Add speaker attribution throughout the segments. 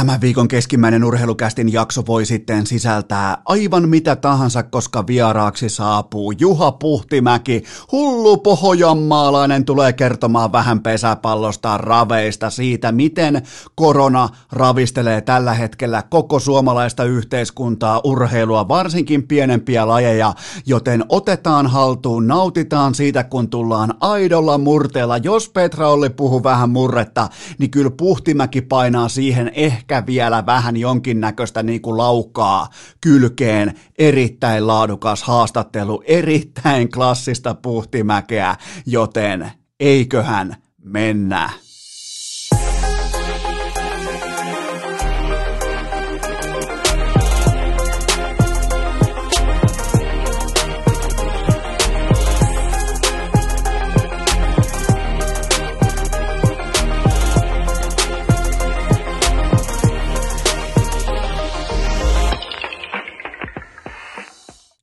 Speaker 1: Tämän viikon keskimmäinen urheilukästin jakso voi sitten sisältää aivan mitä tahansa, koska vieraaksi saapuu Juha Puhtimäki. Hullu pohjanmaalainen tulee kertomaan vähän pesäpallosta, raveista, siitä miten korona ravistelee tällä hetkellä koko suomalaista yhteiskuntaa, urheilua, varsinkin pienempiä lajeja, joten otetaan haltuun, nautitaan siitä, kun tullaan aidolla murteella. Jos Petra Olli puhuu vähän murretta, niin kyllä Puhtimäki painaa siihen ehkä ehkä vielä vähän jonkinnäköistä niin kuin laukaa kylkeen. Erittäin laadukas haastattelu, erittäin klassista puhtimäkeä, joten eiköhän mennä.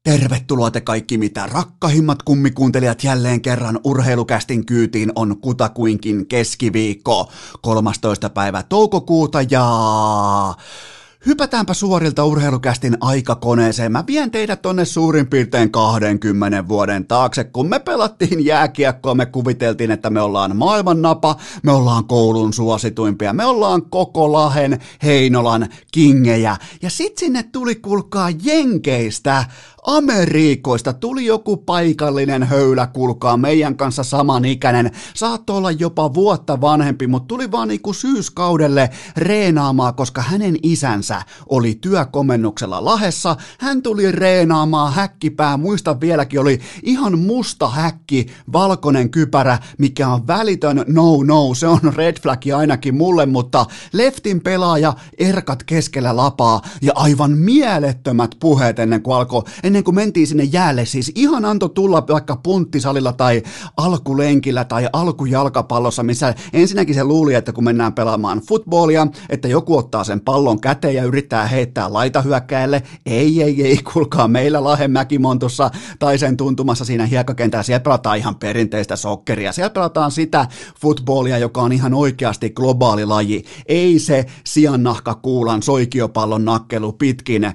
Speaker 1: Tervetuloa te kaikki mitä rakkahimmat kummikuuntelijat jälleen kerran urheilukästin kyytiin on kutakuinkin keskiviikko 13. päivä toukokuuta ja Hypätäänpä suorilta urheilukästin aikakoneeseen. Mä vien teidät tonne suurin piirtein 20 vuoden taakse. Kun me pelattiin jääkiekkoa, me kuviteltiin, että me ollaan maailman napa, me ollaan koulun suosituimpia, me ollaan koko Lahen, Heinolan kingejä. Ja sit sinne tuli kulkaa Jenkeistä Amerikoista. Tuli joku paikallinen höylä, kuulkaa, meidän kanssa samanikäinen, saattoi olla jopa vuotta vanhempi, mutta tuli vaan niinku syyskaudelle reenaamaan, koska hänen isänsä oli työkomennuksella Lahessa, hän tuli reenaamaan häkkipää, muista vieläkin oli ihan musta häkki, valkoinen kypärä, mikä on välitön no no, se on red flag ainakin mulle, mutta leftin pelaaja, erkat keskellä lapaa ja aivan mielettömät puheet ennen kuin alkoi, ennen kuin mentiin sinne jäälle, siis ihan antoi tulla vaikka punttisalilla tai alkulenkillä tai alkujalkapallossa, missä ensinnäkin se luuli, että kun mennään pelaamaan futbolia, että joku ottaa sen pallon käteen ja yrittää heittää laitahyökkäjälle. Ei, ei, ei, kuulkaa meillä Lahen Mäkimontussa tai sen tuntumassa siinä hiekakentällä, siellä pelataan ihan perinteistä sokkeria. Siellä pelataan sitä futbolia, joka on ihan oikeasti globaali laji. Ei se kuulan soikiopallon nakkelu pitkin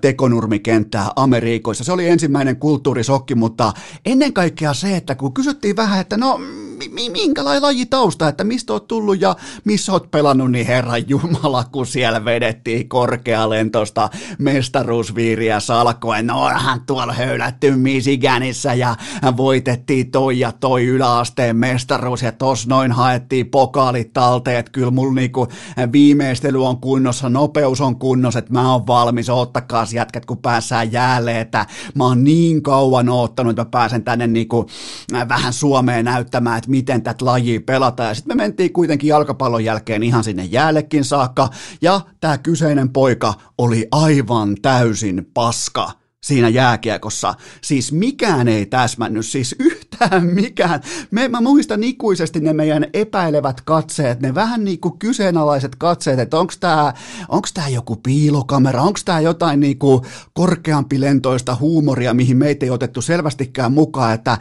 Speaker 1: tekonurmikenttää Amerikassa viikoissa. Se oli ensimmäinen kulttuurisokki, mutta ennen kaikkea se, että kun kysyttiin vähän, että no minkälainen lajitausta, että mistä oot tullut ja missä oot pelannut, niin herran jumala, kun siellä vedettiin korkealentosta mestaruusviiriä salkoen, no onhan tuolla höylätty Michiganissa ja voitettiin toi ja toi yläasteen mestaruus ja tos noin haettiin pokaalit talteet, kyllä mulla niinku viimeistely on kunnossa, nopeus on kunnossa, että mä oon valmis, ottakaa jätkät, kun päässään jäälle, että mä oon niin kauan oottanut, että mä pääsen tänne niinku vähän Suomeen näyttämään, että miten tätä lajia pelataan. Ja sitten me mentiin kuitenkin jalkapallon jälkeen ihan sinne jäällekin saakka, ja tämä kyseinen poika oli aivan täysin paska siinä jääkiekossa. Siis mikään ei täsmännyt, siis yhtään mikään. Me, mä muistan ikuisesti ne meidän epäilevät katseet, ne vähän niin kuin kyseenalaiset katseet, että onko tämä onks tää joku piilokamera, onko tämä jotain niin kuin korkeampi lentoista huumoria, mihin meitä ei otettu selvästikään mukaan, että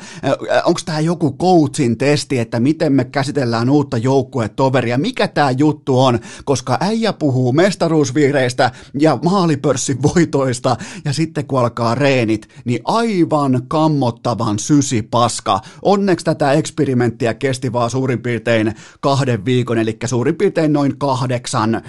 Speaker 1: onko tämä joku coachin testi, että miten me käsitellään uutta joukkuetoveria, mikä tämä juttu on, koska äijä puhuu mestaruusviireistä ja maalipörssin voitoista, ja sitten kun alkaa reenit, niin aivan kammottavan sysi paska. Onneksi tätä eksperimenttiä kesti vaan suurin piirtein kahden viikon, eli suurin piirtein noin kahdeksan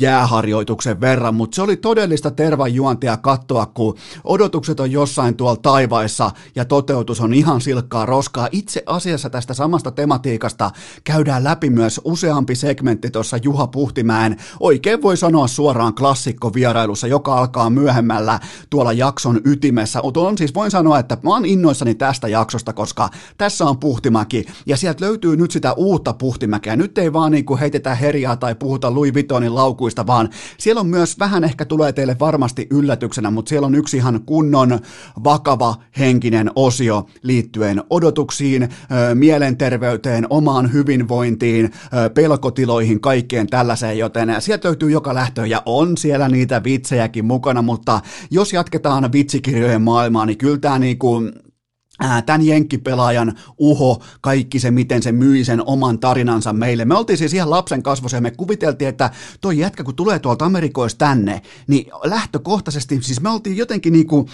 Speaker 1: jääharjoituksen verran, mutta se oli todellista tervajuontia katsoa, kun odotukset on jossain tuolla taivaissa ja toteutus on ihan silkkaa roskaa. Itse asiassa tästä samasta tematiikasta käydään läpi myös useampi segmentti tuossa Juha Puhtimäen, oikein voi sanoa suoraan klassikkovierailussa, joka alkaa myöhemmällä tuolla jakso jakson ytimessä. On siis voin sanoa, että mä oon innoissani tästä jaksosta, koska tässä on Puhtimäki ja sieltä löytyy nyt sitä uutta Puhtimäkeä. Nyt ei vaan niinku heitetä herjaa tai puhuta Louis Vuittonin laukuista, vaan siellä on myös vähän ehkä tulee teille varmasti yllätyksenä, mutta siellä on yksi ihan kunnon vakava henkinen osio liittyen odotuksiin, mielenterveyteen, omaan hyvinvointiin, pelkotiloihin, kaikkeen tällaiseen, joten sieltä löytyy joka lähtö ja on siellä niitä vitsejäkin mukana, mutta jos jatketaan vitsikirjojen maailmaa, niin kyllä tämä niinku, ää, tämän jenkkipelaajan uho, kaikki se, miten se myi sen oman tarinansa meille. Me oltiin siis ihan lapsen kasvossa ja me kuviteltiin, että toi jätkä, kun tulee tuolta Amerikoista tänne, niin lähtökohtaisesti, siis me oltiin jotenkin niinku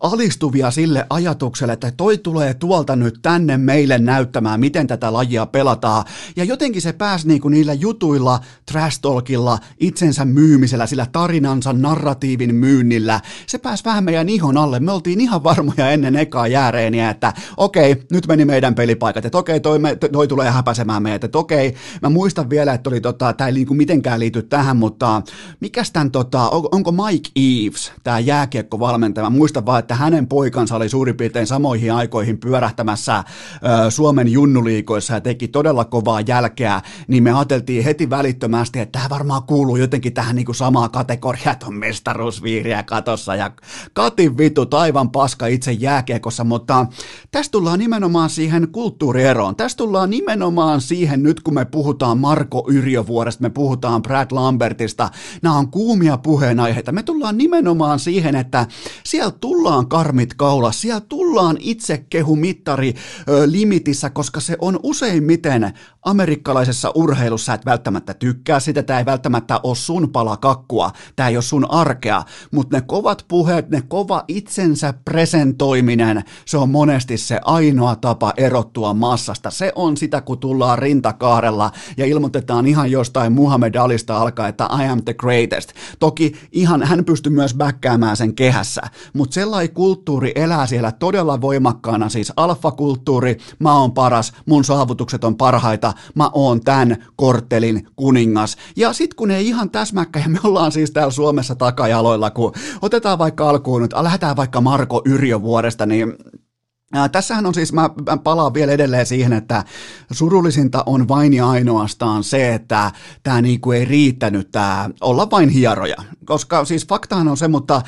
Speaker 1: alistuvia sille ajatukselle, että toi tulee tuolta nyt tänne meille näyttämään, miten tätä lajia pelataan. Ja jotenkin se pääsi niinku niillä jutuilla, trash talkilla, itsensä myymisellä, sillä tarinansa narratiivin myynnillä, se pääsi vähän meidän ihon alle. Me oltiin ihan varmoja ennen ekaa jääreeniä, ääniä, että okei, nyt meni meidän pelipaikat, että okei, toi, me, toi tulee häpäsemään meitä, että okei, mä muistan vielä, että oli tota, tämä ei niinku mitenkään liity tähän, mutta mikäs tämän, tota, onko Mike Eves, tämä jääkiekkovalmentaja, mä muistan vaan, että hänen poikansa oli suurin piirtein samoihin aikoihin pyörähtämässä ö, Suomen junnuliikoissa ja teki todella kovaa jälkeä, niin me ajateltiin heti välittömästi, että tämä varmaan kuuluu jotenkin tähän niinku samaa kategoriaa, että on mestaruusviiriä katossa. Ja katin vitu, taivan paska itse jääkiekossa, mutta Tästä tullaan nimenomaan siihen kulttuurieroon. Tästä tullaan nimenomaan siihen nyt, kun me puhutaan Marko Yrjövuoresta, me puhutaan Brad Lambertista. Nämä on kuumia puheenaiheita. Me tullaan nimenomaan siihen, että siellä tullaan karmit kaula, siellä tullaan itsekehumittari ö, limitissä, koska se on useimmiten amerikkalaisessa urheilussa et välttämättä tykkää sitä, tämä ei välttämättä ole sun pala kakkua, tämä ei ole sun arkea, mutta ne kovat puheet, ne kova itsensä presentoiminen, se on monesti se ainoa tapa erottua massasta. Se on sitä, kun tullaan rintakaarella ja ilmoitetaan ihan jostain Muhammed Alista alkaa, että I am the greatest. Toki ihan hän pystyy myös bäkkäämään sen kehässä, mutta sellainen kulttuuri elää siellä todella voimakkaana, siis alfakulttuuri, mä oon paras, mun saavutukset on parhaita, mä oon tämän korttelin kuningas. Ja sit kun ei ihan täsmäkkä, ja me ollaan siis täällä Suomessa takajaloilla, kun otetaan vaikka alkuun nyt, lähdetään vaikka Marko Yrjö vuodesta, niin Tässähän on siis, mä palaan vielä edelleen siihen, että surullisinta on vain ja ainoastaan se, että tämä niinku ei riittänyt tämä olla vain hieroja. Koska siis faktahan on se, mutta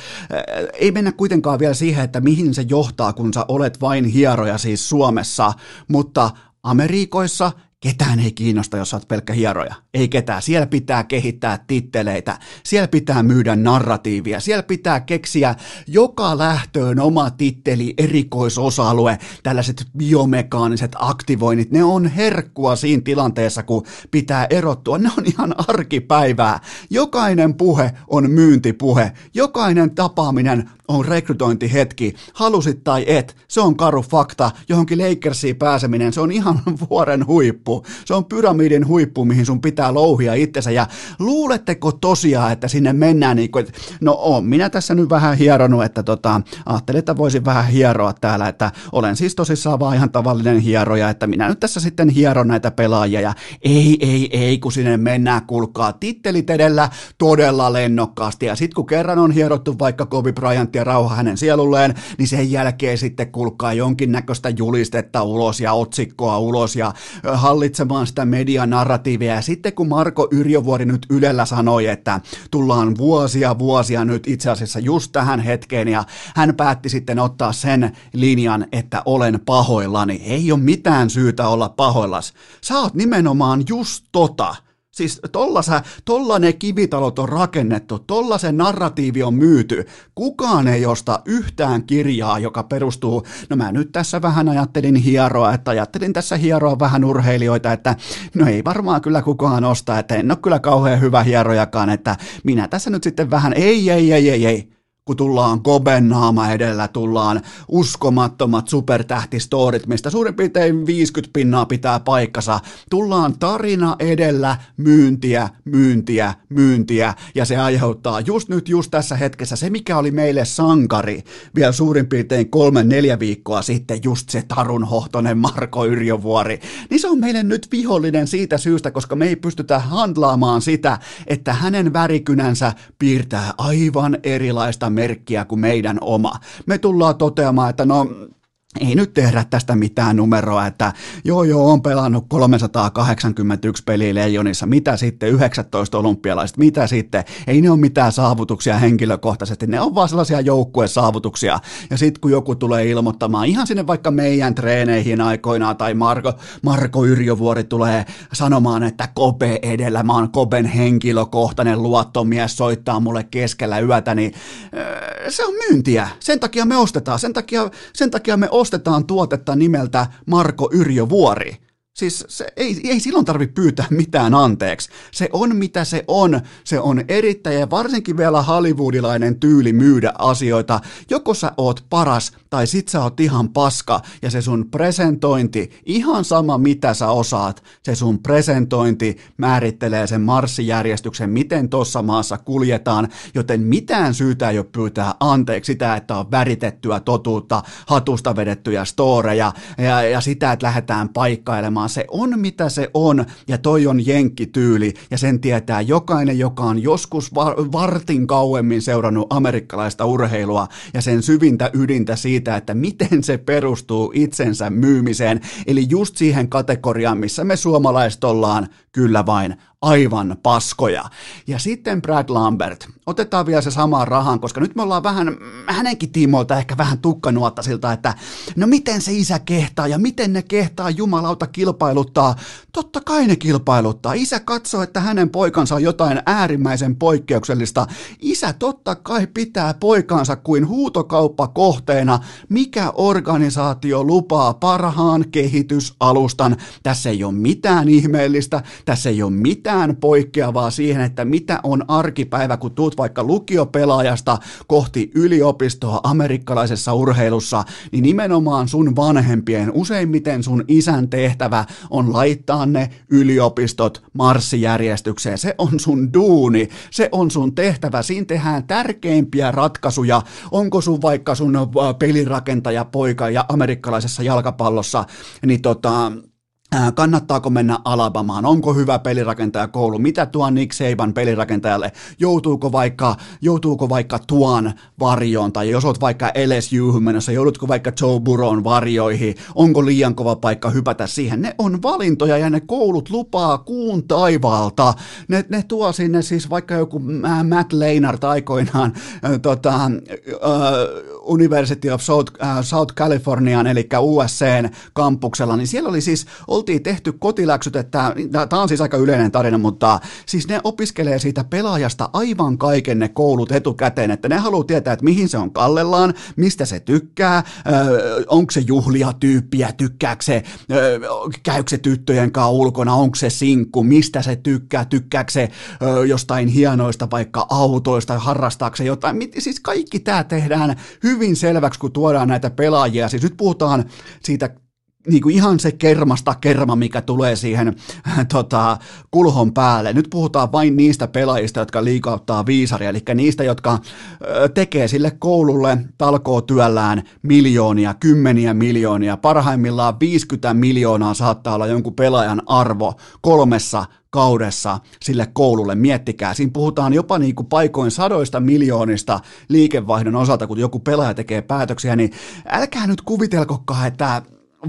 Speaker 1: ei mennä kuitenkaan vielä siihen, että mihin se johtaa, kun sä olet vain hieroja siis Suomessa, mutta Amerikoissa Ketään ei kiinnosta, jos olet pelkkä hieroja. Ei ketään. Siellä pitää kehittää titteleitä. Siellä pitää myydä narratiivia. Siellä pitää keksiä joka lähtöön oma titteli, erikoisosa-alue, tällaiset biomekaaniset aktivoinnit. Ne on herkkua siinä tilanteessa, kun pitää erottua. Ne on ihan arkipäivää. Jokainen puhe on myyntipuhe. Jokainen tapaaminen on rekrytointihetki, halusit tai et, se on karu fakta, johonkin Lakersiin pääseminen, se on ihan vuoren huippu, se on pyramidin huippu, mihin sun pitää louhia itsensä, ja luuletteko tosiaan, että sinne mennään niin kuin, että no on minä tässä nyt vähän hieronut, että tota, ajattelin, että voisin vähän hieroa täällä, että olen siis tosissaan vaan ihan tavallinen hieroja, että minä nyt tässä sitten hieron näitä pelaajia, ja ei, ei, ei, kun sinne mennään, kulkaa tittelit edellä todella lennokkaasti, ja sitten kun kerran on hierottu vaikka Kobe Bryant ja rauha hänen sielulleen, niin sen jälkeen sitten kulkaa jonkinnäköistä julistetta ulos ja otsikkoa ulos ja hallitsemaan sitä medianarratiivia. Ja sitten kun Marko Yrjövuori nyt Ylellä sanoi, että tullaan vuosia vuosia nyt itse asiassa just tähän hetkeen ja hän päätti sitten ottaa sen linjan, että olen pahoillani. Ei ole mitään syytä olla pahoillas. Sä oot nimenomaan just tota Siis tolla, tolla ne kivitalot on rakennettu, tolla se narratiivi on myyty. Kukaan ei osta yhtään kirjaa, joka perustuu, no mä nyt tässä vähän ajattelin hieroa, että ajattelin tässä hieroa vähän urheilijoita, että no ei varmaan kyllä kukaan osta, että en ole kyllä kauhean hyvä hierojakaan, että minä tässä nyt sitten vähän, ei, ei, ei, ei, ei kun tullaan Koben naama edellä, tullaan uskomattomat supertähtistorit, mistä suurin piirtein 50 pinnaa pitää paikkansa. Tullaan tarina edellä, myyntiä, myyntiä, myyntiä, ja se aiheuttaa just nyt, just tässä hetkessä, se mikä oli meille sankari. Vielä suurin piirtein kolme, neljä viikkoa sitten, just se tarunhohtonen Marko Yrjövuori, niin se on meille nyt vihollinen siitä syystä, koska me ei pystytä handlaamaan sitä, että hänen värikynänsä piirtää aivan erilaista merkkiä kuin meidän oma. Me tullaan toteamaan, että no ei nyt tehdä tästä mitään numeroa, että joo joo, on pelannut 381 peliä Leijonissa, mitä sitten 19 olympialaiset, mitä sitten, ei ne ole mitään saavutuksia henkilökohtaisesti, ne on vaan sellaisia joukkuesaavutuksia, ja sitten kun joku tulee ilmoittamaan ihan sinne vaikka meidän treeneihin aikoinaan, tai Marko, Marko Yrjövuori tulee sanomaan, että Kobe edellä, mä oon Koben henkilökohtainen luottomies, soittaa mulle keskellä yötä, niin se on myyntiä, sen takia me ostetaan, sen takia, sen takia me ostetaan, ostetaan tuotetta nimeltä Marko Yrjö Vuori. Siis se, ei, ei silloin tarvitse pyytää mitään anteeksi. Se on mitä se on. Se on erittäin ja varsinkin vielä hollywoodilainen tyyli myydä asioita. Joko sä oot paras tai sit sä oot ihan paska ja se sun presentointi, ihan sama mitä sä osaat, se sun presentointi määrittelee sen marssijärjestyksen, miten tossa maassa kuljetaan, joten mitään syytä ei ole pyytää anteeksi sitä, että on väritettyä totuutta, hatusta vedettyjä storeja ja, ja sitä, että lähdetään paikkailemaan. Se on mitä se on ja toi on jenkkityyli ja sen tietää jokainen, joka on joskus vartin kauemmin seurannut amerikkalaista urheilua ja sen syvintä ydintä siitä, että miten se perustuu itsensä myymiseen, eli just siihen kategoriaan, missä me suomalaiset ollaan kyllä vain aivan paskoja. Ja sitten Brad Lambert. Otetaan vielä se sama rahan, koska nyt me ollaan vähän, hänenkin tiimoilta ehkä vähän tukkanuotta siltä, että no miten se isä kehtaa ja miten ne kehtaa jumalauta kilpailuttaa. Totta kai ne kilpailuttaa. Isä katsoo, että hänen poikansa on jotain äärimmäisen poikkeuksellista. Isä totta kai pitää poikansa kuin huutokauppakohteena. Mikä organisaatio lupaa parhaan kehitysalustan? Tässä ei ole mitään ihmeellistä, tässä ei ole mitään mitään poikkeavaa siihen, että mitä on arkipäivä, kun tuut vaikka lukiopelaajasta kohti yliopistoa amerikkalaisessa urheilussa, niin nimenomaan sun vanhempien, useimmiten sun isän tehtävä on laittaa ne yliopistot marssijärjestykseen. Se on sun duuni, se on sun tehtävä, siinä tehdään tärkeimpiä ratkaisuja. Onko sun vaikka sun äh, pelirakentaja poika ja amerikkalaisessa jalkapallossa, niin tota, Kannattaako mennä Alabamaan? Onko hyvä pelirakentaja koulu? Mitä tuon Nick Saban pelirakentajalle? Joutuuko vaikka, joutuuko vaikka tuon varjoon? Tai jos olet vaikka LSU menossa, joudutko vaikka Joe Burrown varjoihin? Onko liian kova paikka hypätä siihen? Ne on valintoja ja ne koulut lupaa kuun taivaalta. Ne, ne tuo sinne siis vaikka joku Matt Leinart aikoinaan äh, tota, äh, University of South, äh, South Californian, eli USCn kampuksella, niin siellä oli siis oltiin tehty kotiläksyt, että tämä on siis aika yleinen tarina, mutta siis ne opiskelee siitä pelaajasta aivan kaiken ne koulut etukäteen, että ne haluaa tietää, että mihin se on kallellaan, mistä se tykkää, onko se juhlia tyyppiä, tykkääkö se, käykö se tyttöjen kanssa ulkona, onko se sinkku, mistä se tykkää, tykkääkö se jostain hienoista vaikka autoista, harrastaako se jotain, siis kaikki tämä tehdään hyvin selväksi, kun tuodaan näitä pelaajia, siis nyt puhutaan siitä niin kuin ihan se kermasta kerma, mikä tulee siihen tota, kulhon päälle. Nyt puhutaan vain niistä pelaajista, jotka liikauttaa viisaria, eli niistä, jotka tekee sille koululle talkootyöllään miljoonia, kymmeniä miljoonia, parhaimmillaan 50 miljoonaa saattaa olla jonkun pelaajan arvo kolmessa kaudessa sille koululle. Miettikää, siinä puhutaan jopa niin kuin paikoin sadoista miljoonista liikevaihdon osalta, kun joku pelaaja tekee päätöksiä, niin älkää nyt kuvitelkokaan, että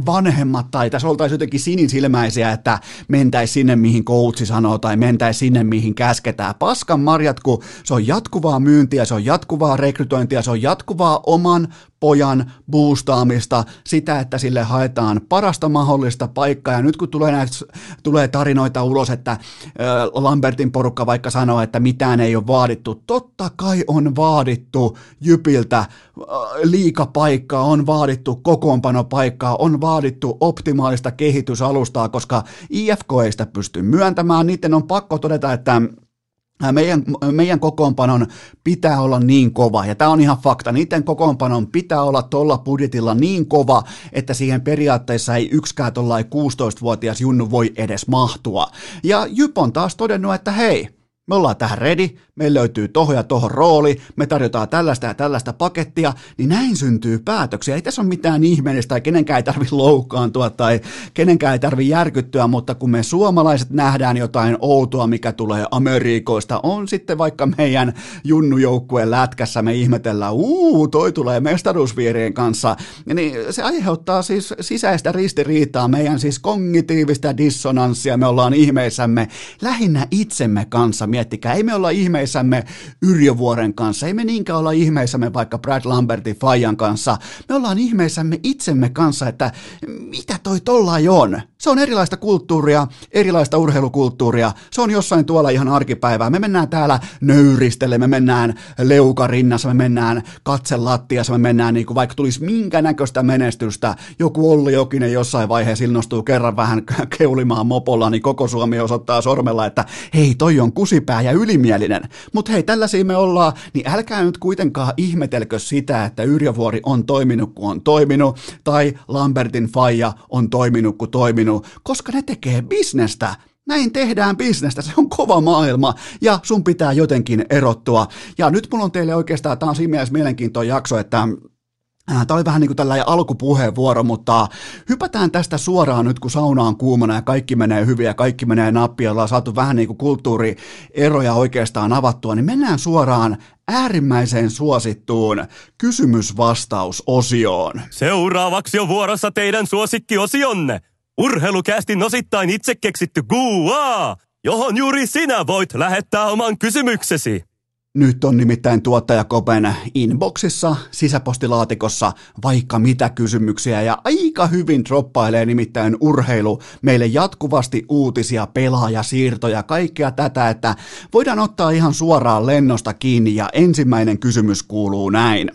Speaker 1: vanhemmat tai tässä oltaisiin jotenkin sinisilmäisiä, että mentäisi sinne, mihin koutsi sanoo, tai mentäisi sinne, mihin käsketään. Paskan marjat, kun se on jatkuvaa myyntiä, se on jatkuvaa rekrytointia, se on jatkuvaa oman pojan boostaamista, sitä, että sille haetaan parasta mahdollista paikkaa. Ja nyt kun tulee, näitä, tulee tarinoita ulos, että Lambertin porukka vaikka sanoo, että mitään ei ole vaadittu, totta kai on vaadittu Jypiltä liikapaikkaa, on vaadittu kokoonpanopaikkaa, on vaadittu optimaalista kehitysalustaa, koska IFK ei sitä pysty myöntämään. Niiden on pakko todeta, että meidän, meidän kokoonpanon pitää olla niin kova, ja tämä on ihan fakta, niiden kokoonpanon pitää olla tuolla budjetilla niin kova, että siihen periaatteessa ei yksikään tuollain 16-vuotias Junnu voi edes mahtua. Ja Jyp on taas todennut, että hei, me ollaan tähän ready, meillä löytyy toho ja tohon rooli, me tarjotaan tällaista ja tällaista pakettia, niin näin syntyy päätöksiä. Ei tässä ole mitään ihmeellistä tai kenenkään ei tarvitse loukkaantua tai kenenkään ei tarvitse järkyttyä, mutta kun me suomalaiset nähdään jotain outoa, mikä tulee Amerikoista, on sitten vaikka meidän junnujoukkueen lätkässä, me ihmetellään, uu, toi tulee mestaruusviirien kanssa, niin se aiheuttaa siis sisäistä ristiriitaa, meidän siis kognitiivista dissonanssia, me ollaan ihmeissämme lähinnä itsemme kanssa miettikää, ei me olla ihmeissämme Yrjövuoren kanssa, ei me niinkään olla ihmeissämme vaikka Brad Lambertin Fajan kanssa, me ollaan ihmeissämme itsemme kanssa, että mitä toi tollai on. Se on erilaista kulttuuria, erilaista urheilukulttuuria, se on jossain tuolla ihan arkipäivää. Me mennään täällä nöyristelle, me mennään leukarinnassa, me mennään katselattiassa, me mennään niin kuin vaikka tulisi minkä näköistä menestystä, joku Olli Jokinen jossain vaiheessa innostuu kerran vähän keulimaan mopolla, niin koko Suomi osoittaa sormella, että hei, toi on kusipää ja ylimielinen. Mutta hei, tällaisia me ollaan, niin älkää nyt kuitenkaan ihmetelkö sitä, että Yrjövuori on toiminut kun on toiminut, tai Lambertin faija on toiminut kun toiminut, koska ne tekee bisnestä. Näin tehdään bisnestä, se on kova maailma ja sun pitää jotenkin erottua. Ja nyt mulla on teille oikeastaan, tämä on siinä mielessä mielenkiintoinen jakso, että Tämä oli vähän niin kuin tällainen alkupuheenvuoro, mutta hypätään tästä suoraan nyt, kun sauna on kuumana ja kaikki menee hyvin ja kaikki menee nappia, ollaan saatu vähän niin kuin kulttuurieroja oikeastaan avattua, niin mennään suoraan äärimmäiseen suosittuun kysymys-vastaus-osioon.
Speaker 2: Seuraavaksi on vuorossa teidän suosikkiosionne. Urheilukästin osittain itse keksitty Gua, johon juuri sinä voit lähettää oman kysymyksesi.
Speaker 1: Nyt on nimittäin tuottaja Kopen inboxissa, sisäpostilaatikossa vaikka mitä kysymyksiä ja aika hyvin droppailee nimittäin urheilu meille jatkuvasti uutisia, pelaajasiirtoja, kaikkea tätä, että voidaan ottaa ihan suoraan lennosta kiinni ja ensimmäinen kysymys kuuluu näin.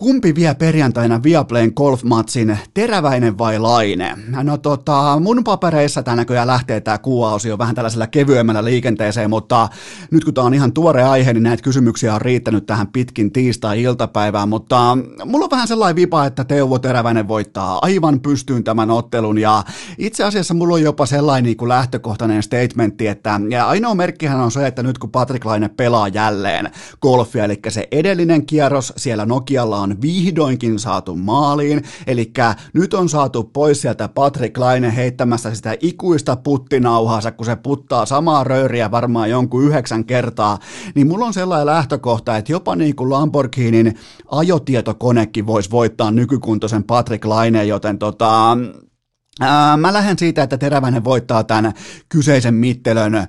Speaker 1: Kumpi vie perjantaina Viaplayn golfmatsin, teräväinen vai laine? No tota, mun papereissa tämä näköjään lähtee tämä kuuausio vähän tällaisella kevyemmällä liikenteeseen, mutta nyt kun tämä on ihan tuore aihe, niin näitä kysymyksiä on riittänyt tähän pitkin tiistai-iltapäivään, mutta mulla on vähän sellainen vipa, että Teuvo Teräväinen voittaa aivan pystyyn tämän ottelun ja itse asiassa mulla on jopa sellainen niin kuin lähtökohtainen statementti, että ja ainoa merkkihän on se, että nyt kun Patrick Laine pelaa jälleen golfia, eli se edellinen kierros siellä Nokialla on on vihdoinkin saatu maaliin, eli nyt on saatu pois sieltä Patrick Laine heittämässä sitä ikuista puttinauhaansa, kun se puttaa samaa röyriä varmaan jonkun yhdeksän kertaa, niin mulla on sellainen lähtökohta, että jopa niin kuin Lamborghinin ajotietokonekin voisi voittaa nykykuntoisen Patrick Laine, joten tota, Mä lähden siitä, että Teräväinen voittaa tämän kyseisen mittelön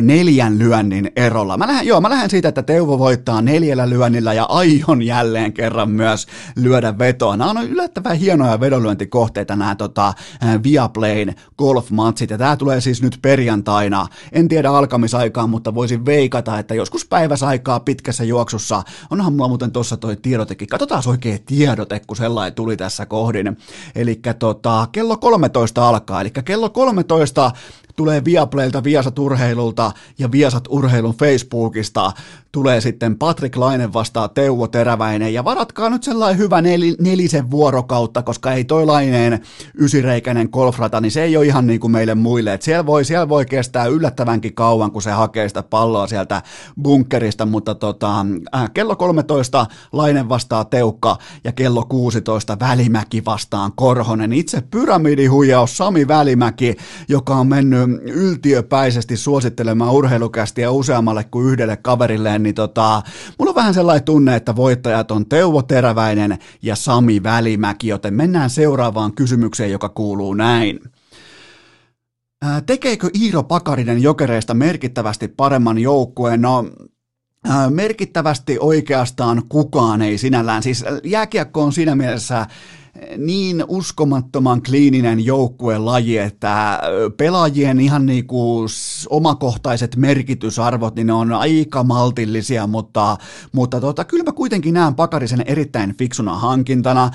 Speaker 1: neljän lyönnin erolla. Mä lähden, joo, mä lähden siitä, että Teuvo voittaa neljällä lyönnillä ja aion jälleen kerran myös lyödä vetoa. Nämä on yllättävän hienoja vedonlyöntikohteita nämä tota, Viaplayn golf-matsit ja tämä tulee siis nyt perjantaina. En tiedä alkamisaikaa, mutta voisin veikata, että joskus päiväsaikaa pitkässä juoksussa, onhan mulla muuten tuossa toi tiedotekin, katsotaan oikein tiedote, kun sellainen tuli tässä kohdin. Eli tota, kello 13 alkaa, eli kello 13 tulee Viaplaylta, Viasat Urheilulta ja Viasat Urheilun Facebookista tulee sitten Patrick Lainen vastaa Teuvo Teräväinen. Ja varatkaa nyt sellainen hyvä nel, nelisen vuorokautta, koska ei toi Laineen ysireikäinen golfrata, niin se ei ole ihan niin kuin meille muille, että siellä voi, siellä voi kestää yllättävänkin kauan, kun se hakee sitä palloa sieltä bunkerista, mutta tota, äh, kello 13 Lainen vastaa Teukka ja kello 16 Välimäki vastaan Korhonen, itse pyramidihuijaus Sami Välimäki, joka on mennyt yltiöpäisesti suosittelemaan urheilukästiä useammalle kuin yhdelle kaverilleen, niin tota, mulla on vähän sellainen tunne, että voittajat on Teuvo Teräväinen ja Sami Välimäki, joten mennään seuraavaan kysymykseen, joka kuuluu näin. Tekeekö Iiro Pakarinen jokereista merkittävästi paremman joukkueen? No, merkittävästi oikeastaan kukaan ei sinällään. Siis jääkiekko on siinä mielessä niin uskomattoman kliininen joukkuelaji, että pelaajien ihan niin kuin omakohtaiset merkitysarvot, niin ne on aika maltillisia, mutta, mutta tota, kyllä mä kuitenkin näen Pakarisen erittäin fiksuna hankintana,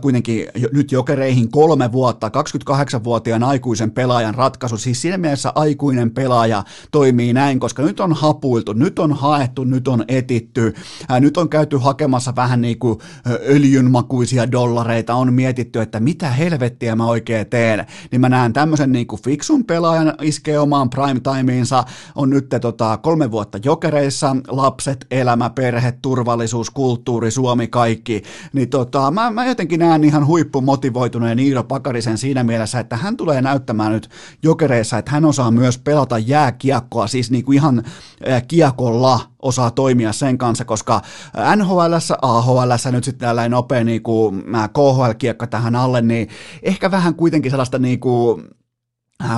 Speaker 1: kuitenkin nyt jokereihin kolme vuotta, 28-vuotiaan aikuisen pelaajan ratkaisu, siis siinä mielessä aikuinen pelaaja toimii näin, koska nyt on hapuiltu, nyt on haettu, nyt on etitty, nyt on käyty hakemassa vähän niin kuin öljynmakuisia dollareita, on on mietitty, että mitä helvettiä mä oikein teen, niin mä näen tämmöisen niin kuin fiksun pelaajan iskee omaan prime timeinsa, on nyt tota, kolme vuotta jokereissa, lapset, elämä, perhe, turvallisuus, kulttuuri, Suomi, kaikki, niin tota, mä, mä jotenkin näen ihan huippumotivoituneen Iiro Pakarisen siinä mielessä, että hän tulee näyttämään nyt jokereissa, että hän osaa myös pelata jääkiekkoa, siis niin kuin ihan kiekolla osaa toimia sen kanssa, koska NHL, AHL nyt sitten tällainen nopea niin kuin KHL-kiekka tähän alle, niin ehkä vähän kuitenkin sellaista niin kuin,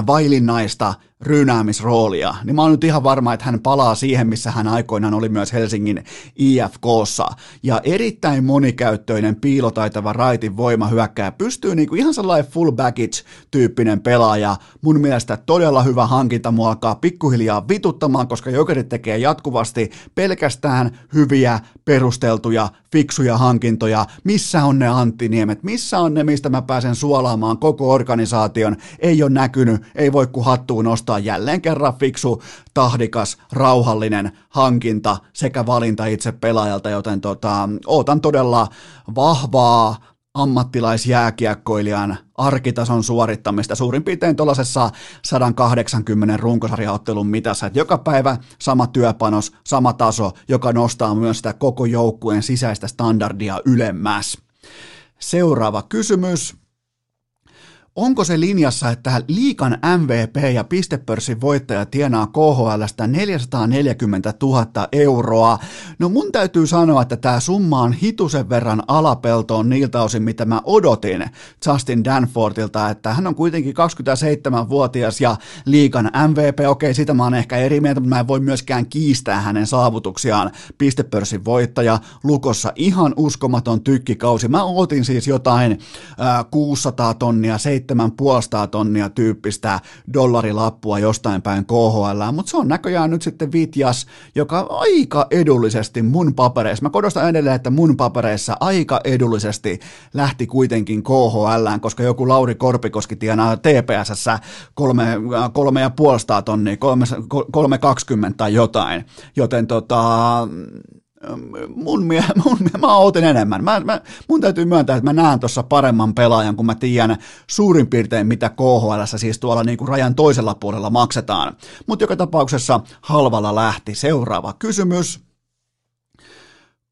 Speaker 1: vailinnaista ryynäämisroolia, niin mä oon nyt ihan varma, että hän palaa siihen, missä hän aikoinaan oli myös Helsingin IFKssa. Ja erittäin monikäyttöinen, piilotaitava raitin voima hyökkää, pystyy niinku ihan sellainen full baggage-tyyppinen pelaaja. Mun mielestä todella hyvä hankinta mua alkaa pikkuhiljaa vituttamaan, koska Jokerit tekee jatkuvasti pelkästään hyviä, perusteltuja, fiksuja hankintoja. Missä on ne Anttiniemet? Missä on ne, mistä mä pääsen suolaamaan koko organisaation? Ei ole näkynyt, ei voi kuin hattuun nostaa jälleen kerran fiksu, tahdikas, rauhallinen hankinta sekä valinta itse pelaajalta, joten tota, ootan todella vahvaa ammattilaisjääkiekkoilijan arkitason suorittamista suurin piirtein tuollaisessa 180 runkosarjaottelun mitassa, että joka päivä sama työpanos, sama taso, joka nostaa myös sitä koko joukkueen sisäistä standardia ylemmäs. Seuraava kysymys onko se linjassa, että liikan MVP ja pistepörssin voittaja tienaa KHLstä 440 000 euroa? No mun täytyy sanoa, että tämä summa on hitusen verran alapeltoon niiltä osin, mitä mä odotin Justin Danfortilta, että hän on kuitenkin 27-vuotias ja liikan MVP, okei, sitä mä oon ehkä eri mieltä, mutta mä en voi myöskään kiistää hänen saavutuksiaan. Pistepörssin voittaja, Lukossa ihan uskomaton tykkikausi. Mä ootin siis jotain äh, 600 tonnia, 7,5 tonnia tyyppistä dollarilappua jostain päin KHL, mutta se on näköjään nyt sitten Vitjas, joka aika edullisesti mun papereissa, mä korostan edelleen, että mun papereissa aika edullisesti lähti kuitenkin KHL, koska joku Lauri Korpikoski tienaa TPSS kolme, kolme ja puolesta tonnia, kolme, kolme kaksikymmentä tai jotain, joten tota, mun, mie, mun mie, mä ootin enemmän. Mä, mä, mun täytyy myöntää, että mä näen tuossa paremman pelaajan, kun mä tiedän suurin piirtein, mitä KHL siis tuolla niinku rajan toisella puolella maksetaan. Mutta joka tapauksessa halvalla lähti. Seuraava kysymys.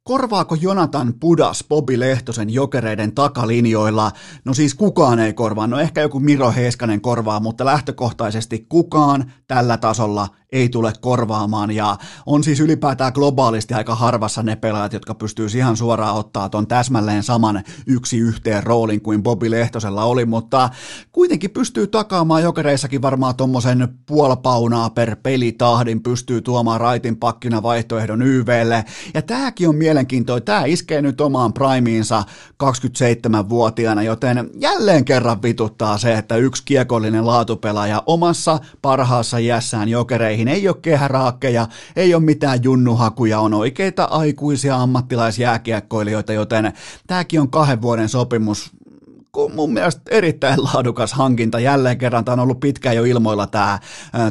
Speaker 1: Korvaako Jonathan Pudas Bobi Lehtosen jokereiden takalinjoilla? No siis kukaan ei korvaa, no ehkä joku Miro Heiskanen korvaa, mutta lähtökohtaisesti kukaan tällä tasolla ei tule korvaamaan. Ja on siis ylipäätään globaalisti aika harvassa ne pelaajat, jotka pystyy ihan suoraan ottaa ton täsmälleen saman yksi yhteen roolin kuin Bobi Lehtosella oli, mutta kuitenkin pystyy takaamaan jokereissakin varmaan tommosen puolpaunaa per pelitahdin, pystyy tuomaan raitin pakkina vaihtoehdon YVlle ja tääkin on mielenkiintoinen, tää iskee nyt omaan primiinsa 27-vuotiaana, joten jälleen kerran vituttaa se, että yksi kiekollinen laatupelaaja omassa parhaassa iässään jokereihin ei ole kehäraakkeja, ei ole mitään junnuhakuja, on oikeita aikuisia ammattilaisjääkiekkoilijoita, joten tämäkin on kahden vuoden sopimus mun mielestä erittäin laadukas hankinta. Jälleen kerran tämä on ollut pitkään jo ilmoilla tämä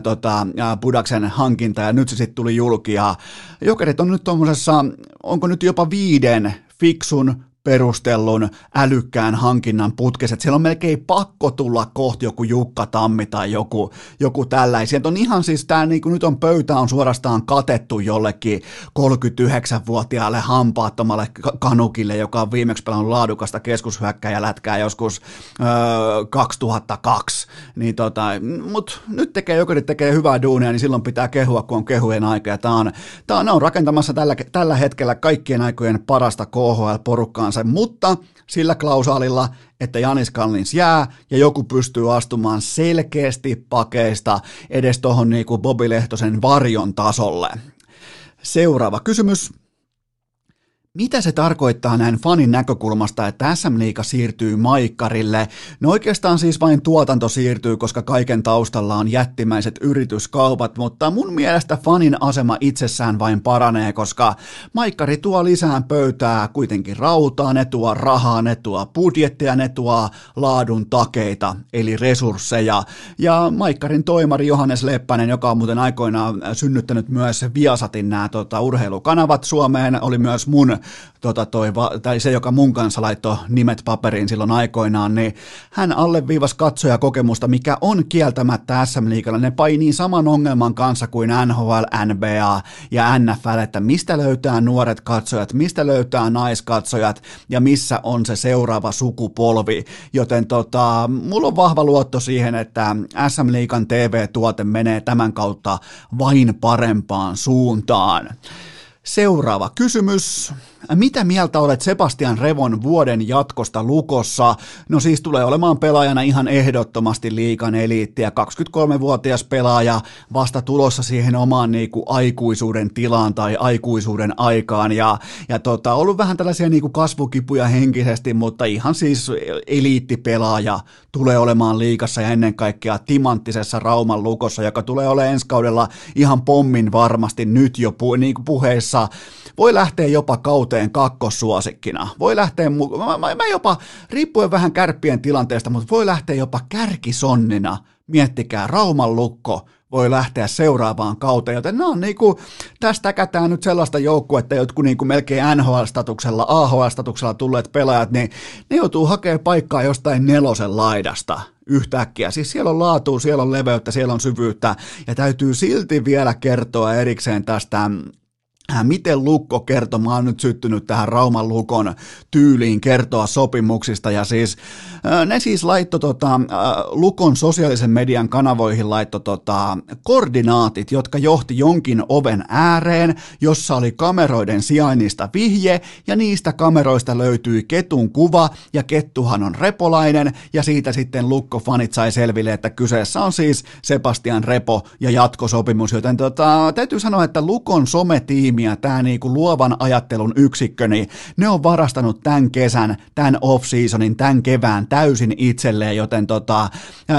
Speaker 1: tota, Budaksen hankinta ja nyt se sitten tuli julki. Ja Jokerit on nyt tuommoisessa, onko nyt jopa viiden fiksun perustellun älykkään hankinnan putkessa, että siellä on melkein pakko tulla kohti joku Jukka Tammi tai joku, joku tällaisia. on ihan siis tämä niin nyt on pöytä on suorastaan katettu jollekin 39-vuotiaalle hampaattomalle kanukille, joka on viimeksi pelannut laadukasta keskushyökkäjälätkää joskus öö, 2002. Niin tota, mut nyt tekee, joku tekee hyvää duunia, niin silloin pitää kehua, kun on kehujen aika. Ja tää on, tää on, on rakentamassa tällä, tällä hetkellä kaikkien aikojen parasta KHL-porukkaan paikkaansa, mutta sillä klausaalilla, että Janis Kallins jää ja joku pystyy astumaan selkeästi pakeista edes tuohon niin Bobi Lehtosen varjon tasolle. Seuraava kysymys. Mitä se tarkoittaa näin fanin näkökulmasta, että SM Liiga siirtyy Maikkarille? No oikeastaan siis vain tuotanto siirtyy, koska kaiken taustalla on jättimäiset yrityskaupat, mutta mun mielestä fanin asema itsessään vain paranee, koska Maikkari tuo lisään pöytää kuitenkin rautaa, ne tuo rahaa, ne tuo budjettia, ne tuo laadun takeita, eli resursseja. Ja Maikkarin toimari Johannes Leppänen, joka on muuten aikoinaan synnyttänyt myös Viasatin nämä tota, urheilukanavat Suomeen, oli myös mun tota toi, tai se, joka mun kanssa laittoi nimet paperiin silloin aikoinaan, niin hän alleviivas katsoja kokemusta, mikä on kieltämättä SM Liigalla. Ne painii saman ongelman kanssa kuin NHL, NBA ja NFL, että mistä löytää nuoret katsojat, mistä löytää naiskatsojat ja missä on se seuraava sukupolvi. Joten tota, mulla on vahva luotto siihen, että SM Liigan TV-tuote menee tämän kautta vain parempaan suuntaan. Seuraava kysymys. Mitä mieltä olet Sebastian Revon vuoden jatkosta Lukossa? No siis tulee olemaan pelaajana ihan ehdottomasti liikan eliittiä. 23-vuotias pelaaja vasta tulossa siihen omaan niinku aikuisuuden tilaan tai aikuisuuden aikaan. Ja, ja tota, ollut vähän tällaisia niinku kasvukipuja henkisesti, mutta ihan siis eliittipelaaja tulee olemaan liikassa ja ennen kaikkea timanttisessa Rauman Lukossa, joka tulee olemaan ensi kaudella ihan pommin varmasti nyt jo pu, niinku puheissa. Voi lähteä jopa kauteen kakkossuosikkina. Voi lähteä, mä, mä, mä jopa, riippuen vähän kärppien tilanteesta, mutta voi lähteä jopa kärkisonnina. Miettikää, Rauman lukko voi lähteä seuraavaan kauteen, joten nämä on niinku, tästä kätään nyt sellaista joukkuetta, jotkut niinku melkein NHL-statuksella, AHL-statuksella tulleet pelaajat, niin ne joutuu hakemaan paikkaa jostain nelosen laidasta yhtäkkiä. Siis siellä on laatua, siellä on leveyttä, siellä on syvyyttä, ja täytyy silti vielä kertoa erikseen tästä Äh, miten Lukko kertoo, mä oon nyt syttynyt tähän Rauman Lukon tyyliin kertoa sopimuksista ja siis äh, ne siis laitto tota, äh, Lukon sosiaalisen median kanavoihin laitto tota, koordinaatit, jotka johti jonkin oven ääreen, jossa oli kameroiden sijainnista vihje ja niistä kameroista löytyi ketun kuva ja kettuhan on repolainen ja siitä sitten Lukko fanit sai selville, että kyseessä on siis Sebastian Repo ja jatkosopimus, joten tota, täytyy sanoa, että Lukon sometiimi tiimiä, tämä niinku luovan ajattelun yksikkö, niin ne on varastanut tämän kesän, tämän off-seasonin, tämän kevään täysin itselleen, joten tota,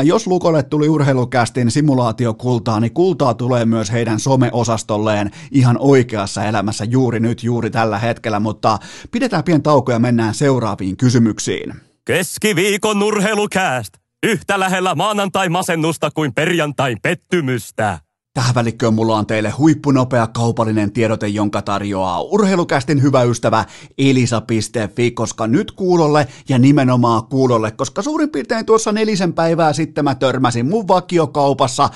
Speaker 1: jos Lukolle tuli urheilukästin simulaatiokultaa, niin kultaa tulee myös heidän someosastolleen ihan oikeassa elämässä juuri nyt, juuri tällä hetkellä, mutta pidetään pieni tauko ja mennään seuraaviin kysymyksiin.
Speaker 2: Keskiviikon urheilukääst. Yhtä lähellä maanantai-masennusta kuin perjantai pettymystä.
Speaker 1: Tähän välikköön mulla on teille huippunopea kaupallinen tiedote, jonka tarjoaa urheilukästin hyvä ystävä elisa.fi, koska nyt kuulolle ja nimenomaan kuulolle, koska suurin piirtein tuossa nelisen päivää sitten mä törmäsin mun vakiokaupassa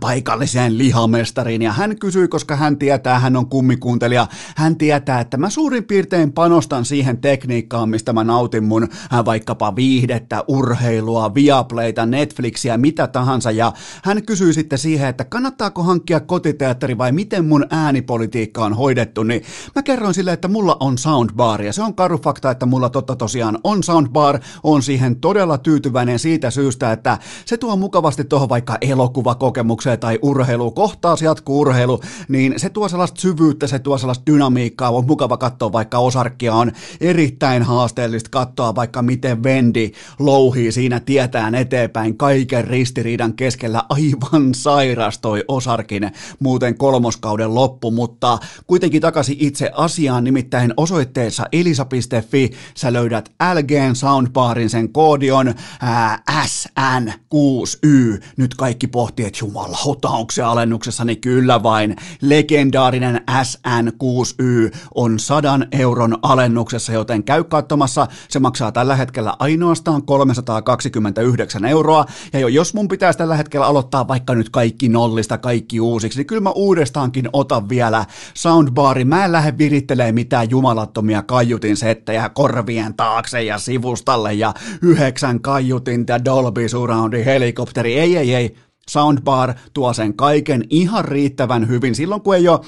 Speaker 1: paikalliseen lihamestariin. Ja hän kysyi, koska hän tietää, hän on kummikuuntelija, hän tietää, että mä suurin piirtein panostan siihen tekniikkaan, mistä mä nautin mun vaikkapa viihdettä, urheilua, Viaplayta, Netflixiä, mitä tahansa. Ja hän kysyi sitten siihen, että kannattaako hankkia kotiteatteri vai miten mun äänipolitiikka on hoidettu, niin mä kerroin sille, että mulla on soundbar. Ja se on karu fakta, että mulla totta tosiaan on soundbar, on siihen todella tyytyväinen siitä syystä, että se tuo mukavasti tuohon vaikka elokuvakokemukseen tai urheilu, kohtaus jatkuu urheilu, niin se tuo sellaista syvyyttä, se tuo sellaista dynamiikkaa, on mukava katsoa vaikka osarkkia on erittäin haasteellista katsoa vaikka miten Vendi louhii siinä tietään eteenpäin kaiken ristiriidan keskellä. Aivan sairastoi osar Starkin muuten kolmoskauden loppu, mutta kuitenkin takaisin itse asiaan, nimittäin osoitteessa elisa.fi sä löydät LGn soundbarin, sen koodi on ää, SN6Y. Nyt kaikki pohtii, että jumalauta, onko se alennuksessa, niin kyllä vain. Legendaarinen SN6Y on sadan euron alennuksessa, joten käy katsomassa. Se maksaa tällä hetkellä ainoastaan 329 euroa. Ja jos mun pitäisi tällä hetkellä aloittaa vaikka nyt kaikki nollista, kaikki kaikki uusiksi, niin kyllä mä uudestaankin otan vielä soundbari. Mä en lähde virittelemään mitään jumalattomia kaiutin settejä korvien taakse ja sivustalle ja yhdeksän kaiutin ja Dolby Surroundin helikopteri. Ei, ei, ei soundbar tuo sen kaiken ihan riittävän hyvin. Silloin kun ei ole,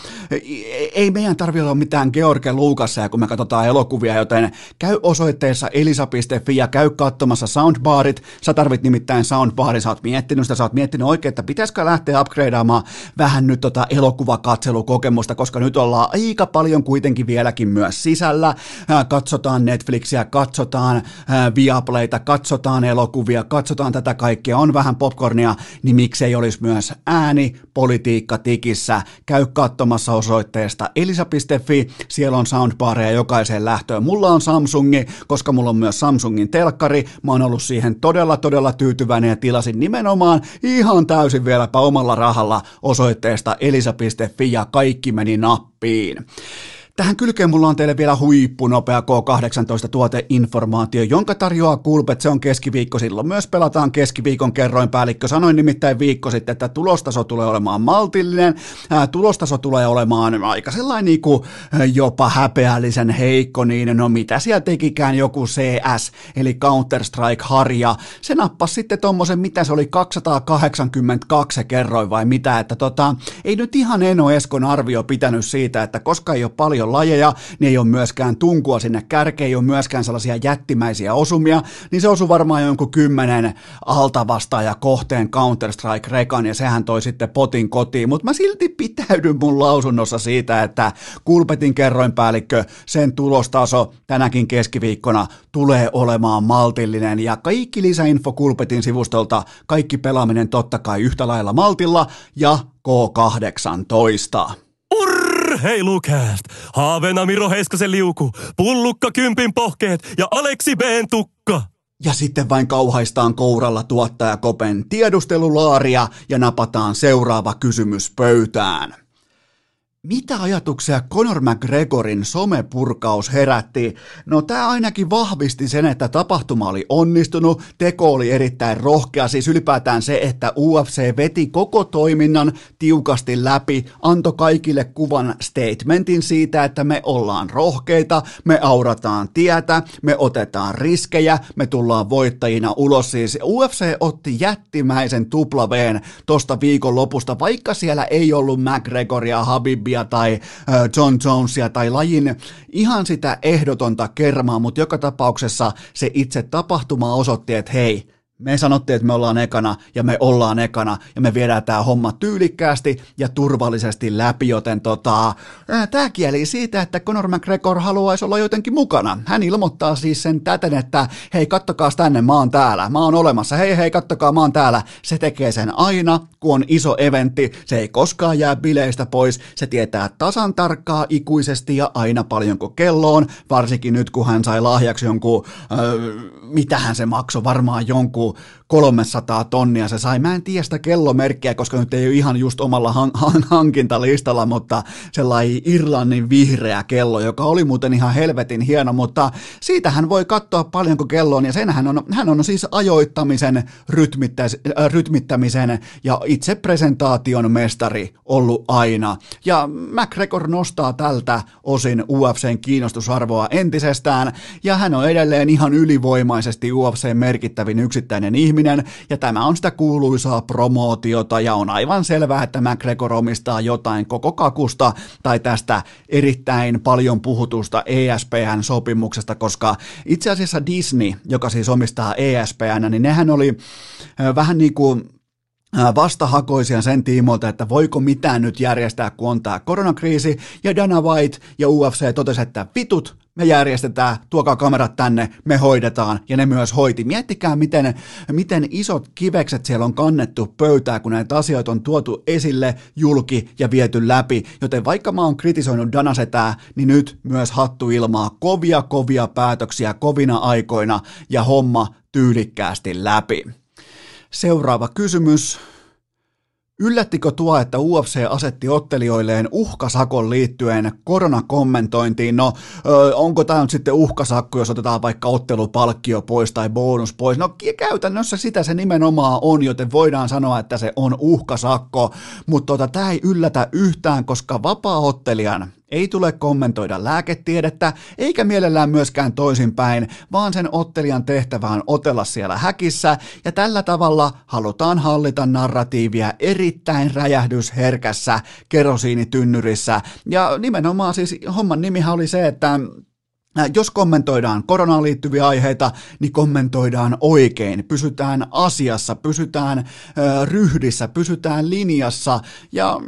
Speaker 1: ei meidän tarvitse olla mitään George Luukassa, kun me katsotaan elokuvia, joten käy osoitteessa elisa.fi ja käy katsomassa soundbarit. Sä tarvit nimittäin soundbarin, sä oot miettinyt sitä, sä oot miettinyt oikein, että pitäisikö lähteä upgradeaamaan vähän nyt tota elokuvakatselukokemusta, koska nyt ollaan aika paljon kuitenkin vieläkin myös sisällä. Katsotaan Netflixiä, katsotaan Viaplayta, katsotaan elokuvia, katsotaan tätä kaikkea, on vähän popcornia, niin miksei olisi myös ääni, politiikka tikissä. Käy katsomassa osoitteesta elisa.fi, siellä on soundbareja jokaiseen lähtöön. Mulla on Samsungi, koska mulla on myös Samsungin telkkari. Mä oon ollut siihen todella, todella tyytyväinen ja tilasin nimenomaan ihan täysin vieläpä omalla rahalla osoitteesta elisa.fi ja kaikki meni nappiin. Tähän kylkeen mulla on teille vielä huippunopea K18 tuoteinformaatio, jonka tarjoaa Kulpet, se on keskiviikko, silloin. Myös pelataan keskiviikon kerroin päällikkö. Sanoin nimittäin viikko sitten, että tulostaso tulee olemaan maltillinen, ää, tulostaso tulee olemaan aika sellainen niin kuin, jopa häpeällisen heikko, niin no mitä siellä tekikään joku CS, eli Counter-Strike-harja, se nappasi sitten tommosen, mitä se oli, 282 se kerroin vai mitä, että tota, ei nyt ihan Eno Eskon arvio pitänyt siitä, että koska ei ole paljon lajeja, niin ei ole myöskään tunkua sinne kärkeen, ei ole myöskään sellaisia jättimäisiä osumia, niin se osui varmaan jonkun kymmenen altavastaaja kohteen Counter-Strike-rekan, ja sehän toi sitten potin kotiin, mutta mä silti pitäydyn mun lausunnossa siitä, että Kulpetin kerroinpäällikkö, sen tulostaso tänäkin keskiviikkona tulee olemaan maltillinen, ja kaikki lisäinfo Kulpetin sivustolta, kaikki pelaaminen totta kai yhtä lailla maltilla, ja K18.
Speaker 2: Urheilukääst! Haaveena Miro Heiskasen liuku, pullukka kympin pohkeet ja Aleksi B. tukka.
Speaker 1: Ja sitten vain kauhaistaan kouralla tuottaja Kopen tiedustelulaaria ja napataan seuraava kysymys pöytään. Mitä ajatuksia Conor McGregorin somepurkaus herätti? No tämä ainakin vahvisti sen, että tapahtuma oli onnistunut, teko oli erittäin rohkea, siis ylipäätään se, että UFC veti koko toiminnan tiukasti läpi, antoi kaikille kuvan statementin siitä, että me ollaan rohkeita, me aurataan tietä, me otetaan riskejä, me tullaan voittajina ulos. Siis UFC otti jättimäisen tuplaveen tosta viikon lopusta, vaikka siellä ei ollut McGregoria, Habib Khabibia tai John Jonesia tai lajin ihan sitä ehdotonta kermaa, mutta joka tapauksessa se itse tapahtuma osoitti, että hei, me sanottiin, että me ollaan ekana ja me ollaan ekana ja me viedään tämä homma tyylikkäästi ja turvallisesti läpi, joten tota, tämä kieli siitä, että Conor McGregor haluaisi olla jotenkin mukana. Hän ilmoittaa siis sen täten, että hei kattokaa tänne, mä oon täällä, mä oon olemassa, hei hei kattokaa mä oon täällä. Se tekee sen aina, kun on iso eventti, se ei koskaan jää bileistä pois, se tietää tasan tarkkaa ikuisesti ja aina paljonko kelloon, varsinkin nyt kun hän sai lahjaksi jonkun, äh, mitähän se maksoi, varmaan jonkun know 300 tonnia se sai. Mä en tiedä sitä kellomerkkiä, koska nyt ei ole ihan just omalla han- han- hankintalistalla, mutta sellainen Irlannin vihreä kello, joka oli muuten ihan helvetin hieno, mutta siitä hän voi katsoa paljonko kello on, ja sen hän on, hän on siis ajoittamisen, rytmittäis- äh, rytmittämisen ja itse presentaation mestari ollut aina. Ja McGregor nostaa tältä osin UFCn kiinnostusarvoa entisestään, ja hän on edelleen ihan ylivoimaisesti UFCn merkittävin yksittäinen yksittäinen ihminen, ja tämä on sitä kuuluisaa promootiota, ja on aivan selvää, että McGregor omistaa jotain koko kakusta tai tästä erittäin paljon puhutusta ESPN-sopimuksesta, koska itse asiassa Disney, joka siis omistaa ESPN, niin nehän oli vähän niin kuin vastahakoisia sen tiimoilta, että voiko mitään nyt järjestää, kun on tämä koronakriisi, ja Dana White ja UFC totesi, että vitut, me järjestetään, tuokaa kamerat tänne, me hoidetaan, ja ne myös hoiti. Miettikää, miten, miten isot kivekset siellä on kannettu pöytää, kun näitä asioita on tuotu esille, julki ja viety läpi, joten vaikka mä oon kritisoinut Danasetää, niin nyt myös hattu ilmaa kovia kovia päätöksiä kovina aikoina ja homma tyylikkäästi läpi. Seuraava kysymys. Yllättikö tuo, että UFC asetti ottelijoilleen uhkasakon liittyen koronakommentointiin? No, onko tämä nyt sitten uhkasakko, jos otetaan vaikka ottelupalkkio pois tai bonus pois? No, käytännössä sitä se nimenomaan on, joten voidaan sanoa, että se on uhkasakko, mutta tota, tämä ei yllätä yhtään, koska vapaa-ottelijan ei tule kommentoida lääketiedettä, eikä mielellään myöskään toisinpäin, vaan sen ottelijan tehtävä on otella siellä häkissä, ja tällä tavalla halutaan hallita narratiivia erittäin räjähdysherkässä kerosiinitynnyrissä. Ja nimenomaan siis homman nimihän oli se, että jos kommentoidaan koronaan liittyviä aiheita, niin kommentoidaan oikein, pysytään asiassa, pysytään äh, ryhdissä, pysytään linjassa. Ja mm,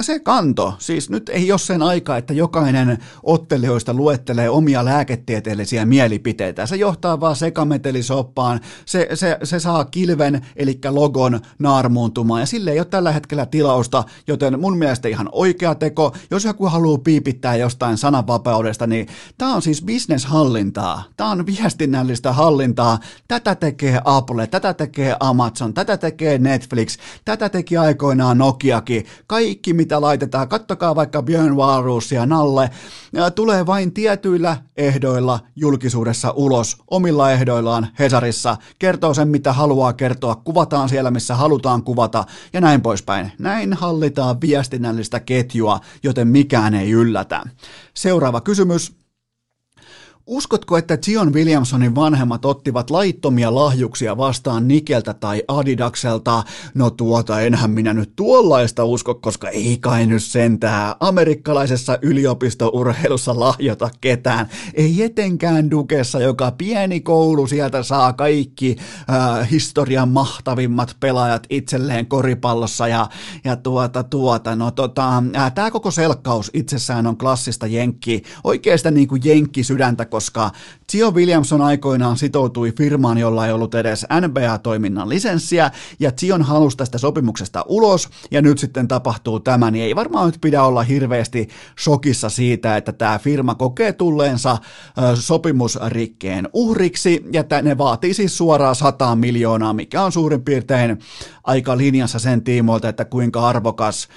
Speaker 1: se kanto, siis nyt ei ole sen aika, että jokainen ottelijoista luettelee omia lääketieteellisiä mielipiteitä, se johtaa vaan sekametelisoppaan, se, se, se saa kilven, eli logon naarmuuntumaan. Ja sille ei ole tällä hetkellä tilausta, joten mun mielestä ihan oikea teko, jos joku haluaa piipittää jostain sananvapaudesta, niin tämä on siis bisneshallintaa. Tämä on viestinnällistä hallintaa. Tätä tekee Apple, tätä tekee Amazon, tätä tekee Netflix, tätä teki aikoinaan Nokiakin. Kaikki mitä laitetaan, kattokaa vaikka Björn Wahlroosia Nalle, tulee vain tietyillä ehdoilla julkisuudessa ulos, omilla ehdoillaan Hesarissa, kertoo sen mitä haluaa kertoa, kuvataan siellä missä halutaan kuvata ja näin poispäin. Näin hallitaan viestinnällistä ketjua, joten mikään ei yllätä. Seuraava kysymys. Uskotko, että Zion Williamsonin vanhemmat ottivat laittomia lahjuksia vastaan Nikeltä tai Adidakselta? No tuota, enhän minä nyt tuollaista usko, koska ei kai nyt sentään amerikkalaisessa yliopistourheilussa lahjota ketään. Ei etenkään Dukessa, joka pieni koulu sieltä saa kaikki äh, historian mahtavimmat pelaajat itselleen koripallossa ja, ja tuota, tuota, no tota, äh, tämä koko selkkaus itsessään on klassista jenkki, oikeasta niin kuin jenkki sydäntä, koska Gio Williamson aikoinaan sitoutui firmaan, jolla ei ollut edes NBA-toiminnan lisenssiä, ja Zion halusi tästä sopimuksesta ulos, ja nyt sitten tapahtuu tämä, niin ei varmaan nyt pidä olla hirveästi shokissa siitä, että tämä firma kokee tulleensa sopimusrikkeen uhriksi, ja ne vaatii siis suoraan 100 miljoonaa, mikä on suurin piirtein aika linjassa sen tiimoilta, että kuinka arvokas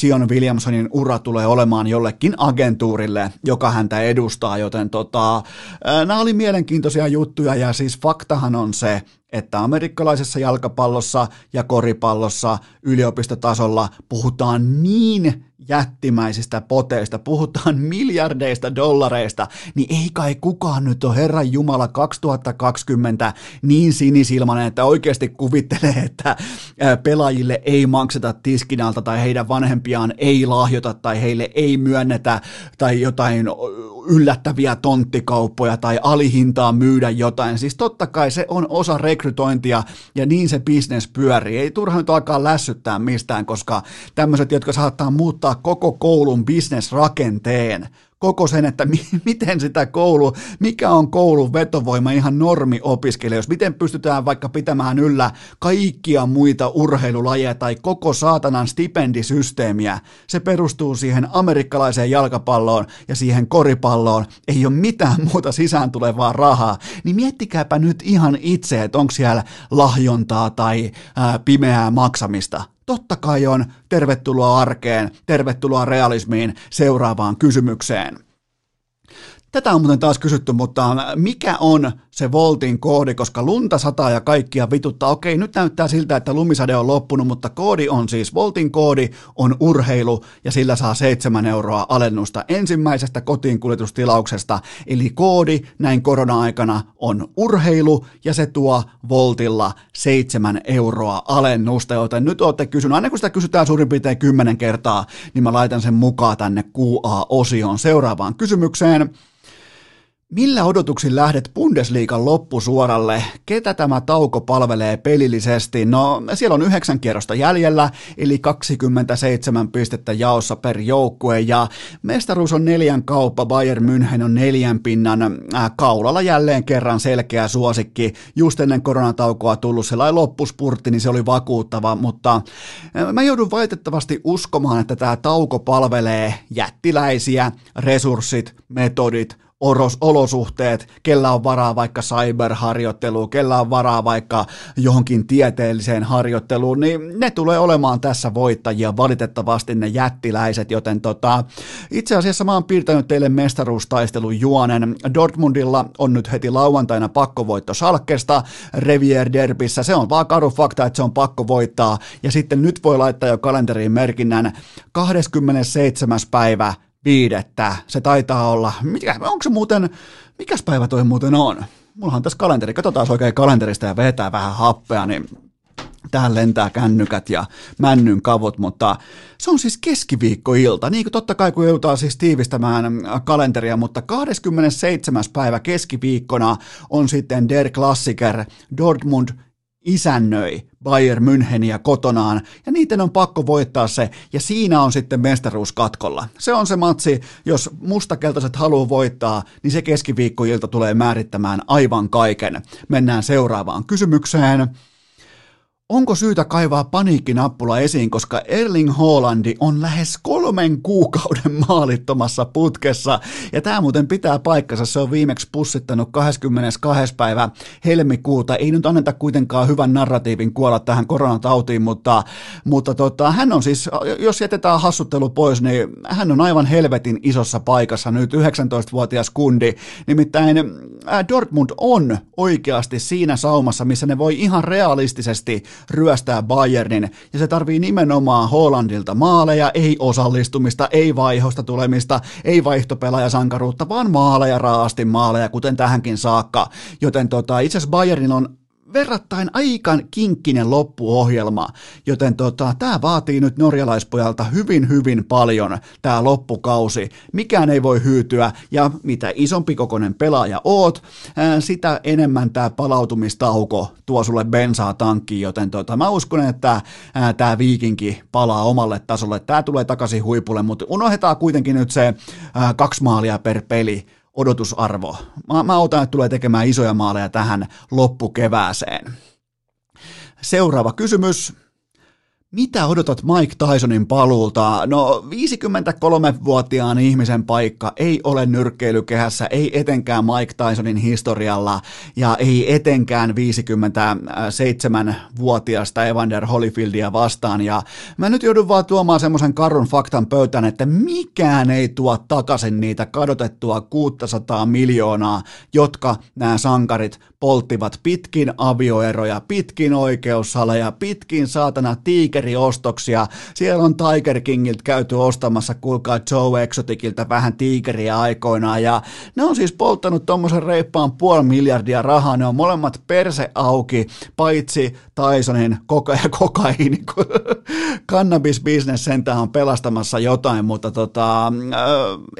Speaker 1: Zion Williamsonin ura tulee olemaan jollekin agentuurille, joka häntä edustaa, joten tota, nämä oli mielenkiintoisia juttuja ja siis faktahan on se, että amerikkalaisessa jalkapallossa ja koripallossa yliopistotasolla puhutaan niin jättimäisistä poteista, puhutaan miljardeista dollareista, niin ei kai kukaan nyt ole Herran Jumala 2020 niin sinisilmainen, että oikeasti kuvittelee, että pelaajille ei makseta tiskinalta tai heidän vanhempiaan ei lahjota tai heille ei myönnetä tai jotain yllättäviä tonttikauppoja tai alihintaa myydä jotain. Siis totta kai se on osa rekrytointia ja niin se bisnes pyörii. Ei turha nyt alkaa lässyttää mistään, koska tämmöiset, jotka saattaa muuttaa koko koulun bisnesrakenteen, koko sen, että mi- miten sitä koulu, mikä on koulun vetovoima ihan normi opiskelijoissa, miten pystytään vaikka pitämään yllä kaikkia muita urheilulajeja tai koko saatanan stipendisysteemiä. Se perustuu siihen amerikkalaiseen jalkapalloon ja siihen koripalloon. Ei ole mitään muuta sisään tulevaa rahaa. Niin miettikääpä nyt ihan itse, että onko siellä lahjontaa tai ää, pimeää maksamista. Totta kai on. Tervetuloa arkeen, tervetuloa realismiin seuraavaan kysymykseen. Tätä on muuten taas kysytty, mutta mikä on se voltin koodi, koska lunta sataa ja kaikkia vituttaa. Okei, nyt näyttää siltä, että lumisade on loppunut, mutta koodi on siis, voltin koodi on urheilu ja sillä saa 7 euroa alennusta ensimmäisestä kotiin kuljetustilauksesta. Eli koodi näin korona-aikana on urheilu ja se tuo voltilla 7 euroa alennusta, joten nyt olette kysynyt, aina kun sitä kysytään suurin piirtein 10 kertaa, niin mä laitan sen mukaan tänne QA-osioon seuraavaan kysymykseen. Millä odotuksin lähdet Bundesliigan loppusuoralle? Ketä tämä tauko palvelee pelillisesti? No, siellä on yhdeksän kierrosta jäljellä, eli 27 pistettä jaossa per joukkue, ja mestaruus on neljän kauppa, Bayern München on neljän pinnan äh, kaulalla jälleen kerran selkeä suosikki. Just ennen koronataukoa tullut sellainen loppuspurtti, niin se oli vakuuttava, mutta äh, mä joudun valitettavasti uskomaan, että tämä tauko palvelee jättiläisiä, resurssit, metodit, oros, olosuhteet, kellä on varaa vaikka cyberharjoitteluun, kellä on varaa vaikka johonkin tieteelliseen harjoitteluun, niin ne tulee olemaan tässä voittajia, valitettavasti ne jättiläiset, joten tota, itse asiassa mä oon piirtänyt teille mestaruustaistelun juonen. Dortmundilla on nyt heti lauantaina pakkovoitto Salkesta, Revier Derbissä, se on vaan karu fakta, että se on pakko voittaa, ja sitten nyt voi laittaa jo kalenteriin merkinnän 27. päivä viidettä. Se taitaa olla, mikä, onko se muuten, mikäs päivä toi muuten on? Mullahan tässä kalenteri, katsotaan oikein kalenterista ja vetää vähän happea, niin tähän lentää kännykät ja männyn kavut, mutta se on siis keskiviikkoilta, niin kuin totta kai kun joudutaan siis tiivistämään kalenteria, mutta 27. päivä keskiviikkona on sitten Der Klassiker Dortmund isännöi Bayern Müncheniä kotonaan, ja niiden on pakko voittaa se, ja siinä on sitten mestaruus katkolla. Se on se matsi, jos mustakeltaiset haluaa voittaa, niin se keskiviikkoilta tulee määrittämään aivan kaiken. Mennään seuraavaan kysymykseen onko syytä kaivaa paniikkinappula esiin, koska Erling Haalandi on lähes kolmen kuukauden maalittomassa putkessa, ja tämä muuten pitää paikkansa, se on viimeksi pussittanut 22. päivä helmikuuta, ei nyt anneta kuitenkaan hyvän narratiivin kuolla tähän koronatautiin, mutta, mutta tota, hän on siis, jos jätetään hassuttelu pois, niin hän on aivan helvetin isossa paikassa nyt 19-vuotias kundi, nimittäin Dortmund on oikeasti siinä saumassa, missä ne voi ihan realistisesti ryöstää Bayernin, ja se tarvii nimenomaan Hollandilta maaleja, ei osallistumista, ei vaihosta tulemista, ei vaihtopelaajasankaruutta, vaan maaleja, raasti maaleja, kuten tähänkin saakka. Joten tota, itse asiassa Bayernin on verrattain aikan kinkkinen loppuohjelma, joten tota, tämä vaatii nyt norjalaispojalta hyvin hyvin paljon tämä loppukausi. Mikään ei voi hyytyä ja mitä isompi kokoinen pelaaja oot, sitä enemmän tämä palautumistauko tuo sulle bensaa tankkiin, joten tota, mä uskon, että tämä viikinki palaa omalle tasolle. Tämä tulee takaisin huipulle, mutta unohdetaan kuitenkin nyt se ää, kaksi maalia per peli odotusarvo. Mä, mä otan, että tulee tekemään isoja maaleja tähän loppukevääseen. Seuraava kysymys. Mitä odotat Mike Tysonin paluulta? No 53-vuotiaan ihmisen paikka ei ole nyrkkeilykehässä, ei etenkään Mike Tysonin historialla ja ei etenkään 57-vuotiaasta Evander Holyfieldia vastaan. Ja mä nyt joudun vaan tuomaan semmoisen karun faktan pöytään, että mikään ei tuo takaisin niitä kadotettua 600 miljoonaa, jotka nämä sankarit polttivat pitkin avioeroja, pitkin oikeussaleja, pitkin saatana tiikeriostoksia. Siellä on Tiger Kingiltä käyty ostamassa, kuulkaa Joe Exoticilta vähän tiikeriä aikoinaan. Ja ne on siis polttanut tuommoisen reippaan puoli miljardia rahaa. Ne on molemmat perse auki, paitsi Tysonin koka- ja kokaini. Cannabis-business sentään on pelastamassa jotain, mutta tota, äh,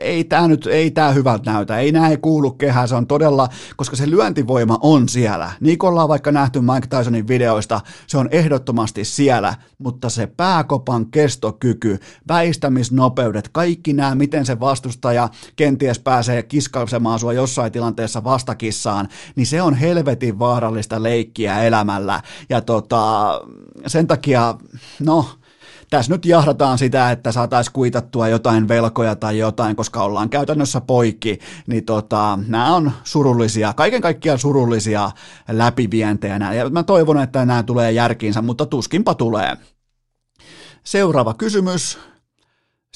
Speaker 1: ei tämä nyt, ei tämä hyvältä näytä. Ei näin kuulu kehään. Se on todella, koska se lyöntivoima on siellä. Niin kuin ollaan vaikka nähty Mike Tysonin videoista, se on ehdottomasti siellä, mutta se pääkopan kestokyky, väistämisnopeudet, kaikki nämä, miten se vastustaja kenties pääsee kiskaisemaan sua jossain tilanteessa vastakissaan, niin se on helvetin vaarallista leikkiä elämällä. Ja tota, sen takia, no, tässä nyt jahdataan sitä, että saataisiin kuitattua jotain velkoja tai jotain, koska ollaan käytännössä poikki, niin tota, nämä on surullisia, kaiken kaikkiaan surullisia läpivientejä, ja mä toivon, että nämä tulee järkiinsä, mutta tuskinpa tulee. Seuraava kysymys.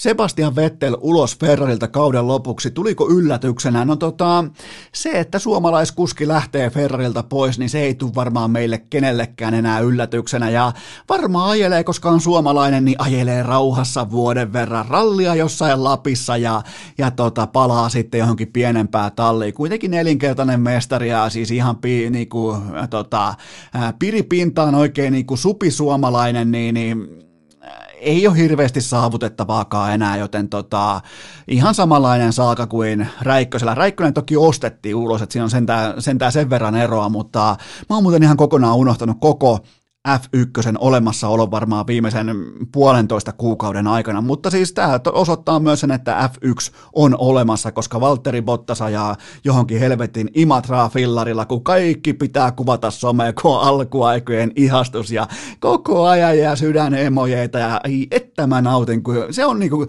Speaker 1: Sebastian Vettel ulos Ferrarilta kauden lopuksi, tuliko yllätyksenä? No tota, se, että suomalaiskuski lähtee Ferrarilta pois, niin se ei tule varmaan meille kenellekään enää yllätyksenä. Ja varmaan ajelee, koska on suomalainen, niin ajelee rauhassa vuoden verran rallia jossain Lapissa ja, ja tota, palaa sitten johonkin pienempää talliin. Kuitenkin nelinkertainen mestari ja siis ihan pi, niinku, tota, piripintaan oikein niinku supisuomalainen, niin, niin ei ole hirveästi saavutettavaakaan enää, joten tota, ihan samanlainen saaka kuin Räikkösellä. Räikkönen toki ostettiin ulos, että siinä on sentään, sentään sen verran eroa, mutta mä oon muuten ihan kokonaan unohtanut koko F1 olemassaolo varmaan viimeisen puolentoista kuukauden aikana, mutta siis tämä osoittaa myös sen, että F1 on olemassa, koska Valtteri Bottas ajaa johonkin helvetin Imatraa fillarilla, kun kaikki pitää kuvata somea, kun on alkuaikojen ihastus ja koko ajan jää sydän emojeita ja että mä nautin, kun se on niinku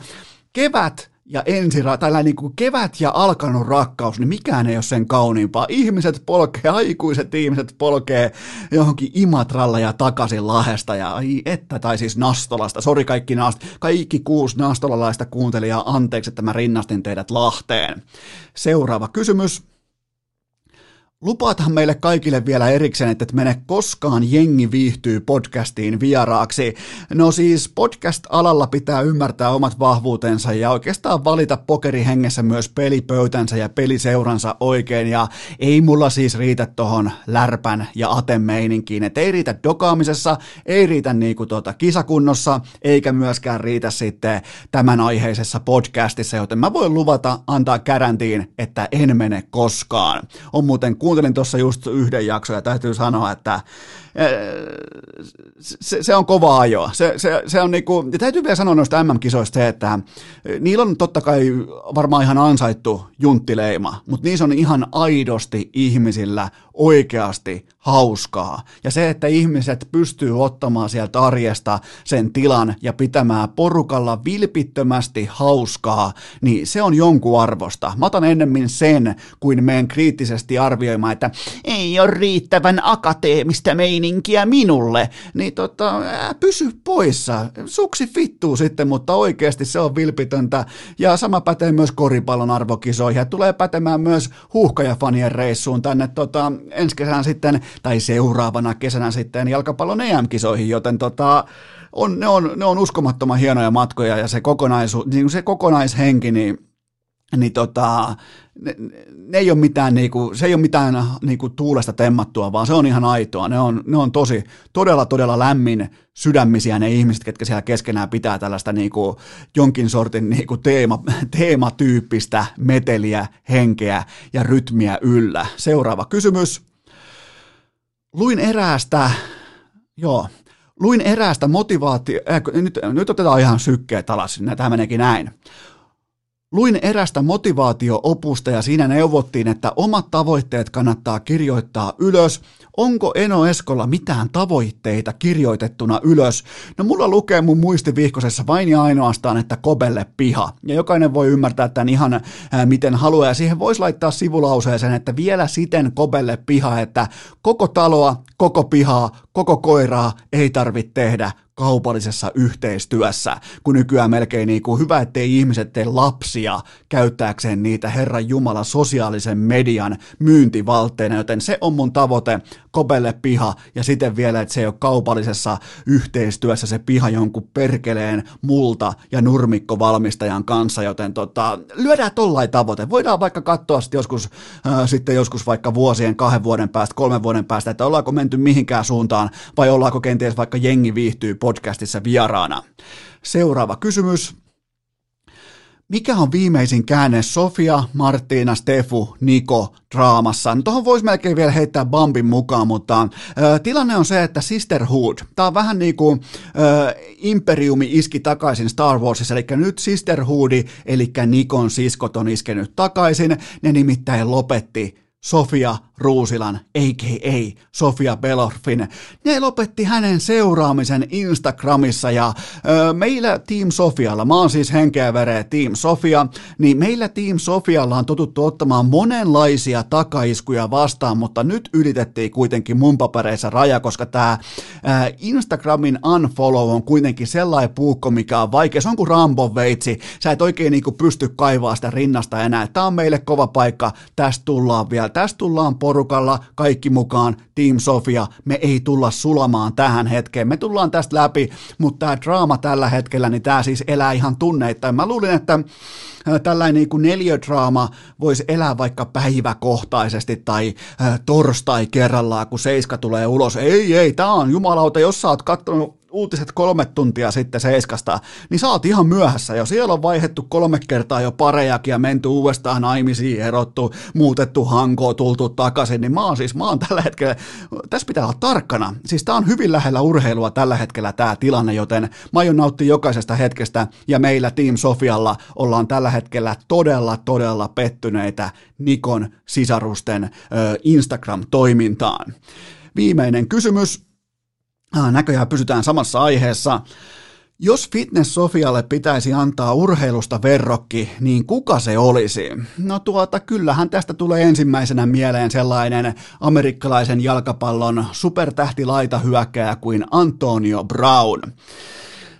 Speaker 1: kevät ja ensira, tällä niin kuin kevät ja alkanut rakkaus, niin mikään ei ole sen kauniimpaa. Ihmiset polkee, aikuiset ihmiset polkee johonkin Imatralla ja takaisin Lahesta ja ai että, tai siis Nastolasta. Sori kaikki, nast, kaikki kuusi nastolalaista kuuntelijaa, anteeksi, että mä rinnastin teidät Lahteen. Seuraava kysymys. Lupaathan meille kaikille vielä erikseen, että et mene koskaan jengi viihtyy podcastiin vieraaksi. No siis podcast-alalla pitää ymmärtää omat vahvuutensa ja oikeastaan valita pokerihengessä myös pelipöytänsä ja peliseuransa oikein. Ja ei mulla siis riitä tohon lärpän ja atemeininkiin, että ei riitä dokaamisessa, ei riitä niinku tuota kisakunnossa, eikä myöskään riitä sitten tämän aiheisessa podcastissa, joten mä voin luvata antaa käräntiin, että en mene koskaan. On muuten kun kuuntelin tuossa just yhden jakson ja täytyy sanoa, että se, se on kova ajoa. Se, se, se on niinku, ja täytyy vielä sanoa noista MM-kisoista se, että niillä on totta kai varmaan ihan ansaittu junttileima, mutta niissä on ihan aidosti ihmisillä oikeasti hauskaa. Ja se, että ihmiset pystyy ottamaan sieltä arjesta sen tilan ja pitämään porukalla vilpittömästi hauskaa, niin se on jonkun arvosta. Mä otan ennemmin sen, kuin meen kriittisesti arvioimaan, että ei ole riittävän akateemista meininkiä meininkiä minulle, niin tota, ää, pysy poissa. Suksi fittuu sitten, mutta oikeasti se on vilpitöntä. Ja sama pätee myös koripallon arvokisoihin. Ja tulee pätemään myös huuhkajafanien reissuun tänne tota, ensi kesänä sitten, tai seuraavana kesänä sitten jalkapallon EM-kisoihin, joten tota, on, ne, on, ne on uskomattoman hienoja matkoja ja se, kokonaisu, niin se kokonaishenki, niin niin tota, ne, ne ei ole mitään, niinku, se ei ole mitään niinku, tuulesta temmattua, vaan se on ihan aitoa. Ne on, ne on tosi, todella, todella lämmin sydämisiä ne ihmiset, ketkä siellä keskenään pitää tällaista niinku, jonkin sortin niinku, teema, teematyyppistä meteliä, henkeä ja rytmiä yllä. Seuraava kysymys. Luin eräästä, joo, luin eräästä motivaatio, äh, nyt, nyt otetaan ihan sykkeet alas, tämä meneekin näin. Luin erästä motivaatio-opusta ja siinä neuvottiin, että omat tavoitteet kannattaa kirjoittaa ylös. Onko Eno Eskolla mitään tavoitteita kirjoitettuna ylös? No mulla lukee mun muistivihkosessa vain ja ainoastaan, että kobelle piha. Ja jokainen voi ymmärtää tämän ihan ää, miten haluaa. Ja siihen voisi laittaa sivulauseeseen, että vielä siten kobelle piha, että koko taloa, koko pihaa, koko koiraa ei tarvitse tehdä kaupallisessa yhteistyössä, kun nykyään melkein niin kuin hyvä, ettei ihmiset tee lapsia käyttääkseen niitä Herran Jumala sosiaalisen median myyntivaltteina, joten se on mun tavoite, kobelle piha, ja sitten vielä, että se ei ole kaupallisessa yhteistyössä se piha jonkun perkeleen multa ja nurmikko valmistajan kanssa, joten tota, lyödään tollain tavoite. Voidaan vaikka katsoa sitten joskus, äh, sitten joskus vaikka vuosien, kahden vuoden päästä, kolmen vuoden päästä, että ollaanko menty mihinkään suuntaan, vai ollaanko kenties vaikka jengi viihtyy podcastissa vieraana. Seuraava kysymys. Mikä on viimeisin käänne Sofia, Martina, Stefu, Niko draamassa? No tuohon voisi melkein vielä heittää Bambin mukaan, mutta ö, tilanne on se, että Sisterhood, tämä on vähän niin kuin ö, Imperiumi iski takaisin Star Warsissa, eli nyt Sisterhoodi, eli Nikon siskot on iskenyt takaisin, ne nimittäin lopetti Sofia Ruusilan, a.k.a. Sofia Belorfin. Ne lopetti hänen seuraamisen Instagramissa ja ö, meillä Team Sofialla, mä oon siis henkeä vereä Team Sofia, niin meillä Team Sofialla on totuttu ottamaan monenlaisia takaiskuja vastaan, mutta nyt ylitettiin kuitenkin mun papereissa raja, koska tämä Instagramin unfollow on kuitenkin sellainen puukko, mikä on vaikea. Se on kuin Rambo veitsi. Sä et oikein niinku pysty kaivaa sitä rinnasta enää. Tämä on meille kova paikka. Tästä tullaan vielä. Tästä tullaan porukalla, kaikki mukaan, Team Sofia, me ei tulla sulamaan tähän hetkeen, me tullaan tästä läpi, mutta tämä draama tällä hetkellä, niin tämä siis elää ihan tunneittain. Mä luulin, että äh, tällainen niin kuin neljödraama voisi elää vaikka päiväkohtaisesti tai äh, torstai kerrallaan, kun Seiska tulee ulos. Ei, ei, tämä on jumalauta, jos sä oot katsonut uutiset kolme tuntia sitten seiskasta, niin sä oot ihan myöhässä jo. Siellä on vaihettu kolme kertaa jo parejakin ja menty uudestaan naimisiin, erottu, muutettu hankoa, tultu takaisin, niin mä oon siis, mä oon tällä hetkellä, tässä pitää olla tarkkana. Siis tää on hyvin lähellä urheilua tällä hetkellä tämä tilanne, joten mä aion nauttia jokaisesta hetkestä ja meillä Team Sofialla ollaan tällä hetkellä todella, todella pettyneitä Nikon sisarusten ö, Instagram-toimintaan. Viimeinen kysymys näköjään pysytään samassa aiheessa. Jos Fitness Sofialle pitäisi antaa urheilusta verrokki, niin kuka se olisi? No tuota, kyllähän tästä tulee ensimmäisenä mieleen sellainen amerikkalaisen jalkapallon supertähtilaitahyökkääjä kuin Antonio Brown.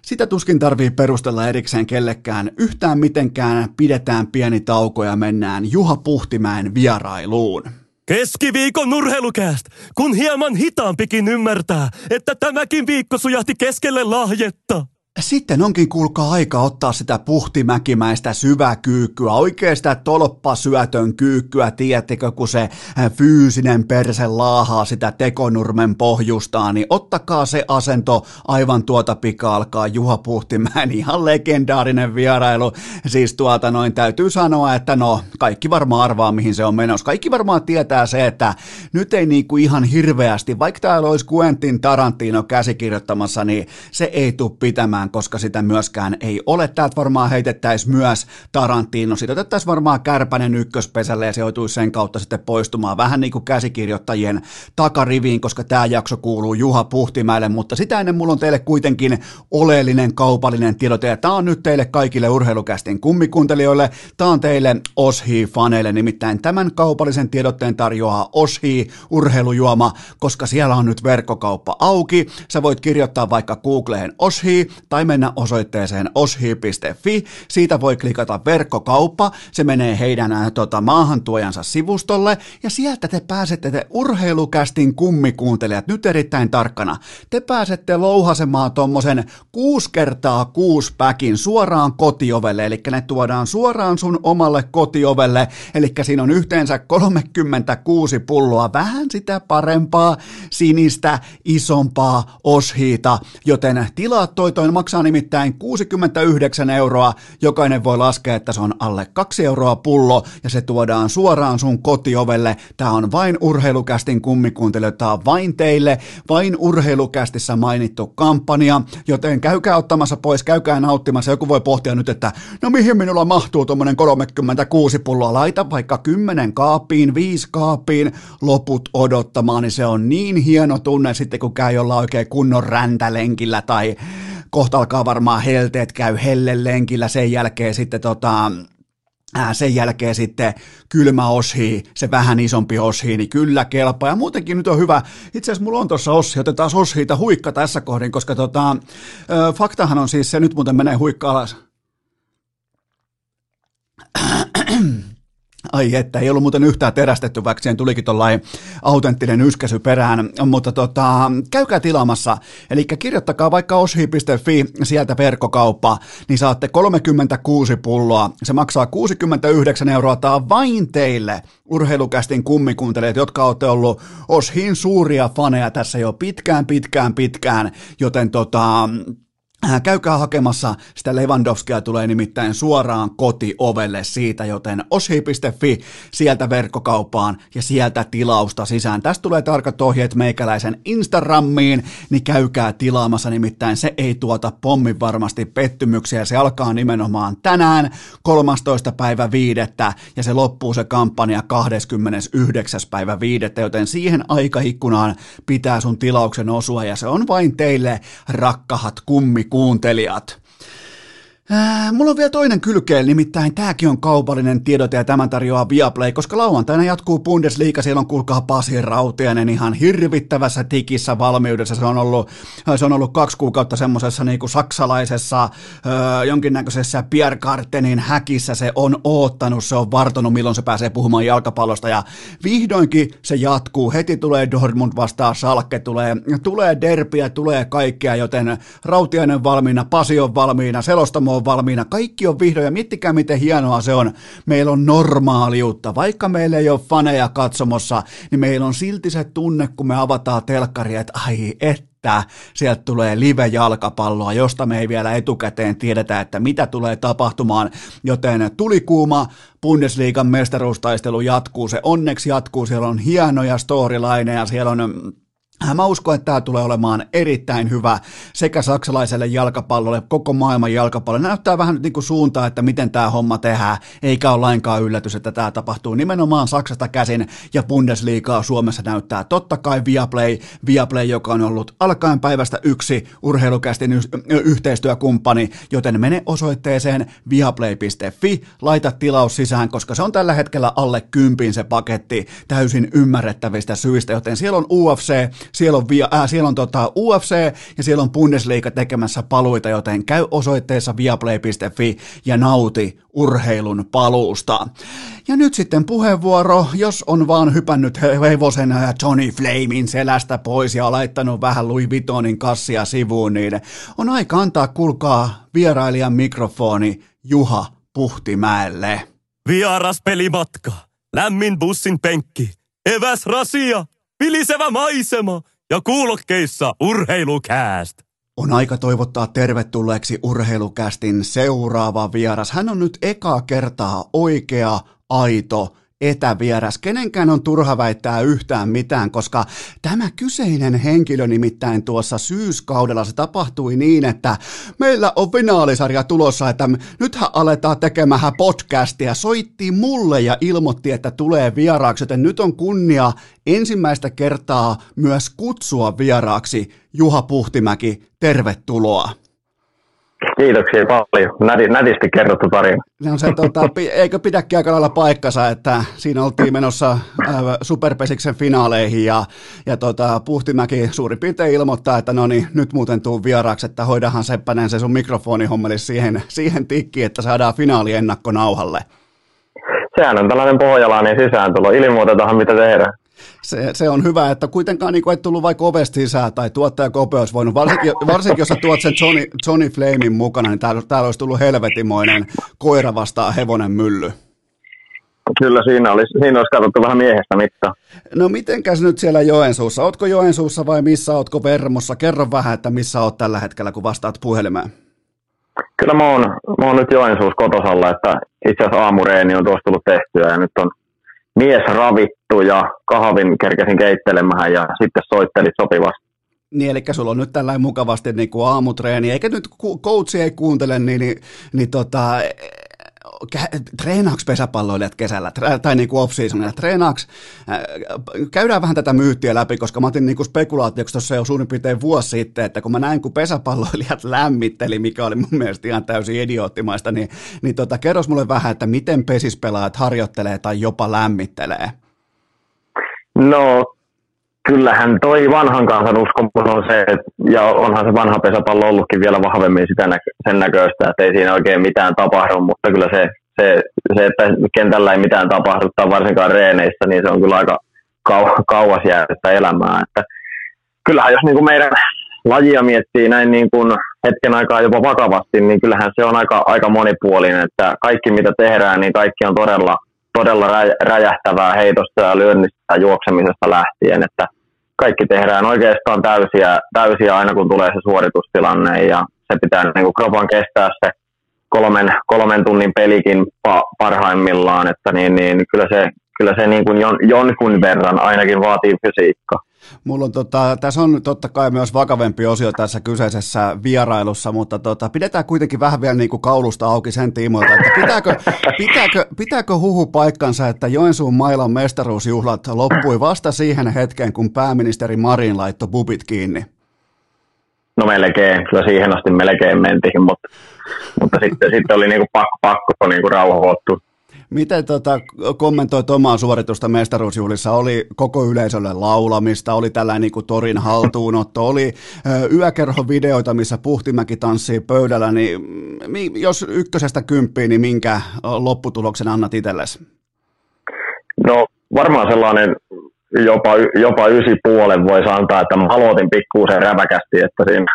Speaker 1: Sitä tuskin tarvii perustella erikseen kellekään. Yhtään mitenkään pidetään pieni tauko ja mennään Juha Puhtimäen vierailuun.
Speaker 2: Keskiviikon nurheilukääst, kun hieman hitaampikin ymmärtää, että tämäkin viikko sujahti keskelle lahjetta.
Speaker 1: Sitten onkin kuulkaa aika ottaa sitä puhtimäkimäistä syväkyykkyä, oikein sitä tolppasyötön kyykkyä, tiedättekö, kun se äh, fyysinen perse laahaa sitä tekonurmen pohjustaa, niin ottakaa se asento aivan tuota pika alkaa Juha Puhtimäen ihan legendaarinen vierailu. Siis tuota noin täytyy sanoa, että no kaikki varmaan arvaa mihin se on menossa. Kaikki varmaan tietää se, että nyt ei niinku ihan hirveästi, vaikka täällä olisi Quentin Tarantino käsikirjoittamassa, niin se ei tule pitämään mitään, koska sitä myöskään ei ole. Täältä varmaan heitettäisiin myös Tarantino. Sitten otettaisiin varmaan Kärpänen ykköspesälle ja se joutuisi sen kautta sitten poistumaan vähän niin kuin käsikirjoittajien takariviin, koska tämä jakso kuuluu Juha Puhtimäelle, mutta sitä ennen mulla on teille kuitenkin oleellinen kaupallinen tiedote ja tämä on nyt teille kaikille urheilukästin kummikuuntelijoille, tämä on teille Oshi-faneille, nimittäin tämän kaupallisen tiedotteen tarjoaa Oshi urheilujuoma, koska siellä on nyt verkkokauppa auki. Sä voit kirjoittaa vaikka Googleen Oshi tai mennä osoitteeseen oshi.fi. Siitä voi klikata verkkokauppa, se menee heidän tota, maahantuojansa sivustolle. Ja sieltä te pääsette te urheilukästin kummikuuntelijat nyt erittäin tarkkana. Te pääsette louhasemaan tommosen 6 kertaa 6 päkin suoraan kotiovelle, eli ne tuodaan suoraan sun omalle kotiovelle, eli siinä on yhteensä 36 pulloa, vähän sitä parempaa, sinistä, isompaa oshiita, joten tilaat toi, toi maksaa nimittäin 69 euroa, jokainen voi laskea, että se on alle 2 euroa pullo, ja se tuodaan suoraan sun kotiovelle, tää on vain urheilukästin kummikuuntelijoita, tää on vain teille, vain urheilukästissä mainittu kampanja, joten käykää ottamassa pois, käykää nauttimassa, joku voi pohtia nyt, että no mihin minulla mahtuu tuommoinen 36 pulloa, laita vaikka 10 kaappiin, 5 kaappiin, loput odottamaan, niin se on niin hieno tunne sitten, kun käy jollain oikein kunnon räntälenkillä tai kohta alkaa varmaan helteet, käy hellelenkillä, sen jälkeen sitten tota, sen jälkeen sitten kylmä oshi, se vähän isompi oshi, niin kyllä kelpaa. Ja muutenkin nyt on hyvä, itse asiassa mulla on tuossa oshi, otetaan oshiita huikka tässä kohdin, koska tota, faktahan on siis se, nyt muuten menee huikka alas. Ai että, ei ollut muuten yhtään terästetty, vaikka siihen tulikin tuollainen autenttinen yskäsy perään, mutta tota, käykää tilaamassa, eli kirjoittakaa vaikka oshi.fi sieltä verkkokauppa, niin saatte 36 pulloa, se maksaa 69 euroa, tämä on vain teille urheilukästin kummikuuntelijat, jotka olette ollut Oshin suuria faneja tässä jo pitkään, pitkään, pitkään, joten tota, käykää hakemassa, sitä Lewandowskia tulee nimittäin suoraan kotiovelle siitä, joten oshi.fi sieltä verkkokauppaan ja sieltä tilausta sisään. Tästä tulee tarkat ohjeet meikäläisen Instagramiin, niin käykää tilaamassa, nimittäin se ei tuota pommin varmasti pettymyksiä. Se alkaa nimenomaan tänään 13. päivä viidettä ja se loppuu se kampanja 29. päivä viidettä, joten siihen aikaikkunaan pitää sun tilauksen osua ja se on vain teille rakkahat kummi kuuntelijat. Mulla on vielä toinen kylkeen, nimittäin tämäkin on kaupallinen tiedote ja tämän tarjoaa Viaplay, koska lauantaina jatkuu Bundesliga, siellä on kuulkaa Pasi Rautianen ihan hirvittävässä tikissä valmiudessa, se on ollut, se on ollut kaksi kuukautta semmoisessa niin saksalaisessa ö, jonkinnäköisessä Pierre Cartenin häkissä, se on oottanut, se on vartonut milloin se pääsee puhumaan jalkapallosta. Ja vihdoinkin se jatkuu, heti tulee Dortmund vastaan Salke, tulee, tulee derpiä, tulee kaikkea, joten Rautianen valmiina, Pasi on valmiina, selostamo on valmiina, kaikki on vihdoin ja miettikää miten hienoa se on. Meillä on normaaliutta, vaikka meillä ei ole faneja katsomossa, niin meillä on silti se tunne, kun me avataan telkkaria, että ai että sieltä tulee live-jalkapalloa, josta me ei vielä etukäteen tiedetä, että mitä tulee tapahtumaan, joten tulikuuma Bundesliigan mestaruustaistelu jatkuu, se onneksi jatkuu, siellä on hienoja storylineja, siellä on Mä uskon, että tämä tulee olemaan erittäin hyvä sekä saksalaiselle jalkapallolle, koko maailman jalkapallolle. Näyttää vähän niin kuin suuntaa, että miten tämä homma tehdään, eikä ole lainkaan yllätys, että tämä tapahtuu nimenomaan Saksasta käsin ja Bundesliigaa Suomessa näyttää totta kai Viaplay, Viaplay, joka on ollut alkaen päivästä yksi urheilukästin yhteistyökumppani, joten mene osoitteeseen viaplay.fi, laita tilaus sisään, koska se on tällä hetkellä alle kympin se paketti täysin ymmärrettävistä syistä, joten siellä on UFC, siellä on, via, äh, siellä on tota UFC ja siellä on Bundesliga tekemässä paluita, joten käy osoitteessa viaplay.fi ja nauti urheilun paluusta. Ja nyt sitten puheenvuoro, jos on vaan hypännyt hevosen äh, Johnny Flamein selästä pois ja laittanut vähän Louis Vuittonin kassia sivuun, niin on aika antaa kulkaa vierailijan mikrofoni Juha Puhtimäelle.
Speaker 2: Vieras pelimatka, lämmin bussin penkki, eväs rasia, vilisevä maisema ja kuulokkeissa urheilukääst.
Speaker 1: On aika toivottaa tervetulleeksi urheilukästin seuraava vieras. Hän on nyt eka kertaa oikea, aito, etävieras. Kenenkään on turha väittää yhtään mitään, koska tämä kyseinen henkilö nimittäin tuossa syyskaudella se tapahtui niin, että meillä on finaalisarja tulossa, että nythän aletaan tekemään podcastia. Soitti mulle ja ilmoitti, että tulee vieraaksi, joten nyt on kunnia ensimmäistä kertaa myös kutsua vieraaksi Juha Puhtimäki. Tervetuloa.
Speaker 3: Kiitoksia paljon. Näti, nätisti kerrottu tarina.
Speaker 1: No se, tota, eikö pidäkin aika lailla paikkansa, että siinä oltiin menossa äh, Superpesiksen finaaleihin ja, ja tota, Puhtimäki suurin piirtein ilmoittaa, että no niin, nyt muuten tuu vieraaksi, että hoidahan Seppänen se sun mikrofonihommeli siihen, siihen tikkiin, että saadaan finaali ennakko nauhalle.
Speaker 3: Sehän on tällainen pohjalainen sisääntulo. Ilmoitetaanhan mitä tehdään
Speaker 1: se, se on hyvä, että kuitenkaan niin kuin, et tullut vaikka ovesta sisään tai tuottaja Kope olisi voinut, varsinkin, varsinkin jos sä tuot sen Johnny, Johnny Flamein mukana, niin täällä, täällä olisi tullut helvetimoinen koira vastaan hevonen mylly.
Speaker 3: Kyllä siinä olisi, siinä olisi katsottu vähän miehestä mittaa.
Speaker 1: No mitenkäs nyt siellä Joensuussa? Ootko Joensuussa vai missä ootko Vermossa? Kerro vähän, että missä oot tällä hetkellä, kun vastaat puhelimeen.
Speaker 3: Kyllä mä oon, mä oon nyt Joensuussa kotosalla, että itse asiassa aamureeni on tuossa tullut tehtyä ja nyt on mies ravittu ja kahvin kerkesin keittelemään ja sitten soittelit sopivasti.
Speaker 1: Niin, eli sulla on nyt tällainen mukavasti niin kuin aamutreeni, eikä nyt coachi ei kuuntele, niin, niin, niin tota, treenaaks pesäpalloilijat kesällä, tai niin kuin off-seasonilla, treenaaks, äh, käydään vähän tätä myyttiä läpi, koska mä otin niin spekulaatioksi tuossa jo suurin piirtein vuosi sitten, että kun mä näin, kun pesäpalloilijat lämmitteli, mikä oli mun mielestä ihan täysin idioottimaista, niin, niin tota, kerros mulle vähän, että miten pesispelaajat harjoittelee tai jopa lämmittelee?
Speaker 3: No kyllähän toi vanhan kansan uskomus on se, että, ja onhan se vanha pesäpallo ollutkin vielä vahvemmin sitä nä- sen näköistä, että ei siinä oikein mitään tapahdu, mutta kyllä se, se, se että kentällä ei mitään tapahdu tai varsinkaan reeneissä, niin se on kyllä aika kau- kauas jäädyttä elämää. Että kyllähän jos niin kuin meidän lajia miettii näin niin kuin hetken aikaa jopa vakavasti, niin kyllähän se on aika, aika monipuolinen, että kaikki mitä tehdään, niin kaikki on todella todella räjähtävää heitosta ja lyönnistä juoksemisesta lähtien, että kaikki tehdään oikeastaan täysiä, täysiä aina kun tulee se suoritustilanne ja se pitää niin kuin kropan kestää se kolmen, kolmen tunnin pelikin parhaimmillaan, että niin, niin kyllä se, kyllä se niin kuin jon, jonkun verran ainakin vaatii fysiikkaa.
Speaker 1: Mulla on tota, tässä on totta kai myös vakavempi osio tässä kyseisessä vierailussa, mutta tota, pidetään kuitenkin vähän vielä niin kuin kaulusta auki sen tiimoilta, että pitääkö, pitääkö, pitääkö huhu paikkansa, että Joensuun mailan mestaruusjuhlat loppui vasta siihen hetkeen, kun pääministeri Marin laittoi bubit kiinni?
Speaker 3: No melkein, kyllä siihen asti melkein mentiin, mutta, mutta sitten, sitten oli niinku pakko, pakko niinku rauhoittua.
Speaker 1: Miten tota, kommentoit omaa suoritusta mestaruusjuhlissa? Oli koko yleisölle laulamista, oli tällainen niin kuin torin haltuunotto, oli yökerhovideoita, missä Puhtimäki tanssii pöydällä, niin jos ykkösestä kymppiin, niin minkä lopputuloksen annat itsellesi?
Speaker 3: No varmaan sellainen jopa, jopa ysi puolen voisi antaa, että mä aloitin pikkuusen räväkästi, että siinä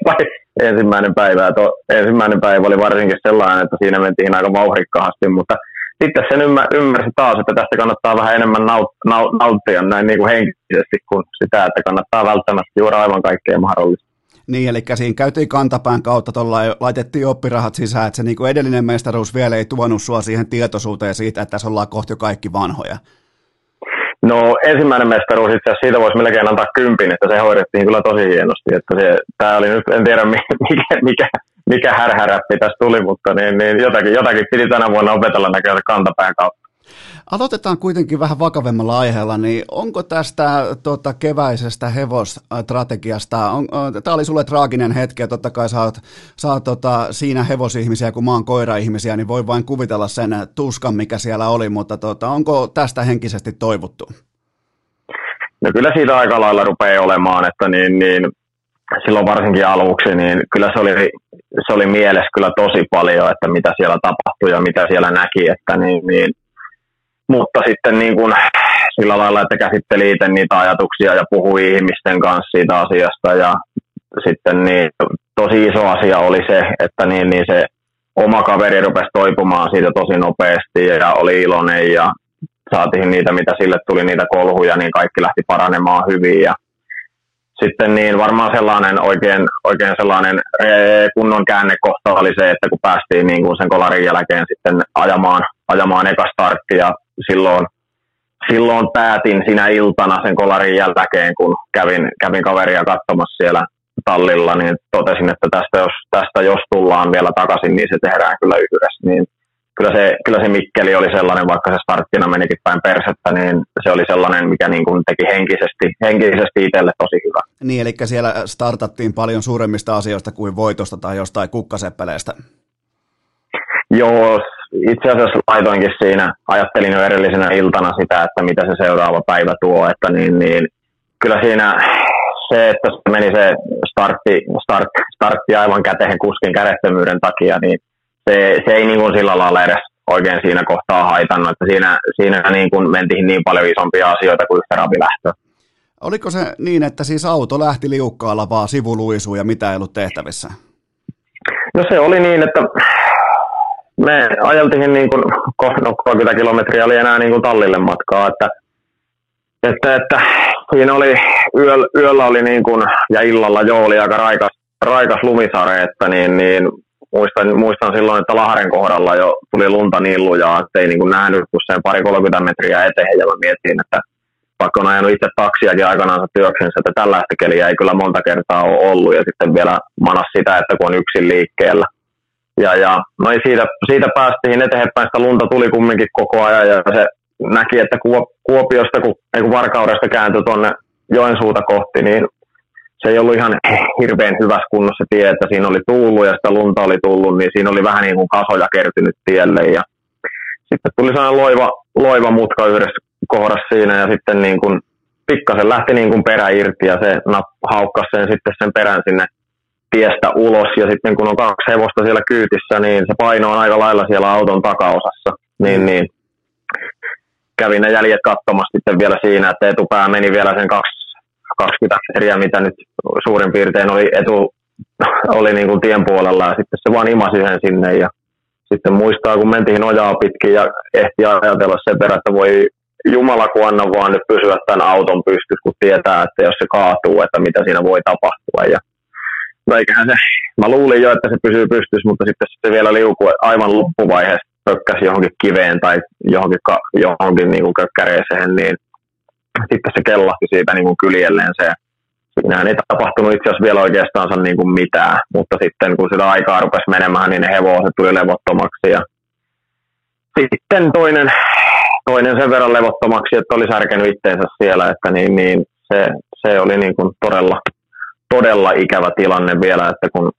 Speaker 3: ensimmäinen päivä, to, ensimmäinen päivä oli varsinkin sellainen, että siinä mentiin aika vauhrikkaasti, mutta – sitten sen ymmär, ymmärsi taas, että tästä kannattaa vähän enemmän naut, naut, nauttia näin niin kuin henkisesti kuin sitä, että kannattaa välttämättä juoda aivan kaikkea mahdollista.
Speaker 1: Niin, eli siinä käytiin kantapään kautta, tuolla laitettiin oppirahat sisään, että se niin kuin edellinen mestaruus vielä ei tuonut sua siihen tietoisuuteen siitä, että tässä ollaan kohti jo kaikki vanhoja.
Speaker 3: No ensimmäinen mestaruus itse asiassa siitä voisi melkein antaa kympin, että se hoidettiin kyllä tosi hienosti. Että se, tämä oli nyt, en tiedä mikä, mikä, mikä härhäräppi tässä tuli, mutta niin, niin jotakin, jotakin piti tänä vuonna opetella näköjään kantapään kautta.
Speaker 1: Aloitetaan kuitenkin vähän vakavemmalla aiheella, niin onko tästä tota, keväisestä hevosstrategiasta, on, tämä oli sulle traaginen hetki ja totta kai sä oot, sä oot tota, siinä hevosihmisiä, kun mä oon koira-ihmisiä, niin voi vain kuvitella sen tuskan, mikä siellä oli, mutta tota, onko tästä henkisesti toivottu?
Speaker 3: No kyllä siitä aika lailla rupeaa olemaan, että niin, niin silloin varsinkin aluksi, niin kyllä se oli, se oli mielessä kyllä tosi paljon, että mitä siellä tapahtui ja mitä siellä näki, että niin, niin. Mutta sitten niin kuin sillä lailla, että käsitteli itse niitä ajatuksia ja puhui ihmisten kanssa siitä asiasta ja sitten niin, tosi iso asia oli se, että niin, niin se oma kaveri rupesi toipumaan siitä tosi nopeasti ja oli iloinen ja saatiin niitä, mitä sille tuli, niitä kolhuja, niin kaikki lähti paranemaan hyvin ja sitten niin varmaan sellainen oikein, oikein sellainen kunnon käännekohta oli se, että kun päästiin niin kuin sen kolarin jälkeen sitten ajamaan, ajamaan eka startti ja silloin, silloin päätin sinä iltana sen kolarin jälkeen, kun kävin, kävin kaveria katsomassa siellä tallilla, niin totesin, että tästä jos, tästä jos tullaan vielä takaisin, niin se tehdään kyllä yhdessä. Niin kyllä se, kyllä se Mikkeli oli sellainen, vaikka se starttina menikin päin persettä, niin se oli sellainen, mikä niin kuin teki henkisesti, henkisesti itselle tosi hyvä.
Speaker 1: Niin, eli siellä startattiin paljon suuremmista asioista kuin voitosta tai jostain kukkaseppeleestä.
Speaker 3: Joo, itse asiassa laitoinkin siinä, ajattelin jo edellisenä iltana sitä, että mitä se seuraava päivä tuo, että niin, niin kyllä siinä se, että meni se startti, start, startti aivan käteen kuskin kädettömyyden takia, niin se, se ei niin kuin sillä lailla edes oikein siinä kohtaa haitannut, että siinä, siinä niin kuin mentiin niin paljon isompia asioita kuin yhtä rapilähtöä.
Speaker 1: Oliko se niin, että siis auto lähti liukkaalla vaan sivuluisuun ja mitä ei ollut tehtävissä?
Speaker 3: No se oli niin, että me ajeltiin niin kuin, no 30 kilometriä oli enää niin kuin tallille matkaa, että, että, että siinä oli, yöllä, yöllä oli niin kuin, ja illalla jo oli aika raikas, raikas lumisare, että niin, niin muistan, muistan silloin, että Lahden kohdalla jo tuli lunta niin lujaa, että ei niin kuin nähnyt kuin sen pari 30 metriä eteen, ja mä mietin, että vaikka on ajanut itse taksiakin aikanaan työksensä, että tällaista keliä ei kyllä monta kertaa ole ollut, ja sitten vielä manas sitä, että kun on yksin liikkeellä. Ja, ja no ei siitä, siitä päästiin eteenpäin, sitä lunta tuli kumminkin koko ajan, ja se näki, että Kuopiosta, kun, ei kun Varkaudesta kääntyi tuonne Joensuuta kohti, niin se ei ollut ihan hirveän hyvässä kunnossa tie, että siinä oli tullut ja sitä lunta oli tullut, niin siinä oli vähän niin kuin kasoja kertynyt tielle ja sitten tuli sellainen loiva, loiva mutka yhdessä kohdassa siinä ja sitten niin kuin pikkasen lähti niin kuin perä irti ja se haukkasi sen sitten sen perän sinne tiestä ulos ja sitten kun on kaksi hevosta siellä kyytissä, niin se paino on aika lailla siellä auton takaosassa, niin, mm. niin kävin ne jäljet katsomassa sitten vielä siinä, että etupää meni vielä sen kaksi 20 eriä, mitä nyt suurin piirtein oli etu, oli niin kuin tien puolella ja sitten se vaan imasi yhden sinne ja sitten muistaa, kun mentiin ojaa pitkin ja ehti ajatella sen perä, että voi Jumala, kun anna vaan nyt pysyä tämän auton pystyt, kun tietää, että jos se kaatuu, että mitä siinä voi tapahtua. Ja no eiköhän se, mä luulin jo, että se pysyy pystyssä, mutta sitten se vielä liukui aivan loppuvaiheessa pökkäsi johonkin kiveen tai johonkin, johonkin niin kökkäreeseen, niin sitten se kellahti siitä niin kuin kyljelleen se. Siinähän ei tapahtunut itse asiassa vielä oikeastaan niin kuin mitään, mutta sitten kun sitä aikaa rupesi menemään, niin ne hevoset tuli levottomaksi ja sitten toinen, toinen sen verran levottomaksi, että oli särkenyt itteensä siellä, että niin, niin se, se oli niin kuin todella, todella ikävä tilanne vielä, että kun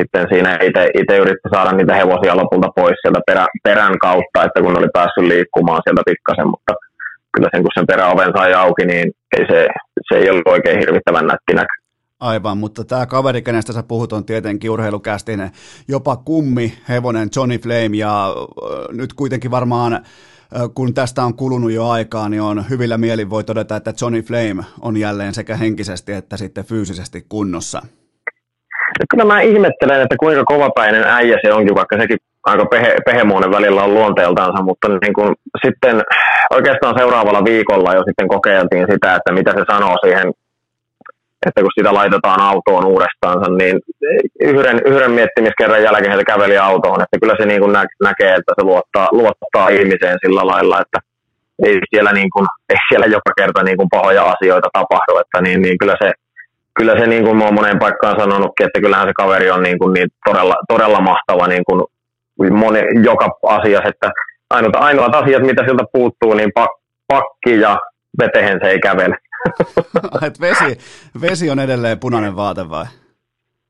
Speaker 3: sitten siinä itse yritti saada niitä hevosia lopulta pois sieltä perä, perän kautta, että kun oli päässyt liikkumaan sieltä pikkasen, mutta kyllä sen kun sen peräoven sai auki, niin ei se, se ei ollut oikein hirvittävän nätti näkö.
Speaker 1: Aivan, mutta tämä kaveri, kenestä sä puhut, on tietenkin urheilukästinen, jopa kummi, hevonen Johnny Flame, ja nyt kuitenkin varmaan kun tästä on kulunut jo aikaa, niin on hyvillä mielin voi todeta, että Johnny Flame on jälleen sekä henkisesti että sitten fyysisesti kunnossa.
Speaker 3: Kyllä mä ihmettelen, että kuinka kovapäinen äijä se onkin, vaikka sekin aika pehe, pehemuonen välillä on luonteeltaansa, mutta niin kuin sitten oikeastaan seuraavalla viikolla jo sitten kokeiltiin sitä, että mitä se sanoo siihen, että kun sitä laitetaan autoon uudestaan, niin yhden, yhden miettimiskerran jälkeen se käveli autoon, että kyllä se niin kuin nä, näkee, että se luottaa, luottaa ihmiseen sillä lailla, että ei siellä, niin kuin, ei siellä joka kerta niin kuin pahoja asioita tapahdu, että niin, niin kyllä se kyllä se niin kuin mä oon moneen paikkaan sanonutkin, että kyllähän se kaveri on niin, kuin niin todella, todella mahtava niin kuin moni, joka asiassa, että ainoat, ainoat asiat, mitä siltä puuttuu, niin pak, pakki ja vetehen se ei kävele.
Speaker 1: Et vesi, vesi on edelleen punainen vaate vai?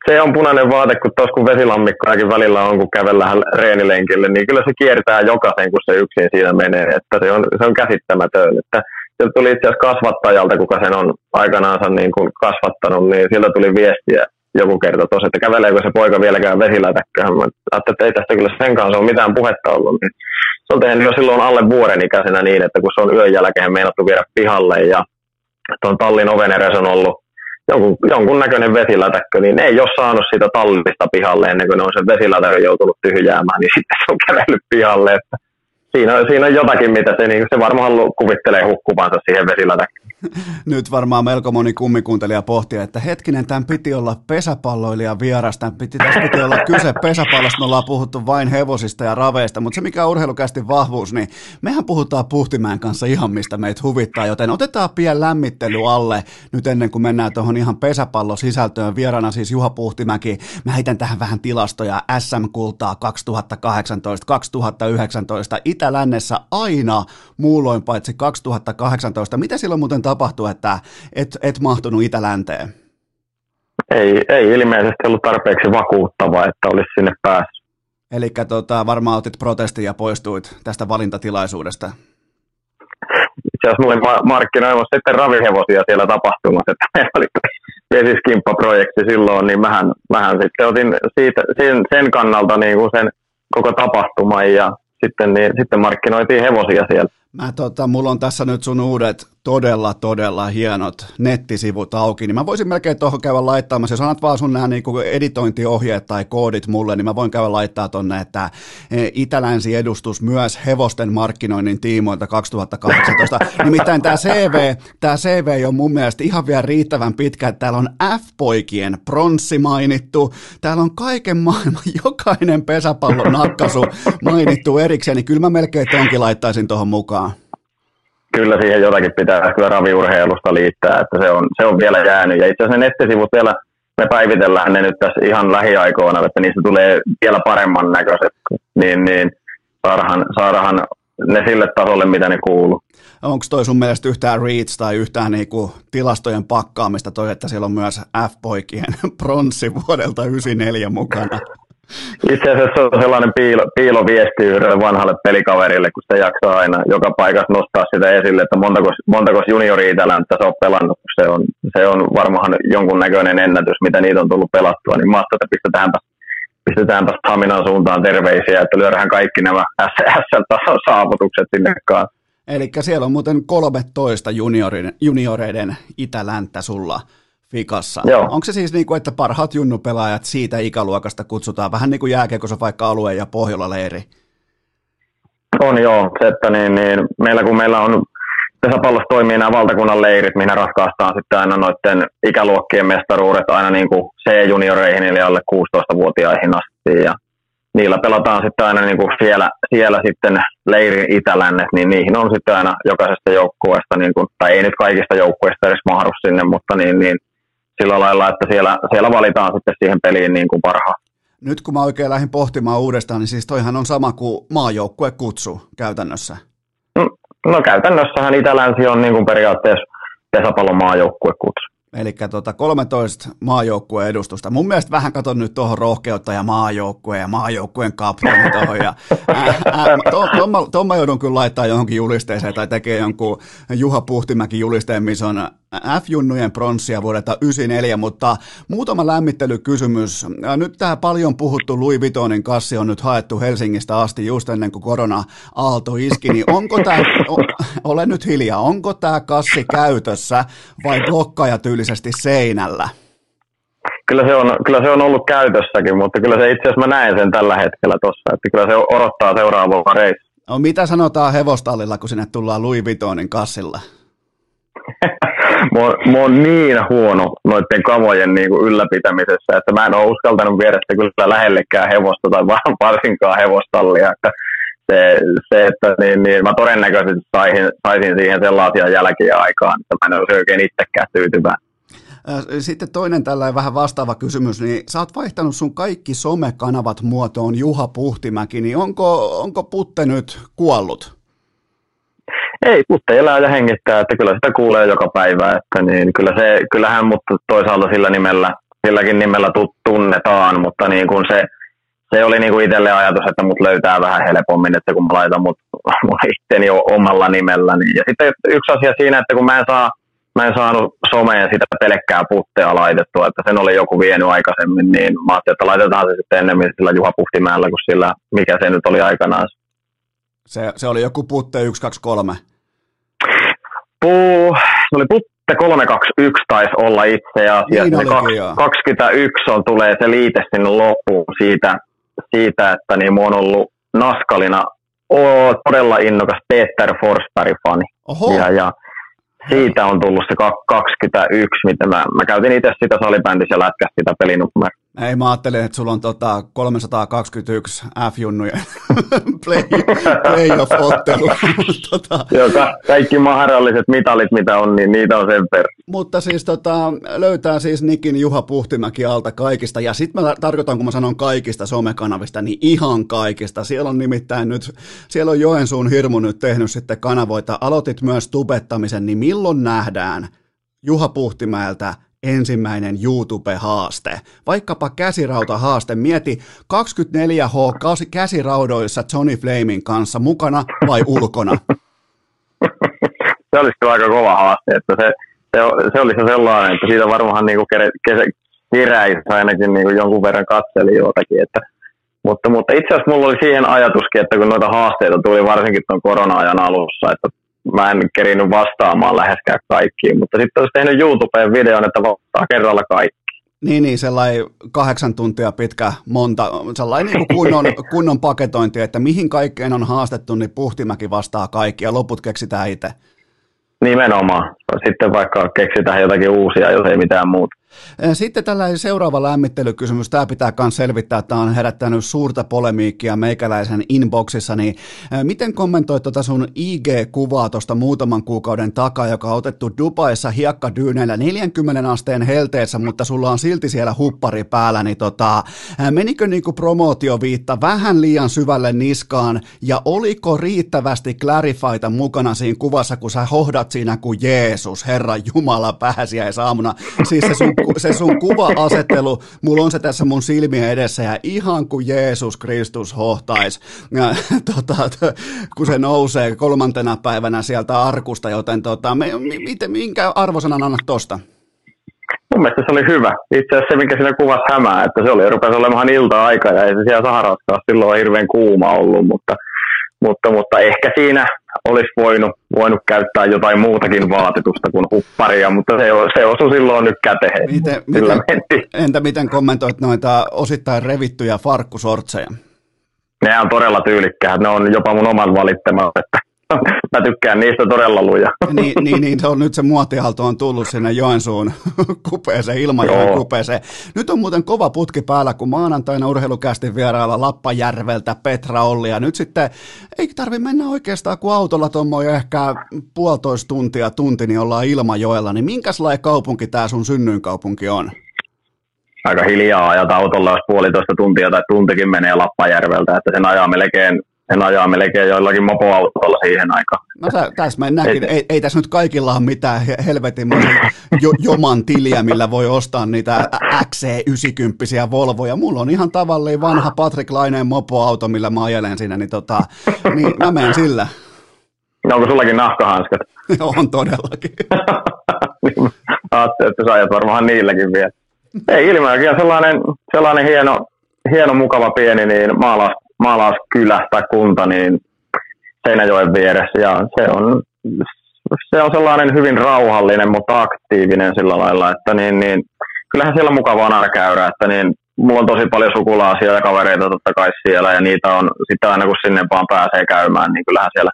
Speaker 3: Se on punainen vaate, kun tuossa kun vesilammikkoakin välillä on, kun kävellään reenilenkille, niin kyllä se kiertää jokaisen, kun se yksin siinä menee. Että se on, se on käsittämätön. Että sieltä tuli itse asiassa kasvattajalta, kuka sen on aikanaansa niin kuin kasvattanut, niin sieltä tuli viestiä joku kerta tuossa, että käveleekö se poika vieläkään vesilätäkköön. Mä ajattelin, että ei tästä kyllä sen kanssa ole mitään puhetta ollut. Niin se on tehnyt jo silloin alle vuoden ikäisenä niin, että kun se on yön jälkeen meinattu viedä pihalle ja tuon tallin oven on ollut jonkun, jonkun näköinen vesilätäkkö, niin ei ole saanut sitä tallista pihalle ennen kuin ne on sen vesilätäkön joutunut tyhjäämään, niin sitten se on kävellyt pihalle. Että siinä, on, siinä on jotakin, mitä se, niin se varmaan kuvittelee hukkuvansa siihen vesilätäkkiin.
Speaker 1: Nyt varmaan melko moni kummikuuntelija pohtii, että hetkinen, tämän piti olla pesäpalloilija vieras, tämän piti, tässä piti olla kyse pesäpallosta, me ollaan puhuttu vain hevosista ja raveista, mutta se mikä on urheilukästi vahvuus, niin mehän puhutaan Puhtimäen kanssa ihan mistä meitä huvittaa, joten otetaan pian lämmittely alle nyt ennen kuin mennään tuohon ihan pesäpallosisältöön. Vierana siis Juha Puhtimäki, mä heitän tähän vähän tilastoja, SM-kultaa 2018, 2019, Itä-Lännessä aina muulloin paitsi 2018. Mitä silloin muuten tapahtui, että et, et mahtunut Itä-Länteen?
Speaker 3: Ei, ei ilmeisesti ollut tarpeeksi vakuuttava, että olisi sinne päässyt.
Speaker 1: Eli tota, varmaan otit protestin ja poistuit tästä valintatilaisuudesta.
Speaker 3: Itse asiassa mulla oli markkinoimassa sitten ravihevosia siellä tapahtumassa, että meillä oli vesiskimppaprojekti silloin, niin mähän, mähän sitten otin siitä, sen, sen kannalta niin kuin sen koko tapahtuman ja sitten, niin, sitten markkinoitiin hevosia siellä.
Speaker 1: Mä tota, mulla on tässä nyt sun uudet todella, todella hienot nettisivut auki, niin mä voisin melkein tuohon käydä laittamaan, jos annat vaan sun nämä niin editointiohjeet tai koodit mulle, niin mä voin käydä laittaa tonne, että e, Itälänsi edustus myös hevosten markkinoinnin tiimoilta 2018. Nimittäin tämä CV, tämä CV on mun mielestä ihan vielä riittävän pitkä, että täällä on F-poikien pronssi mainittu, täällä on kaiken maailman jokainen pesäpallon nakkasu mainittu erikseen, niin kyllä mä melkein tonkin laittaisin tuohon mukaan
Speaker 3: kyllä siihen jotakin pitää kyllä raviurheilusta liittää, että se on, se on vielä jäänyt. Ja itse asiassa ne nettisivut vielä, me päivitellään ne nyt tässä ihan lähiaikoina, että niistä tulee vielä paremman näköiset, niin, niin saadaan, saadaan ne sille tasolle, mitä ne kuuluu.
Speaker 1: Onko toi sun mielestä yhtään reach tai yhtään niinku tilastojen pakkaamista toi, että siellä on myös F-poikien pronssi vuodelta 94 mukana?
Speaker 3: Itse asiassa on sellainen piilo, piiloviesti yhdelle vanhalle pelikaverille, kun se jaksaa aina joka paikassa nostaa sitä esille, että montako, montako juniori Itäläntä se on pelannut. Se on, se on varmaan jonkun näköinen ennätys, mitä niitä on tullut pelattua. Niin mahtaa, että pistetäänpä, pistetäänpä Haminan suuntaan terveisiä, että lyödään kaikki nämä SL-tason saavutukset sinne kanssa.
Speaker 1: Eli siellä on muuten 13 junioreiden Itälänttä sulla fikassa. Joo. Onko se siis niin kuin, että parhaat junnupelaajat siitä ikäluokasta kutsutaan vähän niin kuin jääkiekossa vaikka alue- ja Pohjola-leiri?
Speaker 3: On joo, se, että niin, niin, meillä kun meillä on pesäpallossa toimii nämä valtakunnan leirit, mihin ratkaistaan sitten aina noiden ikäluokkien mestaruudet aina niin kuin C-junioreihin eli alle 16-vuotiaihin asti ja niillä pelataan sitten aina niin kuin siellä, siellä sitten leirin itälännet, niin niihin on sitten aina jokaisesta joukkueesta, niin kuin, tai ei nyt kaikista joukkueista edes mahdu sinne, mutta niin, niin sillä lailla, että siellä, siellä valitaan sitten siihen peliin niin kuin parhaan.
Speaker 1: Nyt kun mä oikein lähdin pohtimaan uudestaan, niin siis toihan on sama kuin kutsu käytännössä.
Speaker 3: No, no käytännössähän Itä-Länsi on niin kuin periaatteessa pesäpallon kutsu.
Speaker 1: Eli tota 13 maajoukkueen edustusta. Mun mielestä vähän katon nyt tuohon rohkeutta ja maajoukkueen ja maajoukkueen kapteeni tuohon. Ja, tuon mä joudun kyllä laittaa johonkin julisteeseen tai tekee jonkun Juha Puhtimäki julisteen, missä on F-junnujen pronssia vuodelta 94, mutta muutama lämmittelykysymys. Nyt tämä paljon puhuttu Louis Vuittonin kassi on nyt haettu Helsingistä asti just ennen kuin korona-aalto iski, niin onko tämä, ole nyt hiljaa, onko tämä kassi käytössä vai blokkajatyylisesti seinällä?
Speaker 3: Kyllä se, on, kyllä se on ollut käytössäkin, mutta kyllä se itse asiassa mä näen sen tällä hetkellä tuossa, että kyllä se odottaa seuraavaa reissu.
Speaker 1: No, mitä sanotaan hevostallilla, kun sinne tullaan Louis Vuittonin kassilla?
Speaker 3: mä, oon, mä oon niin huono noiden kamojen niin kuin ylläpitämisessä, että mä en ole uskaltanut viedä sitä kyllä lähellekään hevosta tai varsinkaan hevostallia. Että se, se, että niin, niin, mä todennäköisesti saisin, saisin siihen sellaisia jälkiä aikaan, että mä en olisi oikein itsekään tyytyväinen.
Speaker 1: Sitten toinen tällainen vähän vastaava kysymys, niin sä oot vaihtanut sun kaikki somekanavat muotoon Juha Puhtimäki, niin onko, onko Putte nyt kuollut?
Speaker 3: Ei, mutta elää ja hengittää, että kyllä sitä kuulee joka päivä, että niin kyllä se, kyllähän mutta toisaalta sillä nimellä, silläkin nimellä tunnetaan, mutta niin kuin se, se oli niin kuin itselle ajatus, että mut löytää vähän helpommin, että kun mä laitan mut, mut itteni omalla nimellä. Niin. Ja sitten yksi asia siinä, että kun mä en, saa, mä en saanut someen sitä pelkkää puttea laitettua, että sen oli joku vienyt aikaisemmin, niin mä ajattelin, että laitetaan se sitten ennemmin sillä Juha Puhtimäellä kuin sillä, mikä se nyt oli aikanaan.
Speaker 1: Se, se oli joku putte 123.
Speaker 3: Puu, se oli putte 321 taisi olla itse asiassa. Niin 21 on, tulee se liite sinne loppuun siitä, siitä että niin mä oon ollut Naskalina ole todella innokas Peter Forsberg-fani.
Speaker 1: Oho.
Speaker 3: Ja, ja siitä on tullut se 21, mitä mä, mä käytin itse sitä salibändissä ja lätkästä sitä pelinumeroa.
Speaker 1: Ei, mä ajattelin, että sulla on tota 321 F-junnujen play, playoff-ottelu. tota.
Speaker 3: Joo, ka- kaikki mahdolliset mitalit, mitä on, niin niitä on sen per.
Speaker 1: Mutta siis tota, löytää siis Nikin Juha Puhtimäki alta kaikista. Ja sitten mä tarkoitan, kun mä sanon kaikista somekanavista, niin ihan kaikista. Siellä on nimittäin nyt, siellä on Joensuun hirmu nyt tehnyt sitten kanavoita. Aloitit myös tubettamisen, niin milloin nähdään Juha Puhtimäeltä ensimmäinen YouTube-haaste. Vaikkapa käsirauta-haaste. Mieti 24H käsiraudoissa Johnny Flamin kanssa mukana vai ulkona?
Speaker 3: se olisi aika kova haaste, että se, se, se olisi sellainen, että siitä varmaan niin kuin keräisi ainakin niin kuin jonkun verran katseli jotakin, että mutta, mutta itse asiassa mulla oli siihen ajatuskin, että kun noita haasteita tuli varsinkin tuon korona-ajan alussa, että mä en kerinyt vastaamaan läheskään kaikkiin, mutta sitten olisi tehnyt YouTubeen videon, että vastaa kerralla kaikki.
Speaker 1: Niin, niin, sellainen kahdeksan tuntia pitkä monta, sellainen niin kuin kunnon, kunnon paketointi, että mihin kaikkeen on haastettu, niin Puhtimäki vastaa kaikki ja loput keksitään itse.
Speaker 3: Nimenomaan. Sitten vaikka keksitään jotakin uusia, jos ei mitään muuta.
Speaker 1: Sitten tällainen seuraava lämmittelykysymys, tämä pitää myös selvittää, tämä on herättänyt suurta polemiikkia meikäläisen inboxissa, niin miten kommentoit tuota sun IG-kuvaa tuosta muutaman kuukauden takaa, joka on otettu Dubaissa hiekkadyyneillä 40 asteen helteessä, mutta sulla on silti siellä huppari päällä, niin tota, menikö niinku promootioviitta vähän liian syvälle niskaan, ja oliko riittävästi clarifyta mukana siinä kuvassa, kun sä hohdat siinä kuin Jeesus, Herra Jumala pääsiäisaamuna, siis se sun se sun kuva-asettelu, mulla on se tässä mun silmien edessä ja ihan kuin Jeesus Kristus hohtais, ja, tota, kun se nousee kolmantena päivänä sieltä arkusta, joten tota, me, miten, minkä arvosanan annat tosta?
Speaker 3: Mun mielestä se oli hyvä. Itse asiassa se, mikä siinä kuvassa hämää, että se oli rupesi olemaan ilta-aika ja ei se siellä Saharassa silloin hirveän kuuma ollut, mutta, mutta, mutta ehkä siinä olisi voinut, voinut käyttää jotain muutakin vaatetusta kuin hupparia, mutta se, se osui silloin nyt käteen.
Speaker 1: Miten, miten, entä miten kommentoit noita osittain revittyjä farkkusortseja?
Speaker 3: Ne on todella tyylikkäät, ne on jopa mun oman valittema, että mä tykkään niistä todella luja.
Speaker 1: Niin, niin, niin se on nyt se muotihalto on tullut sinne Joensuun kupeeseen, Ilmajoen Joo. kupeeseen. Nyt on muuten kova putki päällä, kun maanantaina urheilukästin vierailla Lappajärveltä Petra Olli, ja nyt sitten ei tarvi mennä oikeastaan, kun autolla tuommoin ehkä puolitoista tuntia, tunti, niin ollaan Ilmajoella, niin minkälainen kaupunki tämä sun synnyinkaupunki on?
Speaker 3: Aika hiljaa ajat autolla, jos puolitoista tuntia tai tuntikin menee Lappajärveltä, että sen ajaa melkein en ajaa melkein joillakin mopoautolla siihen aikaan.
Speaker 1: No tässä mennäänkin. Ei, ei, ei tässä nyt kaikilla ole mitään helvetin jo, joman tiliä, millä voi ostaa niitä XC90 Volvoja. Mulla on ihan tavallinen vanha Patrick Laineen mopoauto, millä mä ajelen siinä, niin, tota, niin mä menen sillä.
Speaker 3: No, onko sullakin nahkahanskat?
Speaker 1: on todellakin.
Speaker 3: Ajattelin, että sä ajat varmaan niilläkin vielä. Ei on sellainen, sellainen hieno, hieno, mukava pieni niin maalaus maalauskylä tai kunta niin Seinäjoen vieressä. Ja se on, se on sellainen hyvin rauhallinen, mutta aktiivinen sillä lailla, että niin, niin, kyllähän siellä mukavaa aina käydä, että niin, mulla on tosi paljon sukulaisia ja kavereita totta kai siellä ja niitä on sitten aina kun sinne vaan pääsee käymään, niin kyllähän siellä,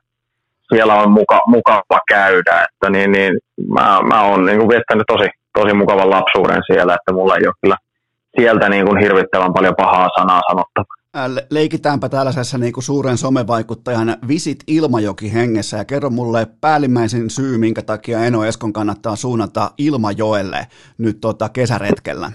Speaker 3: siellä on muka, mukava käydä, että niin, niin mä, mä oon niin viettänyt tosi, tosi mukavan lapsuuden siellä, että mulla ei ole kyllä sieltä niin kuin hirvittävän paljon pahaa sanaa sanottavaa
Speaker 1: leikitäänpä tällaisessa niin kuin suuren somevaikuttajan Visit Ilmajoki hengessä ja kerro mulle päällimmäisin syy, minkä takia Eno Eskon kannattaa suunnata Ilmajoelle nyt tota kesäretkellä.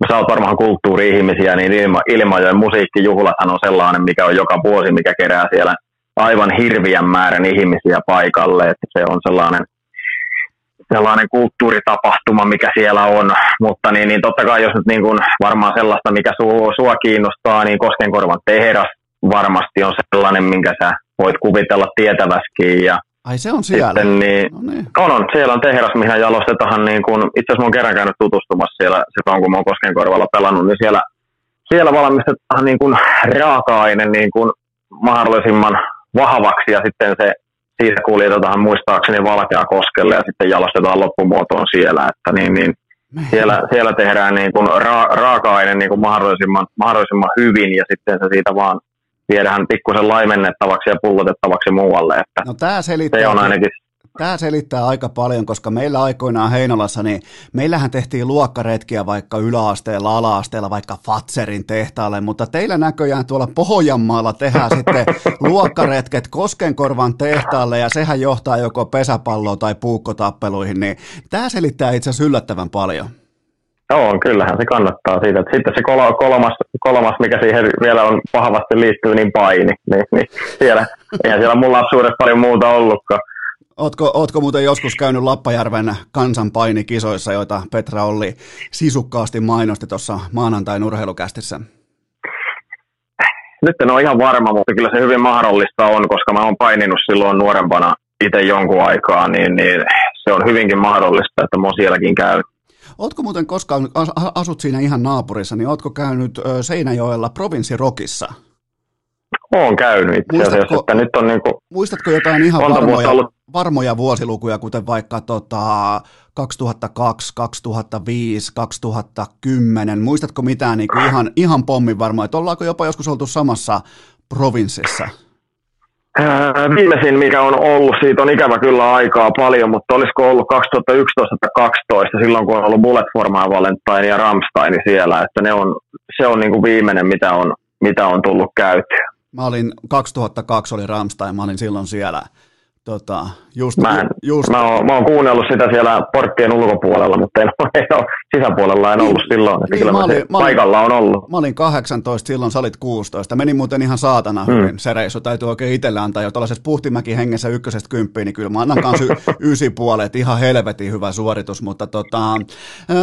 Speaker 3: No, sä oot varmaan kulttuuri-ihmisiä, niin Ilma, Ilmajoen musiikkijuhlathan on sellainen, mikä on joka vuosi, mikä kerää siellä aivan hirviän määrän ihmisiä paikalle, että se on sellainen sellainen kulttuuritapahtuma, mikä siellä on, mutta niin, niin totta kai jos nyt niin kuin varmaan sellaista, mikä sua, sua kiinnostaa, niin Koskenkorvan tehdas varmasti on sellainen, minkä sä voit kuvitella tietäväskin. Ja
Speaker 1: Ai se on siellä?
Speaker 3: Sitten, niin, no niin. On, on. Siellä on tehdas, mihin jalostetaan, niin kuin, itse asiassa mä oon kerran käynyt tutustumassa siellä, silloin kun mä oon Koskenkorvalla pelannut, niin siellä, siellä valmistetaan niin kuin raaka-aine niin kuin mahdollisimman vahvaksi ja sitten se siitä kuljetetaan muistaakseni koskelle ja sitten jalostetaan loppumuotoon siellä, että niin, niin siellä, siellä tehdään niin kuin ra, raaka-aine niin kuin mahdollisimman, mahdollisimman hyvin ja sitten se siitä vaan viedään pikkusen laimennettavaksi ja pullotettavaksi muualle. Että
Speaker 1: no tämä selittää, se on ainakin Tämä selittää aika paljon, koska meillä aikoinaan Heinolassa, niin meillähän tehtiin luokkaretkiä vaikka yläasteella, alaasteella, vaikka Fatserin tehtaalle, mutta teillä näköjään tuolla Pohjanmaalla tehdään sitten luokkaretket Koskenkorvan tehtaalle ja sehän johtaa joko pesäpalloon tai puukkotappeluihin, niin tämä selittää itse asiassa yllättävän paljon.
Speaker 3: Joo, kyllähän se kannattaa siitä. Että sitten se kolmas, kolmas, mikä siihen vielä on vahvasti liittyy, niin paini. Niin, niin siellä, eihän siellä mun lapsuudessa paljon muuta ollutkaan.
Speaker 1: Ootko, ootko muuten joskus käynyt Lappajärven kansanpainikisoissa, joita Petra Olli sisukkaasti mainosti tuossa maanantain urheilukästissä?
Speaker 3: Nyt en ole ihan varma, mutta kyllä se hyvin mahdollista on, koska mä oon paininut silloin nuorempana itse jonkun aikaa, niin, niin se on hyvinkin mahdollista, että mä oon sielläkin käynyt.
Speaker 1: Ootko muuten koskaan, asut siinä ihan naapurissa, niin ootko käynyt Seinäjoella provinssirokissa?
Speaker 3: Olen käynyt itse asiassa, muistatko, että nyt on niin kuin
Speaker 1: Muistatko jotain ihan varmoja, ollut... varmoja vuosilukuja, kuten vaikka tota 2002, 2005, 2010, muistatko mitään niin kuin ihan, ihan pommin varmoja, että ollaanko jopa joskus oltu samassa provinssissa?
Speaker 3: viimeisin, mikä on ollut, siitä on ikävä kyllä aikaa paljon, mutta olisiko ollut 2011 tai 2012, silloin kun on ollut Bullet for My Valentine ja Ramstein siellä, että ne on, se on niin kuin viimeinen, mitä on, mitä on tullut käytyä.
Speaker 1: Mä olin, 2002 oli Ramstein, mä olin silloin siellä Tota, just,
Speaker 3: mä, en, just... Mä, oon, mä oon kuunnellut sitä siellä porttien ulkopuolella, mutta en, en ole, sisäpuolella en ollut niin, silloin. Että niin, kyllä mä, olin, mä paikalla on ollut.
Speaker 1: Mä olin 18, silloin sä olit 16. Meni muuten ihan saatana mm. hyvin se reissu. Täytyy oikein itselle antaa jo tuollaisessa Puhtimäki hengessä ykkösestä kymppiin, niin kyllä mä annan kanssa ysi puolet. Ihan helvetin hyvä suoritus, mutta tota,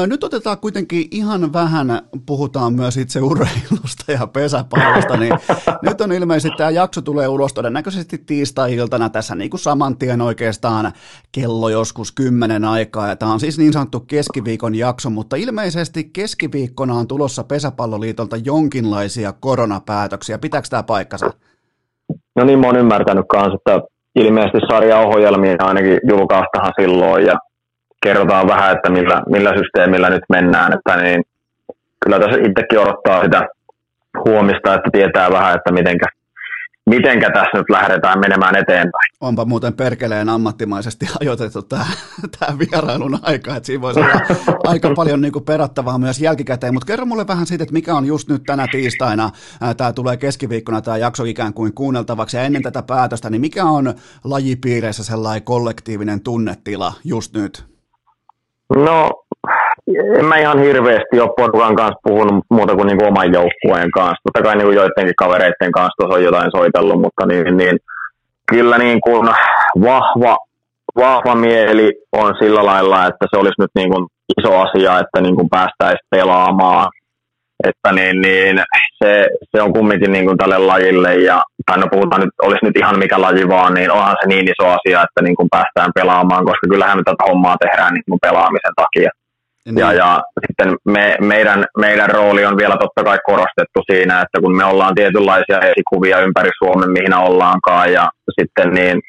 Speaker 1: nyt otetaan kuitenkin ihan vähän, puhutaan myös itse urheilusta ja pesäpallosta, niin nyt on ilmeisesti tämä jakso tulee ulos todennäköisesti tiistai-iltana tässä niin kuin saman tien oikeastaan kello joskus kymmenen aikaa. Ja tämä on siis niin sanottu keskiviikon jakso, mutta ilmeisesti keskiviikkona on tulossa Pesäpalloliitolta jonkinlaisia koronapäätöksiä. Pitääkö tämä paikkansa?
Speaker 3: No niin, mä oon ymmärtänyt kanssa, että ilmeisesti sarjaohjelmia ainakin julkaistahan silloin ja kerrotaan vähän, että millä, millä systeemillä nyt mennään. Että niin, kyllä tässä itsekin odottaa sitä huomista, että tietää vähän, että mitenkä, mitenkä tässä nyt lähdetään menemään eteenpäin.
Speaker 1: Onpa muuten perkeleen ammattimaisesti ajoitettu tämä, vierailun aika, että siinä voisi olla aika paljon niin perattavaa myös jälkikäteen, mutta kerro mulle vähän siitä, että mikä on just nyt tänä tiistaina, tämä tulee keskiviikkona tämä jakso ikään kuin kuunneltavaksi ja ennen tätä päätöstä, niin mikä on lajipiireissä sellainen kollektiivinen tunnetila just nyt?
Speaker 3: No en mä ihan hirveästi ole porukan kanssa puhunut muuta kuin, niin kuin oman joukkueen kanssa. Totta kai niin joidenkin kavereiden kanssa tuossa on jotain soitellut, mutta niin, niin kyllä niin kuin vahva, vahva mieli on sillä lailla, että se olisi nyt niin kuin iso asia, että niin kuin päästäisiin pelaamaan. Että niin, niin se, se, on kumminkin niin kuin tälle lajille, ja, tai no puhutaan nyt, olisi nyt ihan mikä laji vaan, niin onhan se niin iso asia, että niin kuin päästään pelaamaan, koska kyllähän me tätä hommaa tehdään niin kuin pelaamisen takia. Niin. Ja, ja sitten me, meidän, meidän rooli on vielä totta kai korostettu siinä, että kun me ollaan tietynlaisia esikuvia ympäri Suomen, mihin ollaankaan, ja sitten niin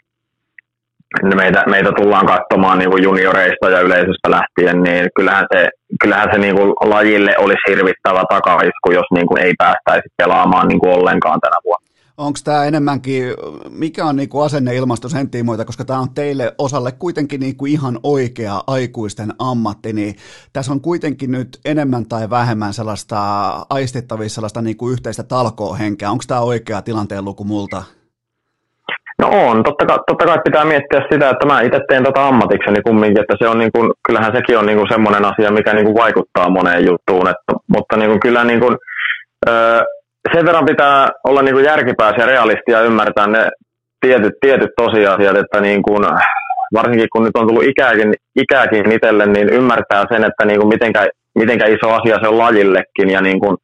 Speaker 3: meitä, meitä tullaan katsomaan niin kuin junioreista ja yleisöstä lähtien, niin kyllähän se, kyllähän se niin kuin lajille olisi hirvittävä takaisku, jos niin kuin ei päästäisi pelaamaan niin kuin ollenkaan tänä vuonna
Speaker 1: onko tämä enemmänkin, mikä on niinku asenneilmasto sen tiimoilta, koska tämä on teille osalle kuitenkin niinku ihan oikea aikuisten ammatti, niin tässä on kuitenkin nyt enemmän tai vähemmän sellaista aistettavissa sellaista niinku yhteistä talkoohenkeä. Onko tämä oikea tilanteen luku multa?
Speaker 3: No on, totta kai, totta kai pitää miettiä sitä, että mä itse teen tätä ammatikseni kumminkin, että se on niin kuin, kyllähän sekin on niin kuin semmoinen asia, mikä niin kuin vaikuttaa moneen juttuun, että, mutta niin kuin kyllä niin kuin, öö, sen verran pitää olla niin kuin järkipääs ja realisti ja ymmärtää ne tietyt, tietyt tosiasiat, että niin kuin, varsinkin kun nyt on tullut ikääkin, ikääkin itselle, niin ymmärtää sen, että niin kuin mitenkä, mitenkä iso asia se on lajillekin ja niin kuin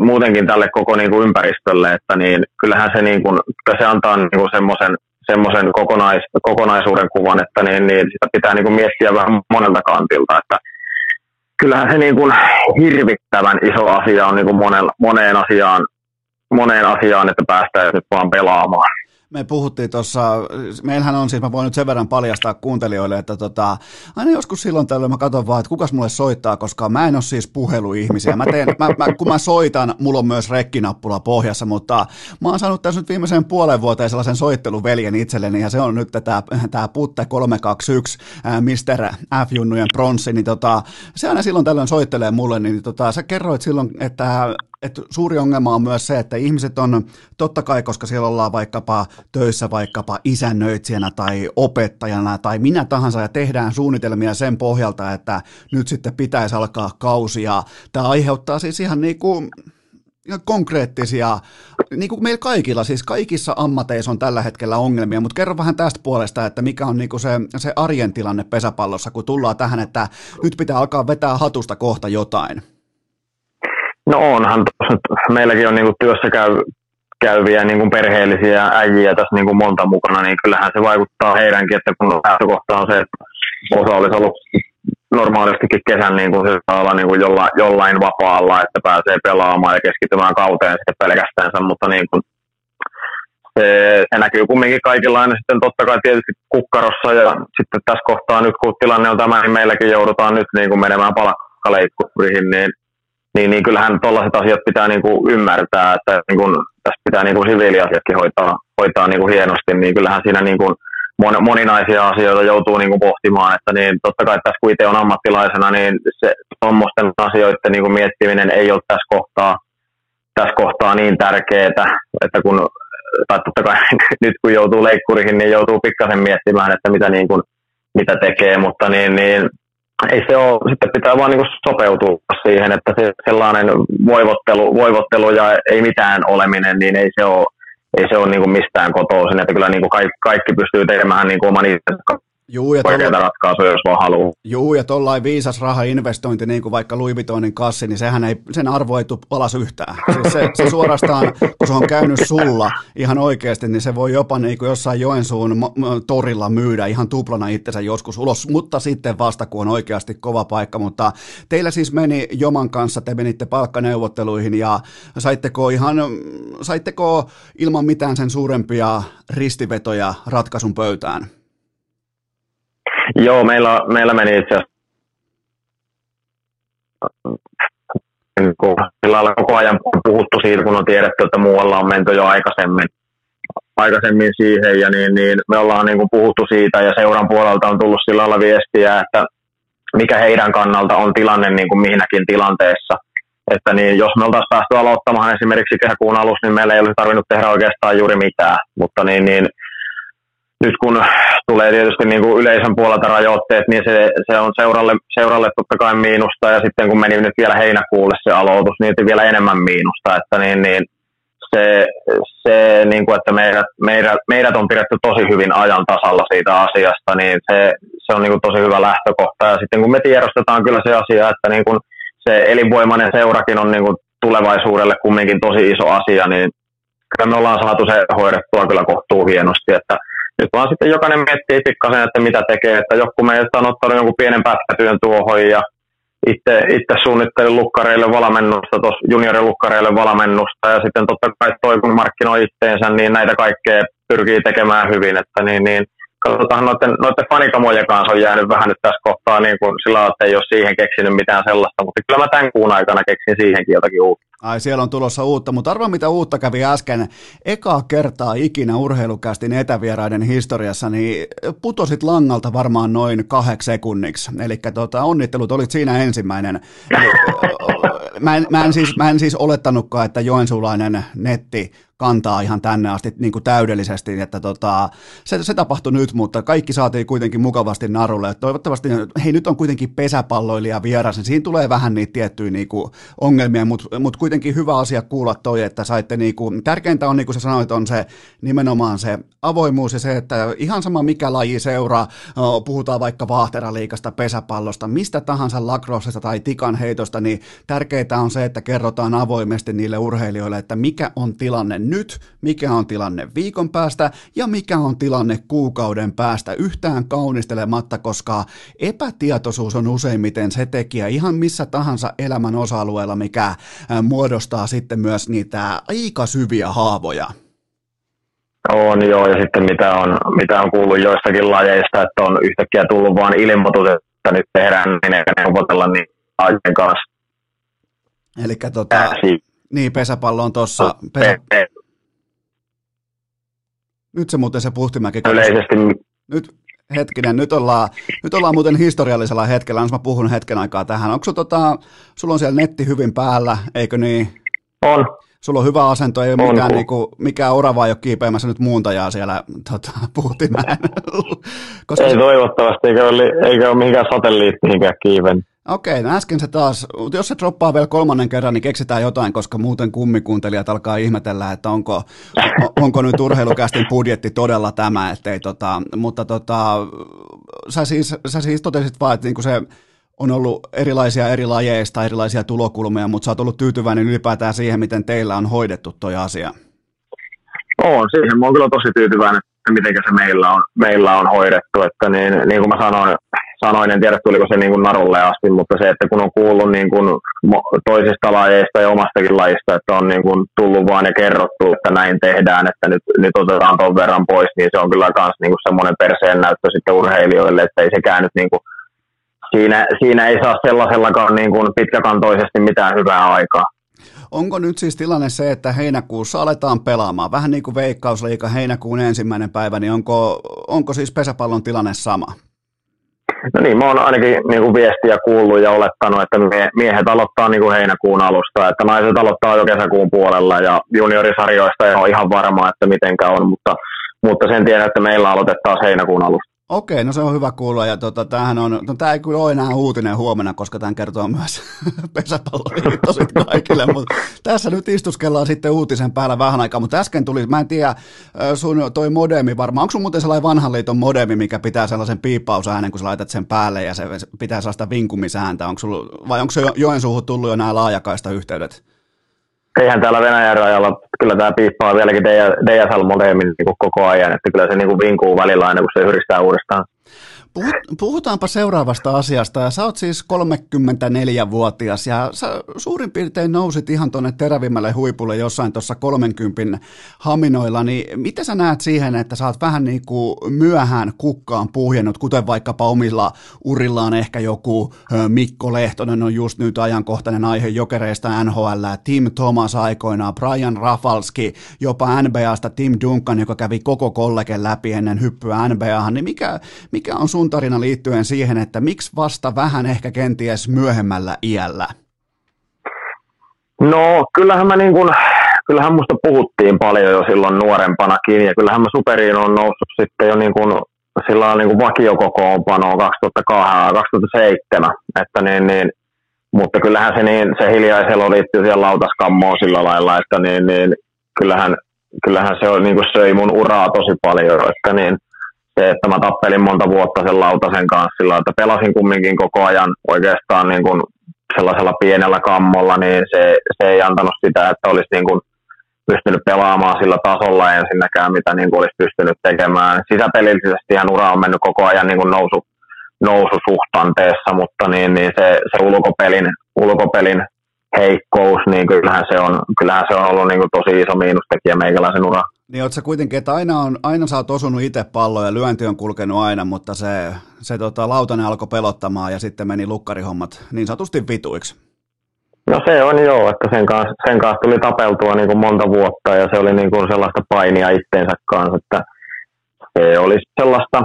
Speaker 3: muutenkin tälle koko niin kuin ympäristölle, että niin kyllähän se, niin kuin, se antaa niin kuin semmoisen semmoisen kokonais, kokonaisuuden kuvan, että niin, niin sitä pitää niin kuin miettiä vähän monelta kantilta, että kyllähän se niin kuin hirvittävän iso asia on niin kuin moneen, moneen, asiaan, moneen asiaan, että päästään nyt vaan pelaamaan.
Speaker 1: Me puhuttiin tuossa, meillähän on siis, mä voin nyt sen verran paljastaa kuuntelijoille, että tota, aina joskus silloin tällöin mä katson vaan, että kukas mulle soittaa, koska mä en ole siis puheluihmisiä. Mä teen, mä, mä, kun mä soitan, mulla on myös rekkinappula pohjassa, mutta mä oon saanut tässä nyt viimeisen puolen vuoteen sellaisen soitteluveljen itselleni, ja se on nyt tämä, tämä Putte 321, Mr. F-junnujen pronssi, niin tota, se aina silloin tällöin soittelee mulle, niin tota, sä kerroit silloin, että että suuri ongelma on myös se, että ihmiset on, totta kai, koska siellä ollaan vaikkapa töissä vaikkapa isännöitsijänä tai opettajana tai minä tahansa ja tehdään suunnitelmia sen pohjalta, että nyt sitten pitäisi alkaa kausi ja tämä aiheuttaa siis ihan niin kuin konkreettisia, niin kuin meillä kaikilla, siis kaikissa ammateissa on tällä hetkellä ongelmia, mutta kerro vähän tästä puolesta, että mikä on niin kuin se, se arjen tilanne pesäpallossa, kun tullaan tähän, että nyt pitää alkaa vetää hatusta kohta jotain.
Speaker 3: No onhan tuossa meilläkin on niinku työssä käy, käyviä niinku perheellisiä äijiä tässä niinku monta mukana, niin kyllähän se vaikuttaa heidänkin, että kun lähtökohta on se, että osa olisi ollut normaalistikin kesän niin kuin se saa olla niin kuin jolla, jollain vapaalla, että pääsee pelaamaan ja keskittymään kauteen sitten pelkästään, mutta niin kuin se, se, näkyy kumminkin kaikilla aina sitten totta kai tietysti kukkarossa ja sitten tässä kohtaa nyt kun tilanne on tämä, niin meilläkin joudutaan nyt niin kuin menemään palkkaleikkuriin, niin niin, niin kyllähän tuollaiset asiat pitää niin kuin ymmärtää, että niin kuin, tässä pitää niin kuin siviiliasiatkin hoitaa, hoitaa niin kuin hienosti, niin kyllähän siinä niin kuin mon, moninaisia asioita joutuu niin kuin pohtimaan, että niin totta kai tässä kun itse on ammattilaisena, niin se tuommoisten asioiden niin kuin miettiminen ei ole tässä kohtaa, tässä kohtaa niin tärkeää, että kun, tai totta kai nyt kun joutuu leikkuriin, niin joutuu pikkasen miettimään, että mitä, niin kuin, mitä tekee, mutta niin, niin ei se ole, sitten pitää vaan niin sopeutua siihen, että se sellainen voivottelu, voivottelu ja ei mitään oleminen, niin ei se ole, ei se ole niin mistään kotoisin, että kyllä niin kuin kaikki, kaikki pystyy tekemään niin oman Juu, ja oikeita tolla... ratkaisuja, jos vaan haluaa.
Speaker 1: Juu, ja tuollainen viisas rahainvestointi, niin kuin vaikka Louis Vuittonin kassi, niin sehän ei, sen arvo ei tule alas yhtään. Siis se, se, suorastaan, kun se on käynyt sulla ihan oikeasti, niin se voi jopa niin kuin jossain Joensuun torilla myydä ihan tuplana itsensä joskus ulos, mutta sitten vasta, kun on oikeasti kova paikka. Mutta teillä siis meni Joman kanssa, te menitte palkkaneuvotteluihin ja saitteko ihan, saitteko ilman mitään sen suurempia ristivetoja ratkaisun pöytään?
Speaker 3: Joo, meillä, meillä meni itse asiassa sillä koko ajan puhuttu siitä, kun on tiedetty, että muualla on menty jo aikaisemmin, aikaisemmin siihen, ja niin, niin me ollaan niin kuin puhuttu siitä, ja seuran puolelta on tullut sillä lailla viestiä, että mikä heidän kannalta on tilanne niin kuin mihinäkin tilanteessa. Että niin, jos me oltaisiin päästy aloittamaan esimerkiksi kesäkuun alussa, niin meillä ei olisi tarvinnut tehdä oikeastaan juuri mitään. Mutta niin, niin nyt kun tulee tietysti niin kuin yleisön puolelta rajoitteet, niin se, se on seuralle, seuralle totta kai miinusta, ja sitten kun meni nyt vielä heinäkuulle se aloitus, niin vielä enemmän miinusta, että niin, niin se, se niin kuin, että meidät, meidät, meidät, on pidetty tosi hyvin ajan tasalla siitä asiasta, niin se, se on niin kuin tosi hyvä lähtökohta, ja sitten kun me tiedostetaan kyllä se asia, että niin kuin se elinvoimainen seurakin on niin kuin tulevaisuudelle kumminkin tosi iso asia, niin kyllä me ollaan saatu se hoidettua kyllä kohtuu hienosti, että nyt vaan sitten jokainen miettii pikkasen, että mitä tekee, että joku meistä on ottanut jonkun pienen pätkätyön tuohon ja itse, itse suunnittelin lukkareille valmennusta, tuossa juniorin lukkareille valmennusta. Ja sitten totta kai toi kun markkinoi itteensä, niin näitä kaikkea pyrkii tekemään hyvin, että niin, niin katsotaan noiden, noiden fanikamojen kanssa on jäänyt vähän nyt tässä kohtaa niin kuin sillä että ei ole siihen keksinyt mitään sellaista, mutta kyllä mä tämän kuun aikana keksin siihenkin jotakin uutta.
Speaker 1: Ai siellä on tulossa uutta, mutta arvaa mitä uutta kävi äsken. Eka kertaa ikinä urheilukästin etävieraiden historiassa, niin putosit langalta varmaan noin kahdeksi sekunniksi. Eli tota, onnittelut, olit siinä ensimmäinen. mä, en, mä, en siis, mä en siis olettanutkaan, että joensuulainen netti kantaa ihan tänne asti niin kuin täydellisesti, että tota, se, se tapahtui nyt, mutta kaikki saatiin kuitenkin mukavasti narulle. Toivottavasti, hei nyt on kuitenkin pesäpalloilija vieras, niin siinä tulee vähän niitä tiettyjä niin kuin ongelmia, mutta mut kuitenkin hyvä asia kuulla toi, että saitte, niin kuin, tärkeintä on niin kuin sä sanoit, on se nimenomaan se avoimuus ja se, että ihan sama mikä laji seuraa, puhutaan vaikka vaahteraliikasta, pesäpallosta, mistä tahansa lakrossesta tai tikan heitosta, niin tärkeintä on se, että kerrotaan avoimesti niille urheilijoille, että mikä on tilanne nyt, mikä on tilanne viikon päästä ja mikä on tilanne kuukauden päästä. Yhtään kaunistelematta, koska epätietoisuus on useimmiten se tekijä ihan missä tahansa elämän osa-alueella, mikä muodostaa sitten myös niitä aika syviä haavoja.
Speaker 3: On joo, ja sitten mitä on, mitä on kuullut joistakin lajeista, että on yhtäkkiä tullut vaan ilmoitus, että nyt tehdään niin eikä neuvotella niin ajan kanssa.
Speaker 1: Eli tota, niin pesäpallo on tuossa. Pesä... Nyt se muuten se Puhtimäki.
Speaker 3: Yleisesti.
Speaker 1: Nyt, hetkinen, nyt ollaan, nyt ollaan muuten historiallisella hetkellä, jos mä puhun hetken aikaa tähän. Onko tota, sulla on siellä netti hyvin päällä, eikö niin?
Speaker 3: On.
Speaker 1: Sulla on hyvä asento, ei ole mikään, niinku, mikään orava ei ole kiipeämässä nyt muuntajaa siellä tota, Puhtimäen.
Speaker 3: Koska ei toivottavasti, eikä ole, eikä ole mihinkään satelliitti mihinkään kiiven.
Speaker 1: Okei, no äsken se taas, jos se droppaa vielä kolmannen kerran, niin keksitään jotain, koska muuten kummikuuntelijat alkaa ihmetellä, että onko, onko nyt urheilukästin budjetti todella tämä, ettei tota, mutta tota, sä siis, sä siis totesit vaan, että niinku se on ollut erilaisia eri lajeista, erilaisia tulokulmia, mutta sä oot ollut tyytyväinen ylipäätään siihen, miten teillä on hoidettu toi asia.
Speaker 3: On, siihen mä oon kyllä tosi tyytyväinen, että miten se meillä on, meillä on hoidettu, että niin, niin kuin mä sanoin, sanoin, en tiedä tuliko se niin kuin narulle asti, mutta se, että kun on kuullut niin kuin toisista lajeista ja omastakin lajista, että on niin kuin tullut vaan ja kerrottu, että näin tehdään, että nyt, nyt otetaan tuon verran pois, niin se on kyllä myös niin semmoinen perseen näyttö sitten urheilijoille, että ei sekään nyt niin kuin, siinä, siinä ei saa sellaisellakaan niin kuin pitkäkantoisesti mitään hyvää aikaa.
Speaker 1: Onko nyt siis tilanne se, että heinäkuussa aletaan pelaamaan, vähän niin kuin veikkausliika heinäkuun ensimmäinen päivä, niin onko, onko siis pesäpallon tilanne sama?
Speaker 3: No niin, mä oon ainakin niin kuin viestiä kuullut ja olettanut, että miehet aloittaa niin kuin heinäkuun alusta, että naiset aloittaa jo kesäkuun puolella ja juniorisarjoista ei ole ihan varma, että mitenkä on, mutta, mutta sen tiedän, että meillä aloitetaan heinäkuun alusta.
Speaker 1: Okei, no se on hyvä kuulla ja tota, tämähän on, no tämä ei kyllä ole enää uutinen huomenna, koska tämän kertoo myös pesäpalloliitto kaikille, mutta tässä nyt istuskellaan sitten uutisen päällä vähän aikaa, mutta äsken tuli, mä en tiedä, sun toi modemi varmaan, onko sun muuten sellainen vanhan liiton modemi, mikä pitää sellaisen piippausäänen, kun sä laitat sen päälle ja se pitää sellaista vinkumisääntä, onko sul, vai onko se Joensuuhun tullut jo nämä laajakaista yhteydet?
Speaker 3: Eihän täällä Venäjän rajalla, kyllä tämä piippaa vieläkin DSL-modeemin niin koko ajan, että kyllä se niin kuin vinkuu välillä aina, kun se yhdistää uudestaan.
Speaker 1: Puhutaanpa seuraavasta asiasta. Sä oot siis 34-vuotias ja sä suurin piirtein nousit ihan tuonne terävimmälle huipulle jossain tuossa 30 haminoilla, niin miten sä näet siihen, että sä oot vähän niin kuin myöhään kukkaan puhjennut, kuten vaikkapa omilla urillaan ehkä joku Mikko Lehtonen on just nyt ajankohtainen aihe jokereista NHL, Tim Thomas aikoinaan, Brian Rafalski, jopa NBAsta Tim Duncan, joka kävi koko kollegen läpi ennen hyppyä NBAhan, niin mikä, mikä on sun tarina liittyen siihen, että miksi vasta vähän ehkä kenties myöhemmällä iällä?
Speaker 3: No kyllähän mä niin kuin, kyllähän musta puhuttiin paljon jo silloin nuorempanakin ja kyllähän mä superiin on noussut sitten jo niin kuin, sillä on niin kuin vakiokokoonpanoa 2007, että niin, niin, mutta kyllähän se, niin, se hiljaiselo liittyy siihen lautaskammoon sillä lailla, että niin, niin, kyllähän, kyllähän se on, niin kuin söi mun uraa tosi paljon, että niin, se, että mä tappelin monta vuotta sen lautasen kanssa sillä, että pelasin kumminkin koko ajan oikeastaan niin kuin sellaisella pienellä kammolla, niin se, se ei antanut sitä, että olisi niin kuin pystynyt pelaamaan sillä tasolla ensinnäkään, mitä niin kuin olisi pystynyt tekemään. Sisäpelillisesti ihan ura on mennyt koko ajan niin kuin nousu, noususuhtanteessa, mutta niin, niin se, se ulkopelin, ulkopelin heikkous, niin kyllähän se on, kyllähän se on ollut niin kuin tosi iso miinustekijä meikäläisen ura.
Speaker 1: Niin oot sä kuitenkin, että aina, on, aina sä oot osunut itse palloa ja lyönti on kulkenut aina, mutta se, se tota, lautanen alkoi pelottamaan ja sitten meni lukkarihommat niin sanotusti vituiksi.
Speaker 3: No se on joo, että sen kanssa, sen kanssa tuli tapeltua niin kuin monta vuotta ja se oli niin kuin sellaista painia itteensä kanssa, että se oli sellaista,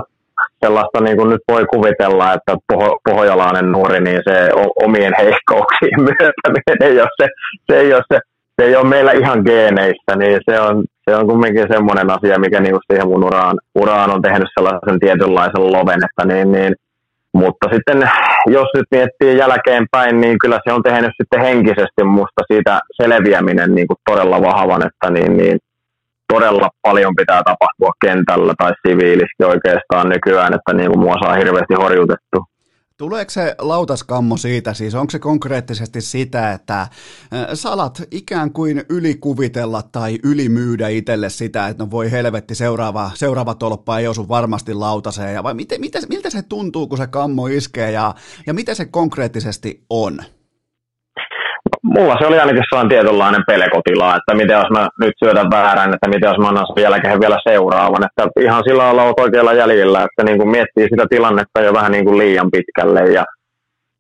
Speaker 3: sellaista niin kuin nyt voi kuvitella, että poho, pohjalainen nuori, niin se omien heikkouksien myötä ei ole se, se, ei ole se, se ei ole meillä ihan geeneistä, niin se on, se on kumminkin semmoinen asia, mikä niin siihen mun uraan, uraan on tehnyt sellaisen tietynlaisen loven, että niin, niin, mutta sitten jos nyt miettii jälkeenpäin, niin kyllä se on tehnyt sitten henkisesti musta siitä selviäminen niin kuin todella vahvan, että niin, niin todella paljon pitää tapahtua kentällä tai siviilisti oikeastaan nykyään, että niin kuin mua saa hirveästi horjutettu.
Speaker 1: Tuleeko se lautaskammo siitä, siis onko se konkreettisesti sitä, että salat ikään kuin ylikuvitella tai ylimyydä itselle sitä, että no voi helvetti, seuraava, seuraava tolppa ei osu varmasti lautaseen, ja vai miten, miten, miltä se tuntuu, kun se kammo iskee, ja, ja miten se konkreettisesti on?
Speaker 3: Mulla se oli ainakin sellainen tietynlainen pelekotila, että miten jos mä nyt syötän väärän, että miten jos mä annan sen jälkeen vielä seuraavan. Että ihan sillä lailla olet oikealla jäljellä, että niin kuin miettii sitä tilannetta jo vähän niin kuin liian pitkälle. Ja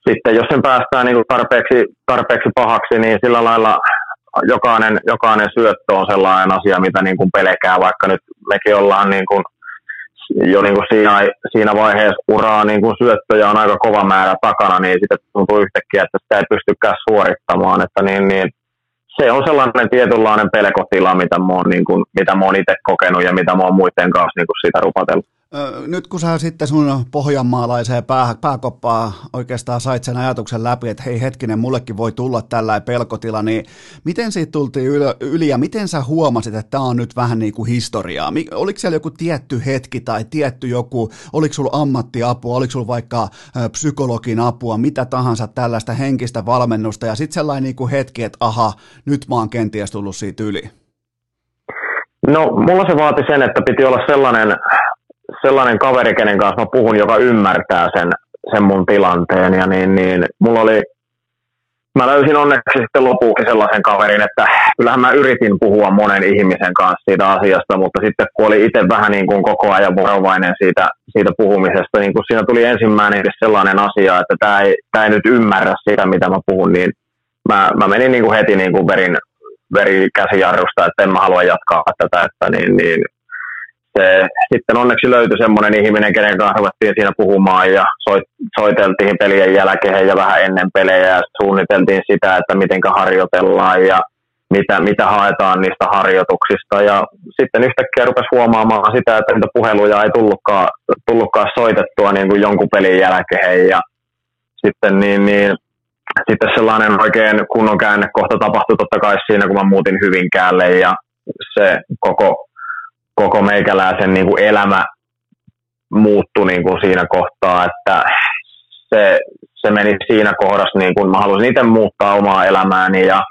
Speaker 3: sitten jos sen päästään niin kuin tarpeeksi, tarpeeksi pahaksi, niin sillä lailla jokainen, jokainen syöttö on sellainen asia, mitä niin kuin pelkää, vaikka nyt mekin ollaan niin kuin jo niin kuin siinä, siinä vaiheessa uraa niin kuin syöttöjä on aika kova määrä takana, niin sitten tuntuu yhtäkkiä, että sitä ei pystykään suorittamaan. Että niin, niin, se on sellainen tietynlainen pelkotila, mitä mä oon, niin kuin, mitä mä oon itse kokenut ja mitä mä oon muiden kanssa niin kuin sitä rupatellut
Speaker 1: nyt kun sä sitten sun pohjanmaalaiseen pää, pääkoppaa oikeastaan sait sen ajatuksen läpi, että hei hetkinen, mullekin voi tulla tällainen pelkotila, niin miten siitä tultiin yli ja miten sä huomasit, että tämä on nyt vähän niin kuin historiaa? Oliko siellä joku tietty hetki tai tietty joku, oliko sulla ammattiapua, oliko sulla vaikka psykologin apua, mitä tahansa tällaista henkistä valmennusta ja sitten sellainen niin kuin hetki, että aha, nyt mä oon kenties tullut siitä yli?
Speaker 3: No, mulla se vaati sen, että piti olla sellainen sellainen kaveri, kenen kanssa mä puhun, joka ymmärtää sen, sen mun tilanteen. Ja niin, niin mulla oli, mä löysin onneksi sitten lopuksi sellaisen kaverin, että kyllähän mä yritin puhua monen ihmisen kanssa siitä asiasta, mutta sitten kun oli itse vähän niin kuin koko ajan varovainen siitä, siitä puhumisesta, niin kun siinä tuli ensimmäinen sellainen asia, että tämä ei, tämä ei nyt ymmärrä sitä, mitä mä puhun, niin mä, mä menin niin kuin heti niin kuin verin, veri käsijarrusta, että en mä halua jatkaa tätä, että niin, niin se, sitten onneksi löytyi semmoinen ihminen, kenen kanssa ruvettiin siinä puhumaan ja soit, soiteltiin pelien jälkeen ja vähän ennen pelejä ja suunniteltiin sitä, että miten harjoitellaan ja mitä, mitä haetaan niistä harjoituksista. Ja sitten yhtäkkiä rupesi huomaamaan sitä, että niitä puheluja ei tullutkaan, tullutkaan soitettua niin kuin jonkun pelin jälkeen. Ja sitten, niin, niin, sitten sellainen oikein kunnon käännekohta tapahtui totta kai siinä, kun mä muutin Hyvinkäälle ja se koko koko meikäläisen niin kuin elämä muuttui niin kuin siinä kohtaa, että se, se meni siinä kohdassa, niin kuin mä halusin itse muuttaa omaa elämääni ja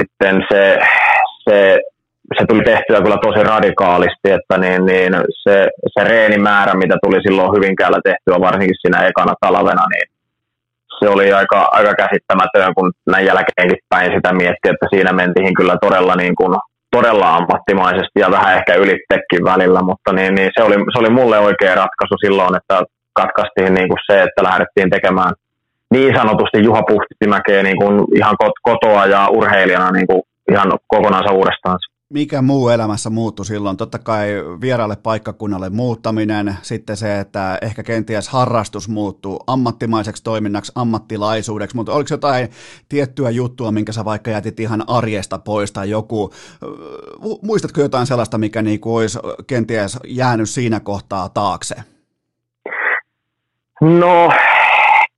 Speaker 3: sitten se, se, se tuli tehtyä kyllä tosi radikaalisti, että niin, niin se, se reenimäärä, mitä tuli silloin Hyvinkäällä tehtyä, varsinkin siinä ekana talvena, niin se oli aika, aika käsittämätön, kun näin jälkeenkin päin sitä mietti, että siinä mentiin kyllä todella niin kuin todella ammattimaisesti ja vähän ehkä ylittekin välillä, mutta niin, niin se, oli, se oli mulle oikea ratkaisu silloin, että katkaistiin niin kuin se, että lähdettiin tekemään niin sanotusti Juha Puhtimäkeä niin kuin ihan kotoa ja urheilijana niin kuin ihan kokonaan uudestaan
Speaker 1: mikä muu elämässä muuttui silloin? Totta kai vieraalle paikkakunnalle muuttaminen, sitten se, että ehkä kenties harrastus muuttuu ammattimaiseksi toiminnaksi, ammattilaisuudeksi, mutta oliko jotain tiettyä juttua, minkä sä vaikka jätit ihan arjesta pois tai joku, muistatko jotain sellaista, mikä niinku olisi kenties jäänyt siinä kohtaa taakse?
Speaker 3: No,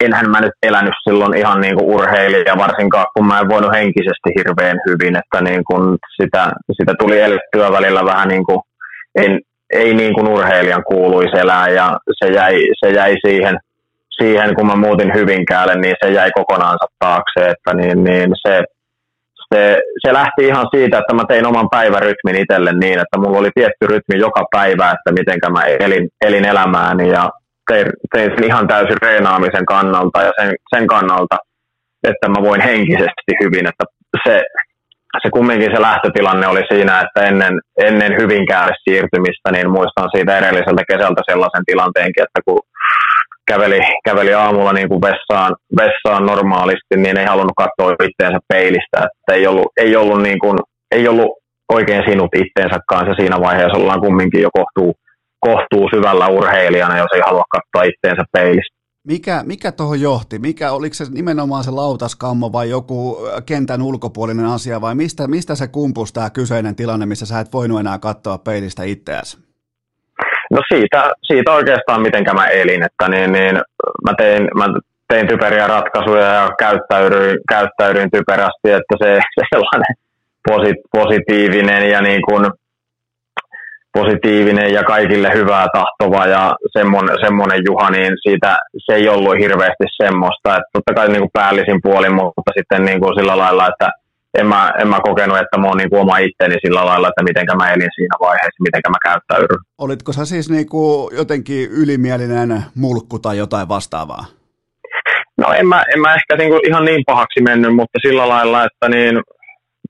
Speaker 3: enhän mä nyt elänyt silloin ihan niin kuin urheilija, varsinkaan kun mä en voinut henkisesti hirveän hyvin, että niin kuin sitä, sitä tuli elettyä välillä vähän niin kuin, en, ei niin kuin urheilijan kuuluisi elää ja se jäi, se jäi siihen, siihen, kun mä muutin Hyvinkäälle, niin se jäi kokonaansa taakse, että niin, niin se, se, se, lähti ihan siitä, että mä tein oman päivärytmin itselle niin, että mulla oli tietty rytmi joka päivä, että miten mä elin, elin elämääni ja tein, tein sen ihan täysin reenaamisen kannalta ja sen, sen kannalta, että mä voin henkisesti hyvin. Että se, se kumminkin se lähtötilanne oli siinä, että ennen, ennen Hyvinkäälle siirtymistä, niin muistan siitä edelliseltä kesältä sellaisen tilanteenkin, että kun käveli, käveli aamulla niin kuin vessaan, vessaan normaalisti, niin ei halunnut katsoa itteensä peilistä. Että ei ollut, ei ollut, niin kuin, ei ollut oikein sinut itteensä kanssa siinä vaiheessa, ollaan kumminkin jo kohtuu kohtuu syvällä urheilijana, jos ei halua katsoa itteensä peilistä.
Speaker 1: Mikä, mikä tuohon johti? Mikä, oliko se nimenomaan se lautaskammo vai joku kentän ulkopuolinen asia vai mistä, mistä se kumpus tämä kyseinen tilanne, missä sä et voinut enää katsoa peilistä itseäsi?
Speaker 3: No siitä, siitä oikeastaan miten mä elin, että niin, niin mä, tein, mä tein typeriä ratkaisuja ja käyttäydyin, käyttäydyin typerästi, että se, se sellainen positiivinen ja niin kuin positiivinen ja kaikille hyvää tahtova ja semmoinen, semmoinen Juha, niin siitä se ei ollut hirveästi semmoista. Että totta kai niin kuin päällisin puolin, mutta sitten niin kuin sillä lailla, että en mä, en mä kokenut, että mä oon niin oma itteni sillä lailla, että miten mä elin siinä vaiheessa, miten mä käyttäydyn.
Speaker 1: Olitko sä siis niin kuin jotenkin ylimielinen mulkku tai jotain vastaavaa?
Speaker 3: No en mä, en mä ehkä niin kuin ihan niin pahaksi mennyt, mutta sillä lailla, että niin,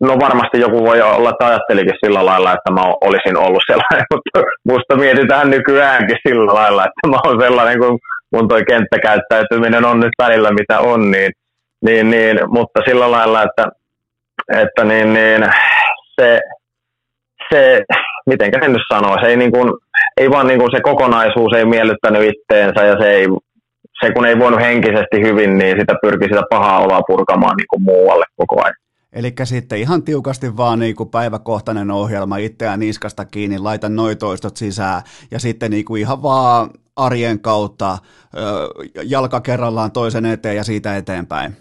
Speaker 3: no varmasti joku voi olla, että ajattelikin sillä lailla, että mä olisin ollut sellainen, mutta musta mietitään nykyäänkin sillä lailla, että mä oon sellainen, kun mun toi kenttäkäyttäytyminen on nyt välillä mitä on, niin, niin, niin mutta sillä lailla, että, että niin, niin, se, se, miten sen nyt sanoo, se ei, niin kuin, ei vaan niin kuin se kokonaisuus ei miellyttänyt itteensä ja se, ei, se kun ei voinut henkisesti hyvin, niin sitä pyrki sitä pahaa oloa purkamaan niin kuin muualle koko ajan.
Speaker 1: Eli sitten ihan tiukasti vaan niin kuin päiväkohtainen ohjelma, itseään niskasta kiinni, laita noitoistot sisään ja sitten niin kuin ihan vaan arjen kautta jalka kerrallaan toisen eteen ja siitä eteenpäin.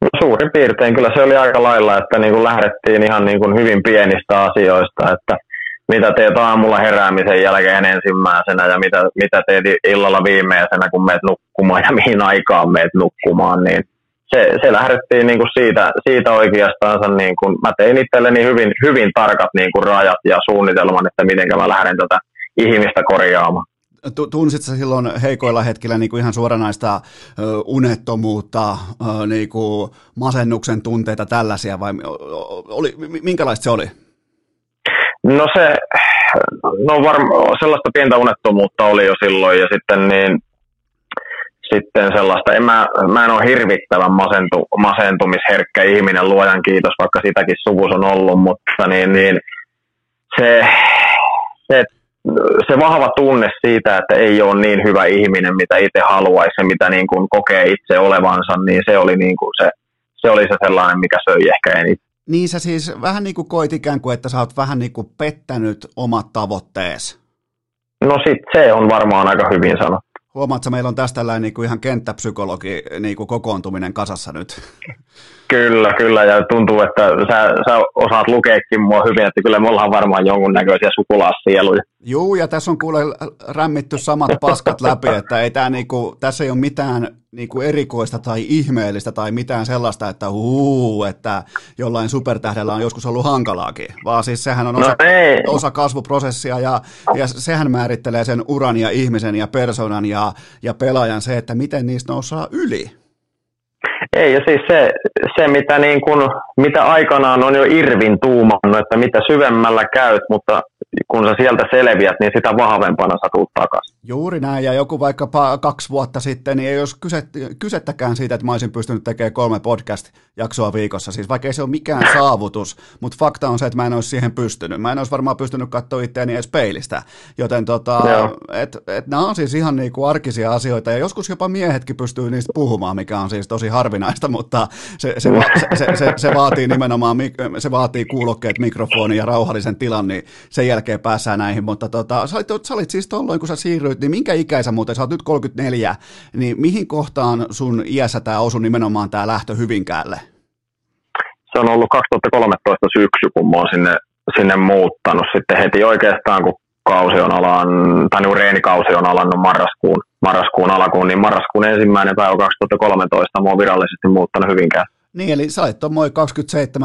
Speaker 3: No, suurin piirtein kyllä se oli aika lailla, että niin kuin lähdettiin ihan niin kuin hyvin pienistä asioista, että mitä teet aamulla heräämisen jälkeen ensimmäisenä ja mitä, mitä teet illalla viimeisenä, kun meet nukkumaan ja mihin aikaan meet nukkumaan, niin se, se lähdettiin niin kuin siitä, siitä oikeastaan, niin kuin, mä tein itselleni hyvin, hyvin tarkat niin kuin rajat ja suunnitelman, että miten mä lähden tätä ihmistä korjaamaan.
Speaker 1: Tunsit sä silloin heikoilla hetkillä niin kuin ihan suoranaista unettomuutta, niin kuin masennuksen tunteita, tällaisia, vai oli, minkälaista se oli?
Speaker 3: No se, no varma, sellaista pientä unettomuutta oli jo silloin, ja sitten niin sitten sellaista, en mä, mä en ole hirvittävän masentu, masentumisherkkä ihminen, luojan kiitos, vaikka sitäkin suvus on ollut, mutta niin, niin se, se, se vahva tunne siitä, että ei ole niin hyvä ihminen, mitä itse haluaisi ja mitä niin kuin kokee itse olevansa, niin se oli, niin kuin se, se, oli se sellainen, mikä söi ehkä eniten.
Speaker 1: Niin sä siis vähän niin kuin koit ikään kuin, että sä oot vähän niin kuin pettänyt omat tavoitteesi.
Speaker 3: No sit se on varmaan aika hyvin sanottu.
Speaker 1: Huomaatko, meillä on tästä tällainen niin kuin ihan kenttäpsykologi niin kuin kokoontuminen kasassa nyt.
Speaker 3: Kyllä, kyllä, ja tuntuu, että sä, sä osaat lukeekin mua hyvin, että kyllä me ollaan varmaan jonkunnäköisiä sukulaissieluja.
Speaker 1: Juu, ja tässä on kuule rämmitty samat paskat läpi, että ei tää niinku, tässä ei ole mitään niinku erikoista tai ihmeellistä tai mitään sellaista, että huu, että jollain supertähdellä on joskus ollut hankalaakin, vaan siis sehän on no osa, no osa kasvuprosessia ja, ja sehän määrittelee sen uran ja ihmisen ja persoonan ja, ja pelaajan se, että miten niistä nousee yli.
Speaker 3: Ei, ja siis se, se mitä, niin kun, mitä aikanaan on jo Irvin tuumannut, että mitä syvemmällä käyt, mutta kun sä sieltä selviät, niin sitä vahvempana sä tuut takaisin.
Speaker 1: Juuri näin, ja joku vaikka kaksi vuotta sitten, niin ei olisi kyse, kysettäkään siitä, että mä olisin pystynyt tekemään kolme podcast-jaksoa viikossa. Siis vaikka ei se ole mikään saavutus, mutta fakta on se, että mä en olisi siihen pystynyt. Mä en olisi varmaan pystynyt katsoa itseäni edes peilistä. Joten tota, et, et nämä on siis ihan niinku arkisia asioita, ja joskus jopa miehetkin pystyy niistä puhumaan, mikä on siis tosi harvinaista, mutta se, se, se, se, se, se vaatii nimenomaan, se vaatii kuulokkeet, mikrofoni ja rauhallisen tilan, niin sen jälkeen päässään näihin, mutta tota, sä, olit, sä olit siis tolloin, kun sä siirryit, niin minkä ikäisä muuten, sä oot nyt 34, niin mihin kohtaan sun iässä tämä osui nimenomaan tämä lähtö Hyvinkäälle?
Speaker 3: Se on ollut 2013 syksy, kun mä oon sinne, sinne muuttanut sitten heti oikeastaan, kun kausi on alan, tai niin reenikausi on alannut marraskuun, marraskuun alkuun, niin marraskuun ensimmäinen päivä 2013 mä oon virallisesti muuttanut Hyvinkään.
Speaker 1: Niin, eli sä olet tuommoinen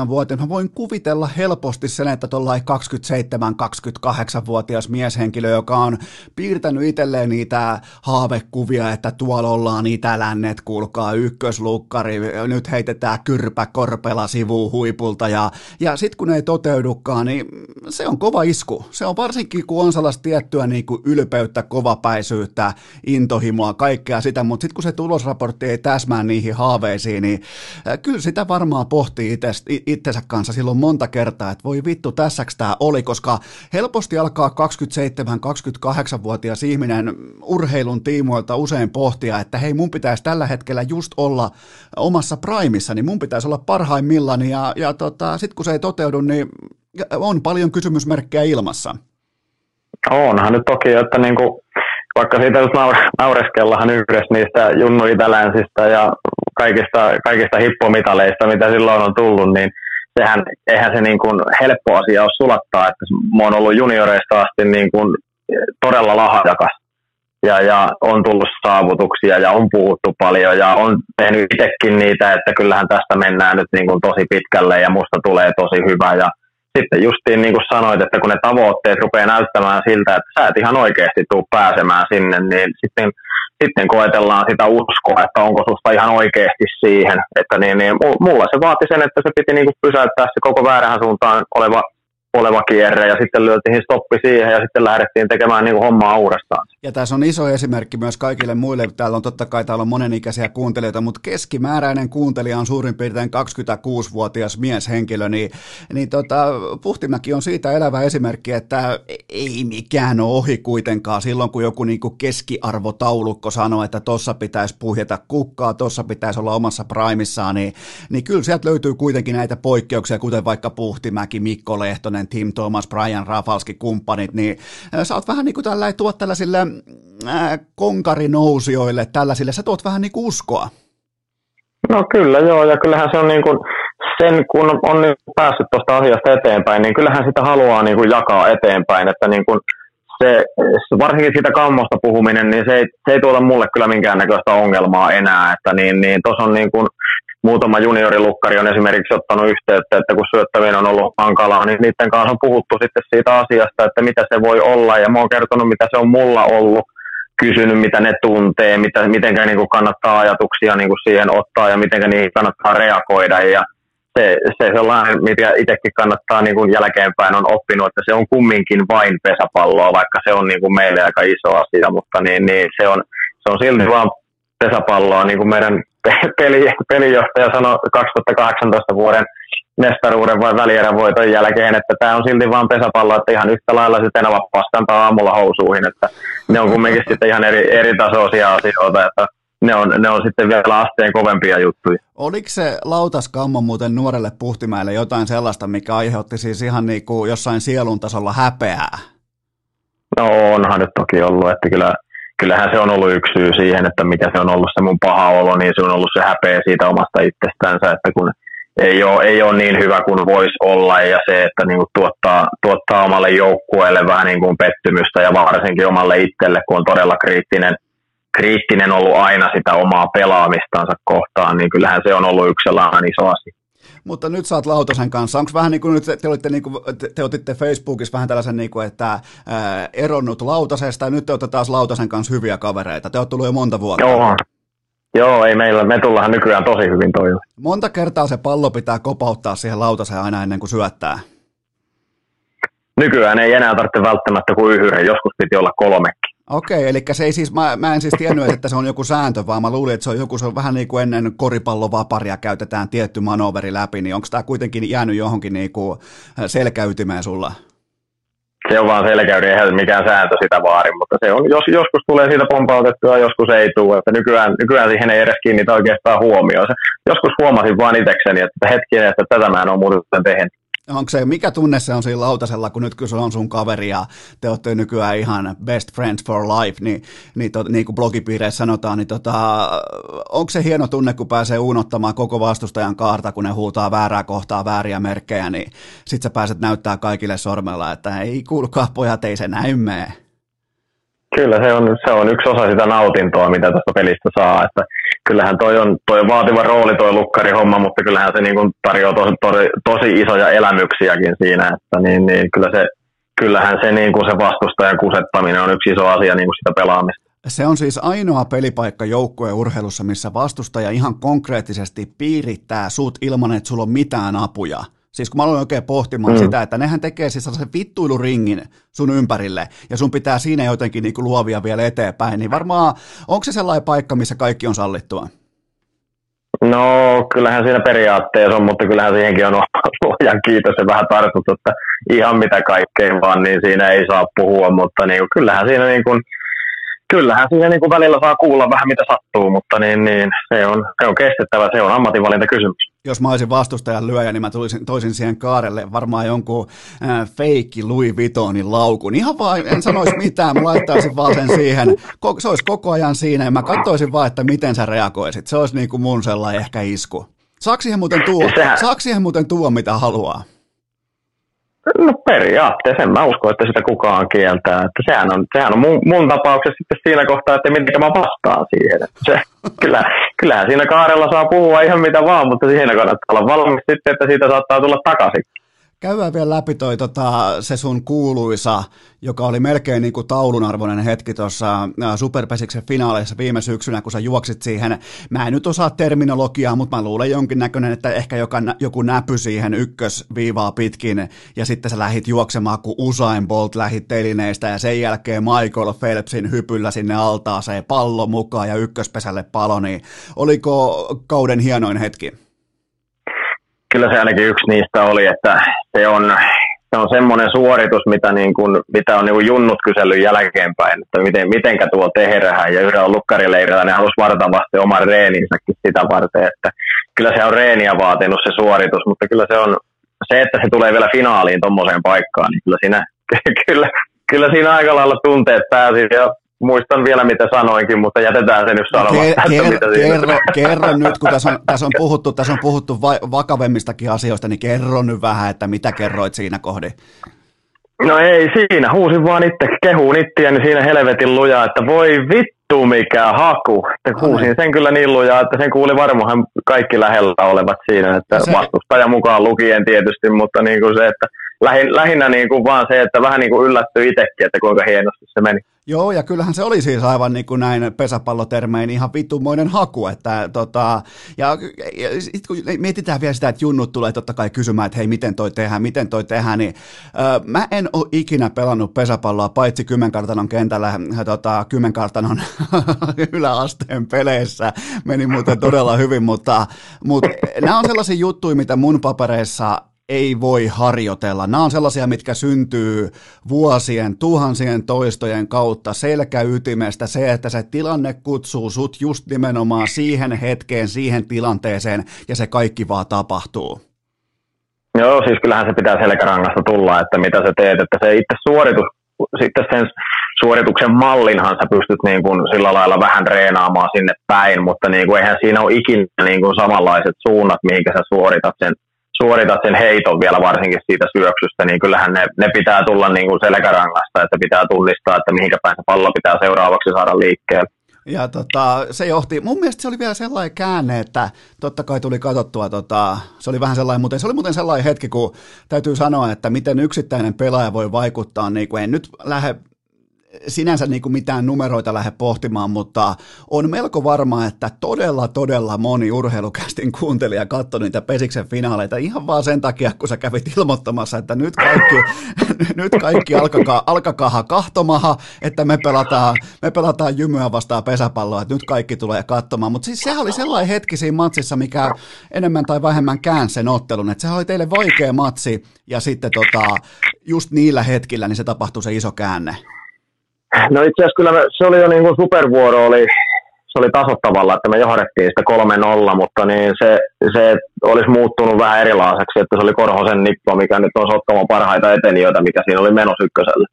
Speaker 1: 27-vuotias. Mä voin kuvitella helposti sen, että tuollainen 27-28-vuotias mieshenkilö, joka on piirtänyt itselleen niitä haavekuvia, että tuolla ollaan itälännet, kuulkaa ykköslukkari, nyt heitetään kyrpä korpela sivuun huipulta ja, ja sitten kun ei toteudukaan, niin se on kova isku. Se on varsinkin, kun on sellaista tiettyä niin kuin ylpeyttä, kovapäisyyttä, intohimoa, kaikkea sitä, mutta sitten kun se tulosraportti ei täsmää niihin haaveisiin, niin kyllä kyllä sitä varmaan pohtii itse, itsensä kanssa silloin monta kertaa, että voi vittu, tässäks tämä oli, koska helposti alkaa 27-28-vuotias ihminen urheilun tiimoilta usein pohtia, että hei mun pitäisi tällä hetkellä just olla omassa primissa, niin mun pitäisi olla parhaimmillani ja, ja tota, sitten kun se ei toteudu, niin on paljon kysymysmerkkejä ilmassa.
Speaker 3: Onhan nyt toki, että niinku, vaikka siitä just naureskellahan yhdessä niistä Junnu Itälänsistä ja kaikista, kaikista hippomitaleista, mitä silloin on tullut, niin sehän, eihän se niin kuin helppo asia ole sulattaa, että mä oon ollut junioreista asti niin kuin todella lahjakas. Ja, ja on tullut saavutuksia ja on puhuttu paljon ja on tehnyt itsekin niitä, että kyllähän tästä mennään nyt niin kuin tosi pitkälle ja musta tulee tosi hyvä. Ja sitten justiin niin kuin sanoit, että kun ne tavoitteet rupeaa näyttämään siltä, että sä et ihan oikeasti tuu pääsemään sinne, niin sitten sitten koetellaan sitä uskoa, että onko susta ihan oikeasti siihen. Että niin, niin, mulla se vaati sen, että se piti niin kuin pysäyttää se koko väärään suuntaan oleva oleva kierre ja sitten lyötiin stoppi siihen ja sitten lähdettiin tekemään niin kuin hommaa uudestaan.
Speaker 1: Ja tässä on iso esimerkki myös kaikille muille. Täällä on totta kai täällä on monenikäisiä kuuntelijoita, mutta keskimääräinen kuuntelija on suurin piirtein 26-vuotias mieshenkilö, niin, niin tota, Puhtimäki on siitä elävä esimerkki, että ei mikään ole ohi kuitenkaan. Silloin, kun joku niin kuin keskiarvotaulukko sanoo, että tossa pitäisi puhjeta kukkaa, tossa pitäisi olla omassa primissaan, niin, niin kyllä sieltä löytyy kuitenkin näitä poikkeuksia, kuten vaikka Puhtimäki, Mikko Lehtonen, Tim Thomas, Brian Rafalski, kumppanit, niin sä oot vähän niin kuin tällä, tuot tällaisille äh, konkarinousijoille, tällaisille, sä tuot vähän niin kuin uskoa.
Speaker 3: No kyllä joo, ja kyllähän se on niin kuin, sen kun on niin päässyt tuosta asiasta eteenpäin, niin kyllähän sitä haluaa niin kuin jakaa eteenpäin, että niin kuin se, varsinkin siitä kammosta puhuminen, niin se ei, se ei tuota mulle kyllä minkäännäköistä ongelmaa enää, että niin, niin tuossa on niin kuin, muutama juniorilukkari on esimerkiksi ottanut yhteyttä, että kun syöttäminen on ollut hankalaa, niin niiden kanssa on puhuttu sitten siitä asiasta, että mitä se voi olla, ja mä oon kertonut, mitä se on mulla ollut, kysynyt, mitä ne tuntee, mitä, miten niin kuin kannattaa ajatuksia niin kuin siihen ottaa ja miten niihin kannattaa reagoida. Ja se, se sellainen, mitä itsekin kannattaa niin kuin jälkeenpäin on oppinut, että se on kumminkin vain pesäpalloa, vaikka se on niin kuin meille aika iso asia, mutta niin, niin se, on, se on silti vaan pesäpalloa, niin kuin meidän peli, pelijohtaja sanoi 2018 vuoden mestaruuden vai välierän voiton jälkeen, että tämä on silti vain pesäpallo, että ihan yhtä lailla se tenava kantaa aamulla housuihin, että ne on kumminkin sitten ihan eri, eri tasoisia asioita, että ne on, ne on sitten vielä asteen kovempia juttuja.
Speaker 1: Oliko se lautaskammo muuten nuorelle Puhtimäelle jotain sellaista, mikä aiheutti siis ihan niin kuin jossain sielun tasolla häpeää?
Speaker 3: No onhan nyt toki ollut, että kyllä kyllähän se on ollut yksi syy siihen, että mikä se on ollut se mun paha olo, niin se on ollut se häpeä siitä omasta itsestänsä, että kun ei ole, ei ole niin hyvä kuin voisi olla ja se, että niin kuin tuottaa, tuottaa omalle joukkueelle vähän niin kuin pettymystä ja varsinkin omalle itselle, kun on todella kriittinen, kriittinen ollut aina sitä omaa pelaamistansa kohtaan, niin kyllähän se on ollut yksi sellainen iso asia.
Speaker 1: Mutta nyt saat Lautasen kanssa. Onko vähän niin kuin nyt te, olitte, niin kuin, te, te otitte Facebookissa vähän tällaisen, niin kuin, että ää, eronnut Lautasesta ja nyt te olette taas Lautasen kanssa hyviä kavereita. Te olette tullut jo monta vuotta.
Speaker 3: Joo, Joo, ei meillä, me tullaan nykyään tosi hyvin toille.
Speaker 1: Monta kertaa se pallo pitää kopauttaa siihen lautaseen aina ennen kuin syöttää?
Speaker 3: Nykyään ei enää tarvitse välttämättä kuin yhden, joskus piti olla kolmekin.
Speaker 1: Okei, eli se ei siis, mä, mä en siis tiennyt, että se on joku sääntö, vaan mä luulin, että se on joku, se on vähän niin kuin ennen koripallovaparia käytetään tietty manoveri läpi, niin onko tämä kuitenkin jäänyt johonkin niin kuin selkäytimeen sulla?
Speaker 3: Se on vaan selkäyri, eihän mikään sääntö sitä vaari, mutta se on, jos, joskus tulee siitä pompautettua, joskus ei tule, että nykyään, nykyään siihen ei edes kiinnitä oikeastaan huomioon. Joskus huomasin vaan itsekseni, että hetkinen, että tätä mä en ole muuten tehnyt
Speaker 1: onko se, mikä tunne se on siinä lautasella, kun nyt kun se on sun kaveri ja te olette nykyään ihan best friends for life, niin, niin, to, niin kuin blogipiireissä sanotaan, niin tota, onko se hieno tunne, kun pääsee unottamaan koko vastustajan kaarta, kun ne huutaa väärää kohtaa, vääriä merkkejä, niin sit sä pääset näyttää kaikille sormella, että ei kuulkaa pojat, ei se näy mee.
Speaker 3: Kyllä se on, se on yksi osa sitä nautintoa, mitä tästä pelistä saa. Että kyllähän toi on, toi on vaativa rooli toi lukkarihomma, mutta kyllähän se niin kuin tarjoaa tosi, tosi, tosi, isoja elämyksiäkin siinä. Että niin, niin kyllä se, kyllähän se, niin kuin se vastustajan kusettaminen on yksi iso asia niin kuin sitä pelaamista.
Speaker 1: Se on siis ainoa pelipaikka joukkueen urheilussa, missä vastustaja ihan konkreettisesti piirittää sut ilman, että sulla on mitään apuja. Siis kun mä aloin oikein pohtimaan mm. sitä, että nehän tekee siis sellaisen vittuiluringin sun ympärille, ja sun pitää siinä jotenkin niin kuin luovia vielä eteenpäin, niin varmaan, onko se sellainen paikka, missä kaikki on sallittua?
Speaker 3: No, kyllähän siinä periaatteessa on, mutta kyllähän siihenkin on luojan kiitos ja vähän tartuttu, että ihan mitä kaikkea vaan, niin siinä ei saa puhua, mutta niin, kyllähän siinä niin kuin, kyllähän siinä niin kuin välillä saa kuulla vähän mitä sattuu, mutta niin, niin, se, on, se on kestettävä, se on ammatinvalinta kysymys
Speaker 1: jos mä olisin vastustajan lyöjä, niin mä tulisin, toisin siihen kaarelle varmaan jonkun äh, feikki Louis Vuittonin laukun. Ihan vaan, en sanoisi mitään, mä laittaisin vaan sen siihen. Ko- se olisi koko ajan siinä ja mä katsoisin vaan, että miten sä reagoisit. Se olisi niin kuin mun sellainen ehkä isku. Saako siihen muuten tuo, saako siihen muuten tuo mitä haluaa?
Speaker 3: No periaatteessa en mä usko, että sitä kukaan kieltää. Että sehän on, sehän on mun, mun tapauksessa sitten siinä kohtaa, että miten mä vastaan siihen. Että se, kyllä, kyllähän siinä kaarella saa puhua ihan mitä vaan, mutta siinä kannattaa olla valmis sitten, että siitä saattaa tulla takaisin.
Speaker 1: Käydään vielä läpi toi, tota, se sun kuuluisa, joka oli melkein niin kuin taulunarvoinen hetki tuossa Superpesiksen finaaleissa viime syksynä, kun sä juoksit siihen. Mä en nyt osaa terminologiaa, mutta mä luulen jonkinnäköinen, että ehkä joka, joku näpy siihen ykkösviivaa pitkin, ja sitten sä lähit juoksemaan, kun Usain Bolt lähit telineistä, ja sen jälkeen Michael Phelpsin hypyllä sinne altaaseen pallo mukaan ja ykköspesälle palo, niin oliko kauden hienoin hetki?
Speaker 3: Kyllä se ainakin yksi niistä oli, että se on, se on semmoinen suoritus, mitä, niin kuin, mitä on niin kuin junnut kysellyt jälkeenpäin, että miten, mitenkä tuo tehdään. Ja yhdellä lukkarileirillä ne halusi vartavasti oman reeninsäkin sitä varten, että kyllä se on reeniä vaatinut se suoritus, mutta kyllä se on se, että se tulee vielä finaaliin tuommoiseen paikkaan, niin kyllä siinä, kyllä, kyllä siinä aika lailla tunteet pääsi ja muistan vielä mitä sanoinkin, mutta jätetään se nyt sanomatta. Ker-
Speaker 1: ker- mitä kerro, kerro nyt, kun tässä on, tässä on puhuttu, tässä on puhuttu va- vakavemmistakin asioista, niin kerro nyt vähän, että mitä kerroit siinä kohdin.
Speaker 3: No ei siinä, huusin vaan itse, kehuun itseäni siinä helvetin lujaa, että voi vittu mikä haku. Että huusin sen kyllä niin lujaa, että sen kuuli varmaan kaikki lähellä olevat siinä, että se... vastustaja mukaan lukien tietysti, mutta niin kuin se, että lähin, lähinnä niin kuin vaan se, että vähän niin kuin yllättyi itsekin, että kuinka hienosti se meni.
Speaker 1: Joo, ja kyllähän se oli siis aivan niin kuin näin pesäpallotermein ihan vittumoinen haku, että tota, ja, ja sit kun mietitään vielä sitä, että junnut tulee totta kai kysymään, että hei, miten toi tehdään, miten toi tehdään, niin ö, mä en ole ikinä pelannut pesäpalloa, paitsi Kymmenkartanon kentällä, tota, Kymmenkartanon yläasteen peleissä, meni muuten todella hyvin, mutta, mutta nämä on sellaisia juttuja, mitä mun papereissa ei voi harjoitella. Nämä on sellaisia, mitkä syntyy vuosien, tuhansien toistojen kautta selkäytimestä. Se, että se tilanne kutsuu sut just nimenomaan siihen hetkeen, siihen tilanteeseen ja se kaikki vaan tapahtuu.
Speaker 3: Joo, siis kyllähän se pitää selkärangasta tulla, että mitä sä teet, että se itse suoritus, sitten sen suorituksen mallinhan sä pystyt niin kuin sillä lailla vähän reenaamaan sinne päin, mutta niin kuin eihän siinä ole ikinä niin kuin samanlaiset suunnat, mihinkä sä suoritat sen suoritat sen heiton vielä varsinkin siitä syöksystä, niin kyllähän ne, ne pitää tulla niin kuin selkärangasta, että pitää tunnistaa, että mihinkä päin se pallo pitää seuraavaksi saada liikkeelle.
Speaker 1: Ja tota, se johti, mun mielestä se oli vielä sellainen käänne, että totta kai tuli katsottua, tota, se oli vähän sellainen, mutta se oli muuten sellainen hetki, kun täytyy sanoa, että miten yksittäinen pelaaja voi vaikuttaa, niin kuin en nyt lähde sinänsä niin kuin mitään numeroita lähde pohtimaan, mutta on melko varma, että todella, todella moni urheilukästin kuuntelija katsoi niitä Pesiksen finaaleita ihan vaan sen takia, kun sä kävit ilmoittamassa, että nyt kaikki, nyt kaikki alkakaa, alkakaa kahtomaha, että me pelataan, me pelataan jymyä vastaan pesäpalloa, että nyt kaikki tulee katsomaan. Mutta siis sehän oli sellainen hetki siinä matsissa, mikä enemmän tai vähemmän käänsi sen ottelun, että sehän oli teille vaikea matsi ja sitten tota, just niillä hetkillä niin se tapahtui se iso käänne.
Speaker 3: No itse asiassa kyllä me, se oli jo niin kuin supervuoro, oli, se oli tasottavalla, että me johdettiin sitä 3-0, mutta niin se, se olisi muuttunut vähän erilaiseksi, että se oli Korhosen nippo, mikä nyt on Sotkamon parhaita etenijöitä, mikä siinä oli menossa ykköselle.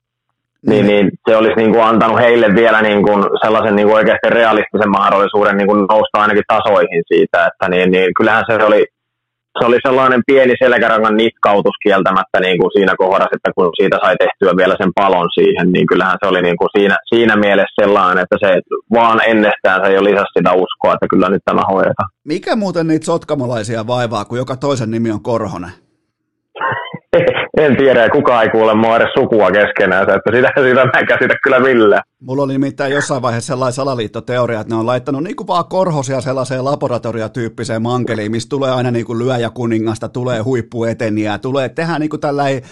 Speaker 3: Niin, niin se olisi niin kuin antanut heille vielä niin kuin sellaisen niin kuin oikeasti realistisen mahdollisuuden niin kuin nousta ainakin tasoihin siitä, että niin, niin kyllähän se oli se oli sellainen pieni selkärangan nitkautus kieltämättä niin kuin siinä kohdassa, että kun siitä sai tehtyä vielä sen palon siihen, niin kyllähän se oli niin kuin siinä, siinä mielessä sellainen, että se vaan ennestään se jo lisäsi sitä uskoa, että kyllä nyt tämä hoidetaan.
Speaker 1: Mikä muuten niitä sotkamolaisia vaivaa, kun joka toisen nimi on Korhonen?
Speaker 3: En tiedä, kukaan ei kuule mua edes sukua keskenään, että sitä, sitä mä käsitä kyllä millään.
Speaker 1: Mulla oli nimittäin jossain vaiheessa sellainen salaliittoteoria, että ne on laittanut niin kuin vaan korhosia sellaiseen laboratoriotyyppiseen mankeliin, missä tulee aina niin kuin lyöjä kuningasta, tulee huippueteniä, tulee tehdä niin kuin tällainen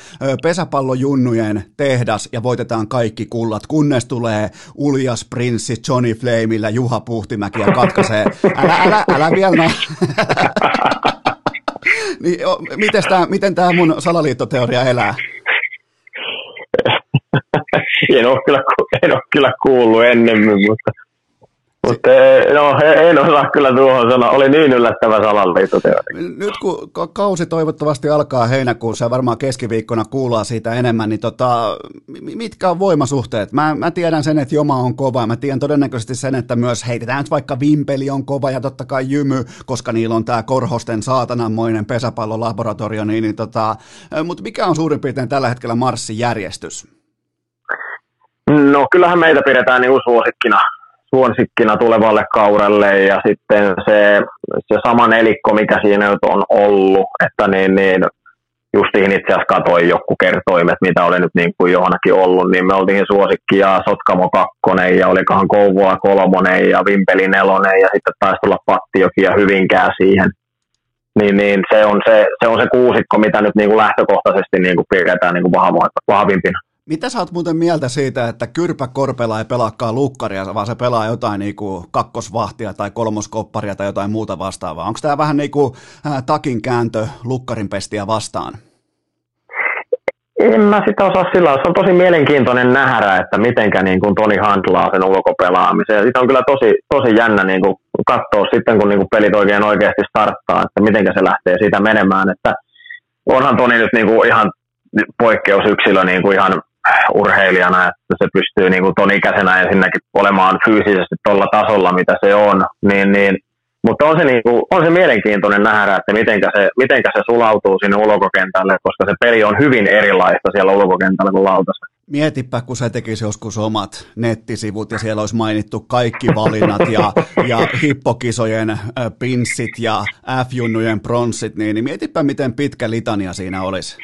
Speaker 1: pesäpallojunnujen tehdas ja voitetaan kaikki kullat, kunnes tulee Uljas Prinssi Johnny Flameillä Juha Puhtimäki ja katkaisee. Älä, älä, älä vielä. niin, mites tää, miten tämä mun salaliittoteoria elää?
Speaker 3: en, ole kyllä, en ole kyllä kuullut ennemmin, mutta mutta no, en osaa kyllä tuohon sanoa. Oli niin yllättävä salaliittoteoria.
Speaker 1: Nyt kun kausi toivottavasti alkaa heinäkuussa ja varmaan keskiviikkona kuullaan siitä enemmän, niin tota, mitkä on voimasuhteet? Mä, mä tiedän sen, että Joma on kova. Mä tiedän todennäköisesti sen, että myös heitetään nyt vaikka Vimpeli on kova ja totta kai Jymy, koska niillä on tämä Korhosten saatananmoinen pesäpallolaboratorio. Niin, niin tota, mutta mikä on suurin piirtein tällä hetkellä Marssin järjestys?
Speaker 3: No kyllähän meitä pidetään niin suosikkina suosikkina tulevalle kaudelle ja sitten se, se sama nelikko, mikä siinä nyt on ollut, että niin, niin justiin itse asiassa katoin joku kertoimet, mitä oli nyt niin kuin johonkin ollut, niin me oltiin suosikki ja Sotkamo kakkonen ja olikohan Kouvola kolmonen ja Vimpeli nelonen ja sitten taisi tulla Pattijoki ja Hyvinkää siihen. Niin, niin se, on se, se, on se kuusikko, mitä nyt niin kuin lähtökohtaisesti niin kuin pidetään niin kuin vahvimpina.
Speaker 1: Mitä sä oot muuten mieltä siitä, että Kyrpä Korpela ei pelaakaan lukkaria, vaan se pelaa jotain niin kuin kakkosvahtia tai kolmoskopparia tai jotain muuta vastaavaa? Onko tämä vähän niin kuin äh, takin kääntö lukkarin pestiä vastaan?
Speaker 3: En mä sitä osaa sillä Se on tosi mielenkiintoinen nähdä, että mitenkä niin kuin Toni handlaa sen ulkopelaamisen. Sitä on kyllä tosi, tosi jännä niin kuin katsoa sitten, kun niin kuin pelit oikein oikeasti starttaa, että mitenkä se lähtee siitä menemään. Että onhan Toni nyt niin kuin ihan poikkeusyksilö niin kuin ihan urheilijana, että se pystyy niin kuin ton ikäisenä ensinnäkin olemaan fyysisesti tuolla tasolla, mitä se on, niin, niin mutta on se, niin kuin, on se mielenkiintoinen nähdä, että mitenkä se, mitenkä se sulautuu sinne ulkokentälle, koska se peli on hyvin erilaista siellä ulkokentällä kuin lautassa.
Speaker 1: Mietipä, kun sä tekisi joskus omat nettisivut ja siellä olisi mainittu kaikki valinnat ja, ja hippokisojen pinssit ja F-junnujen pronssit, niin, niin mietipä, miten pitkä litania siinä olisi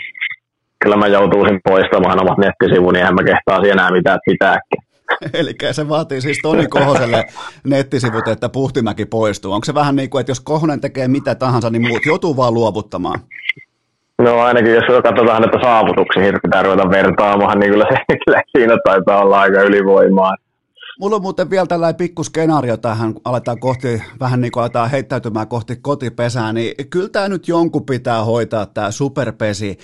Speaker 3: kyllä mä joutuisin poistamaan omat nettisivuni, niin en mä kehtaisi enää mitään pitääkin.
Speaker 1: Eli se vaatii siis Toni Kohoselle nettisivut, että Puhtimäki poistuu. Onko se vähän niin kuin, että jos Kohonen tekee mitä tahansa, niin muut joutuu vaan luovuttamaan?
Speaker 3: No ainakin jos katsotaan, että saavutuksia pitää ruveta vertaamaan, niin kyllä, se, kyllä siinä taitaa olla aika ylivoimaa.
Speaker 1: Mulla on muuten vielä tällainen pikku skenaario tähän, aletaan kohti, vähän niin kuin aletaan heittäytymään kohti kotipesää, niin kyllä tämä nyt jonkun pitää hoitaa tämä superpesi,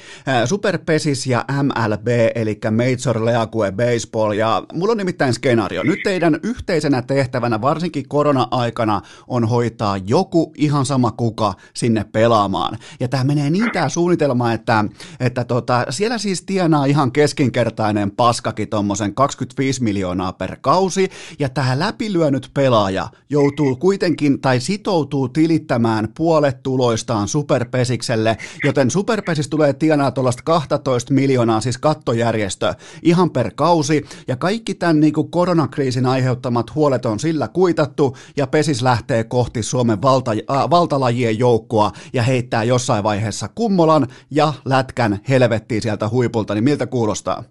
Speaker 1: superpesis ja MLB, eli Major League Baseball, ja mulla on nimittäin skenaario. Nyt teidän yhteisenä tehtävänä, varsinkin korona-aikana, on hoitaa joku ihan sama kuka sinne pelaamaan. Ja tämä menee niin tämä suunnitelma, että, että tota, siellä siis tienaa ihan keskinkertainen paskakin tuommoisen 25 miljoonaa per kausi, kausi, ja tämä läpilyönyt pelaaja joutuu kuitenkin tai sitoutuu tilittämään puolet tuloistaan superpesikselle, joten superpesis tulee tienaa tuollaista 12 miljoonaa, siis kattojärjestö, ihan per kausi, ja kaikki tämän niin kuin koronakriisin aiheuttamat huolet on sillä kuitattu, ja pesis lähtee kohti Suomen valta, äh, valtalajien joukkoa ja heittää jossain vaiheessa kummolan ja lätkän helvettiin sieltä huipulta, niin miltä kuulostaa?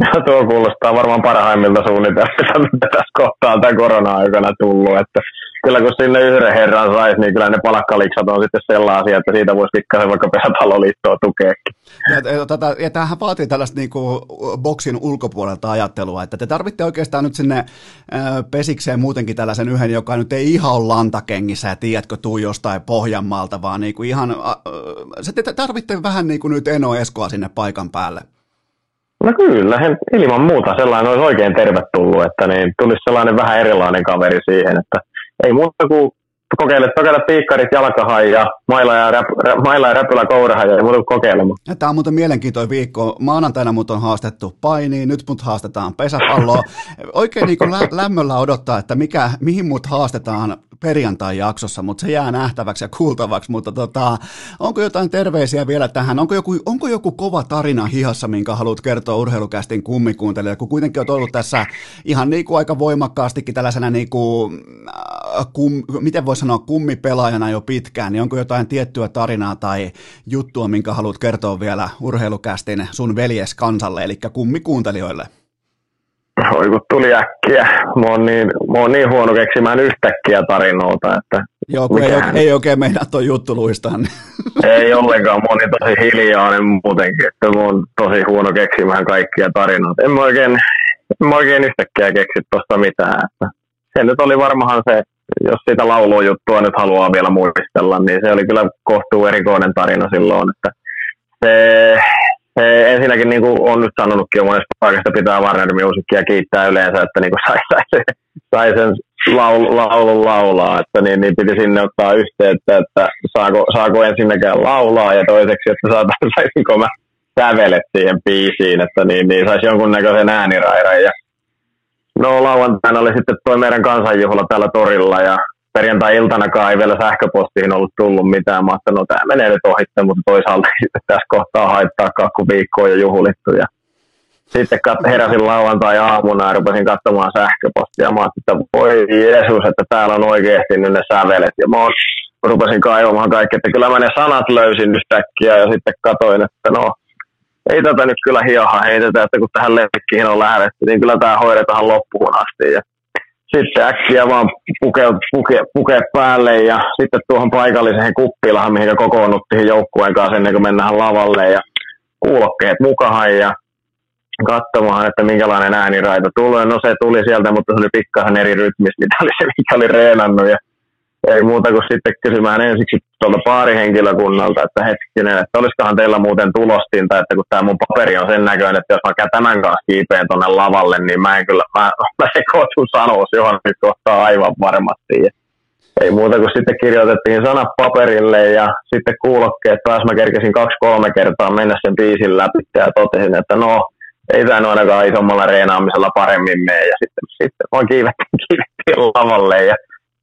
Speaker 3: Ja tuo kuulostaa varmaan parhaimmilta suunnitelmilta, mitä tässä kohtaa on tämän korona-aikana tullut. Että kyllä kun sinne yhden herran saisi, niin kyllä ne palakkaliksat on sitten sellaisia, että siitä voisi pikkasen vaikka pesäpalloliittoa tukeekin.
Speaker 1: Ja, ja, tota, ja tämähän vaatii tällaista niin kuin boksin ulkopuolelta ajattelua, että te tarvitte oikeastaan nyt sinne äh, pesikseen muutenkin tällaisen yhden, joka nyt ei ihan ole lantakengissä ja tiedätkö, tuu jostain Pohjanmaalta, vaan niin kuin ihan, äh, se te tarvitte vähän niin kuin nyt Eno Eskoa sinne paikan päälle.
Speaker 3: No kyllä, ilman muuta sellainen olisi oikein tervetullut, että niin tulisi sellainen vähän erilainen kaveri siihen, että ei muuta kuin kokeile, kokeile piikkarit jalkahan ja maila ja, räp, maila ja räpylä kourahan ja ei muuta kokeilemaan.
Speaker 1: Tämä on muuten mielenkiintoinen viikko. Maanantaina mut on haastettu painiin, nyt mut haastetaan pesäpalloa. Oikein niin lä- lämmöllä odottaa, että mikä, mihin mut haastetaan perjantai-jaksossa, mutta se jää nähtäväksi ja kuultavaksi. Mutta tota, onko jotain terveisiä vielä tähän? Onko joku, onko joku kova tarina hihassa, minkä haluat kertoa urheilukästin kummikuuntelijalle, kun kuitenkin olet ollut tässä ihan niin kuin aika voimakkaastikin tällaisena, niin kuin, äh, kum, miten voisi sanoa, kummipelaajana jo pitkään, niin onko jotain tiettyä tarinaa tai juttua, minkä haluat kertoa vielä urheilukästin sun veljes kansalle, eli kummikuuntelijoille?
Speaker 3: Oi kun tuli äkkiä. Mä oon niin, mä oon niin huono keksimään yhtäkkiä tarinoita, että...
Speaker 1: Joo, kun ei, ei oikein meinaa tuo juttu luistaa. Niin.
Speaker 3: Ei ollenkaan, mä oon niin tosi hiljainen muutenkin, että mä oon tosi huono keksimään kaikkia tarinoita. En mä oikein, en mä oikein yhtäkkiä keksi tuosta mitään. Että se nyt oli varmaan se, jos sitä laulujuttua nyt haluaa vielä muistella, niin se oli kyllä kohtuu erikoinen tarina silloin, että se ensinnäkin niin kuin on nyt sanonutkin jo monesta paikasta pitää Warner Musicia kiittää yleensä, että niin kuin sai, sai, sai sen laul, laulun laulaa, että niin, niin piti sinne ottaa yhteyttä, että saako, saako ensinnäkään laulaa ja toiseksi, että saataisiin saisinko mä sävelet siihen biisiin, että niin, niin saisi jonkunnäköisen äänirairan. Ja no lauantaina oli sitten tuo meidän kansanjuhla täällä torilla ja perjantai-iltanakaan ei vielä sähköpostiin ollut tullut mitään. Mä että no tämä menee nyt ohitte, mutta toisaalta tässä kohtaa haittaa kakku viikkoa jo juhlittu. Ja sitten heräsin lauantai-aamuna ja rupesin katsomaan sähköpostia. Mä että voi Jeesus, että täällä on oikeasti nyt ne sävelet. Ja mä rupesin kaivamaan kaikki, että kyllä mä ne sanat löysin yhtäkkiä ja sitten katoin, että no, ei tätä nyt kyllä hioha heitetä, että kun tähän leikkiin on lähdetty, niin kyllä tämä hoidetaan loppuun asti. Ja sitten äkkiä vaan pukea, puke, puke päälle ja sitten tuohon paikalliseen kuppilahan, mihin kokoonnuttiin joukkueen kanssa ennen kuin mennään lavalle ja kuulokkeet mukahan ja katsomaan, että minkälainen ääniraita tulee. No se tuli sieltä, mutta se oli pikkasen eri rytmis, mitä oli se, mikä oli reenannut. Ja ei muuta kuin sitten kysymään ensiksi tuolta paarihenkilökunnalta, että hetkinen, että olisikohan teillä muuten tulostinta, että kun tämä mun paperi on sen näköinen, että jos mä tämän kanssa kiipeen tuonne lavalle, niin mä en kyllä, mä, mä sekoitun sanoa johon nyt kohtaa aivan varmasti. Ja ei muuta kuin sitten kirjoitettiin sanat paperille ja sitten kuulokkeet taas mä kerkesin kaksi-kolme kertaa mennä sen biisin läpi ja totesin, että no, ei tämä ainakaan isommalla reenaamisella paremmin mene. Ja sitten, sitten vaan kiivettiin, kiivettiin lavalle ja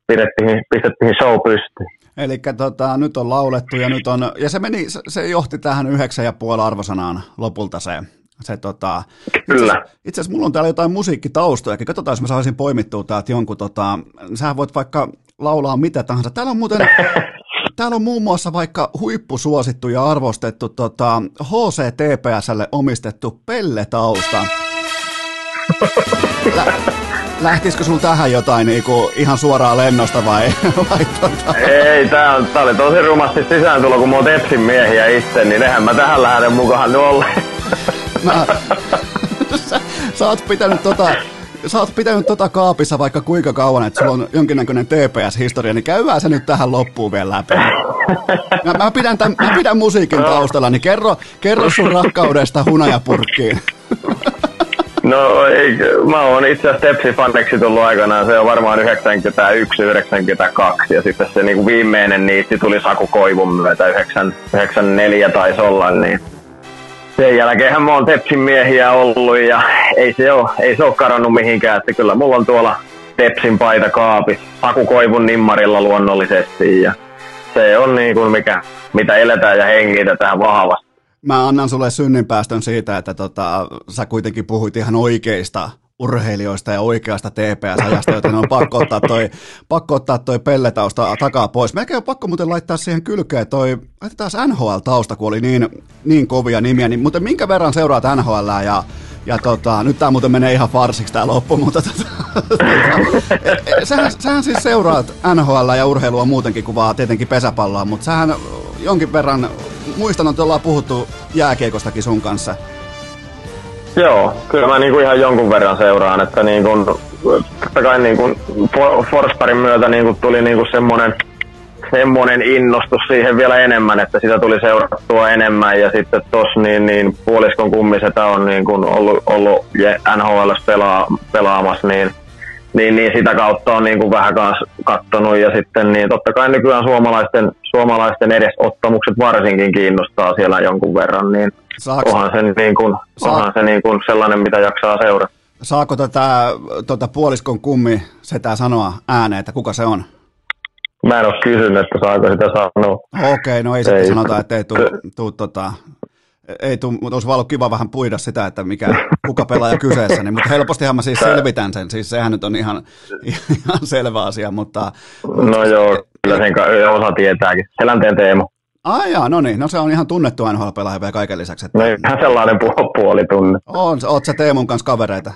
Speaker 3: pidettiin, pistettiin show pystyyn.
Speaker 1: Eli tota, nyt on laulettu ja nyt on, ja se meni, se johti tähän yhdeksän ja puoli arvosanaan lopulta se, se tota,
Speaker 3: Kyllä.
Speaker 1: Itse asiassa mulla on täällä jotain musiikkitaustoja, katsotaan jos mä saisin poimittua täältä jonkun, tota, sähän voit vaikka laulaa mitä tahansa. Täällä on muuten, täällä on muun muassa vaikka huippusuosittu ja arvostettu tota, HCTPSlle omistettu pelletausta. Lä- lähtisikö sulla tähän jotain niinku ihan suoraan lennosta vai? vai tota?
Speaker 3: Ei, tää, on, tää oli tosi rumasti sisääntulo, kun mä oon Tepsin miehiä itse, niin eihän mä tähän lähden mukaan nyt olleen.
Speaker 1: Mä, sä, sä oot pitänyt tota, sä oot pitänyt tota kaapissa vaikka kuinka kauan, että sulla on jonkinnäköinen TPS-historia, niin käydään se nyt tähän loppuun vielä läpi. Mä, mä, pidän, tämän, mä pidän musiikin taustalla, niin kerro, kerro sun rakkaudesta hunajapurkkiin.
Speaker 3: No ei, mä oon itse asiassa Tepsi-fanneksi tullut aikanaan, se on varmaan 91-92 ja sitten se niinku viimeinen niitti tuli Saku Koivun myötä 94 taisi olla, niin sen jälkeen mä oon Tepsin miehiä ollut ja ei se ole, ei se ole karannut mihinkään, että kyllä mulla on tuolla Tepsin paita kaapi, Saku Koivun nimmarilla luonnollisesti ja se on niin kuin mikä, mitä eletään ja hengitetään vahvasti
Speaker 1: mä annan sulle synninpäästön siitä, että tota, sä kuitenkin puhuit ihan oikeista urheilijoista ja oikeasta TPS-ajasta, joten on pakko ottaa toi, pakko ottaa toi pelletausta takaa pois. Melkein on pakko muuten laittaa siihen kylkeen toi, laitetaan NHL-tausta, kun oli niin, niin kovia nimiä, niin mutta minkä verran seuraat NHL ja ja tota, nyt tämä muuten menee ihan farsiksi tämä loppu, mutta tota, sähän, sähän siis seuraat NHL ja urheilua muutenkin kuin vaan tietenkin pesäpalloa, mutta sähän jonkin verran, muistan, että ollaan puhuttu jääkiekostakin sun kanssa.
Speaker 3: Joo, kyllä mä niinku ihan jonkun verran seuraan, että niinku, totta kai niinku Forsparin myötä niinku tuli niinku semmoinen semmoinen innostus siihen vielä enemmän, että sitä tuli seurattua enemmän ja sitten tos niin, niin puoliskon kummisetä on niin kuin ollut, ollut NHL pelaa, pelaamassa, niin, niin, niin, sitä kautta on niin kuin vähän kanssa kattonut ja sitten niin totta kai nykyään suomalaisten, suomalaisten edesottamukset varsinkin kiinnostaa siellä jonkun verran, niin Saaks... onhan se, niin kuin, Saak... onhan se niin kuin sellainen, mitä jaksaa seurata.
Speaker 1: Saako tätä, tuota puoliskon kummi sitä sanoa ääneen, että kuka se on?
Speaker 3: Mä en ole kysynyt, että saako sitä sanoa.
Speaker 1: Okei, okay, no ei, ei sitten sanota, että ei tule tuu, tota, ei tuu, mutta olisi ollut kiva vähän puida sitä, että mikä, kuka pelaaja kyseessä, niin, mutta helpostihan mä siis selvitän sen, siis sehän nyt on ihan, ihan selvä asia, mutta...
Speaker 3: No joo, kyllä sen osa tietääkin. Selänteen Teemu.
Speaker 1: Ai jaa, no niin, no se on ihan tunnettu NHL-pelaaja vielä kaiken lisäksi. Että...
Speaker 3: No ihan sellainen puoli tunne.
Speaker 1: On, oot sä Teemun kanssa kavereita?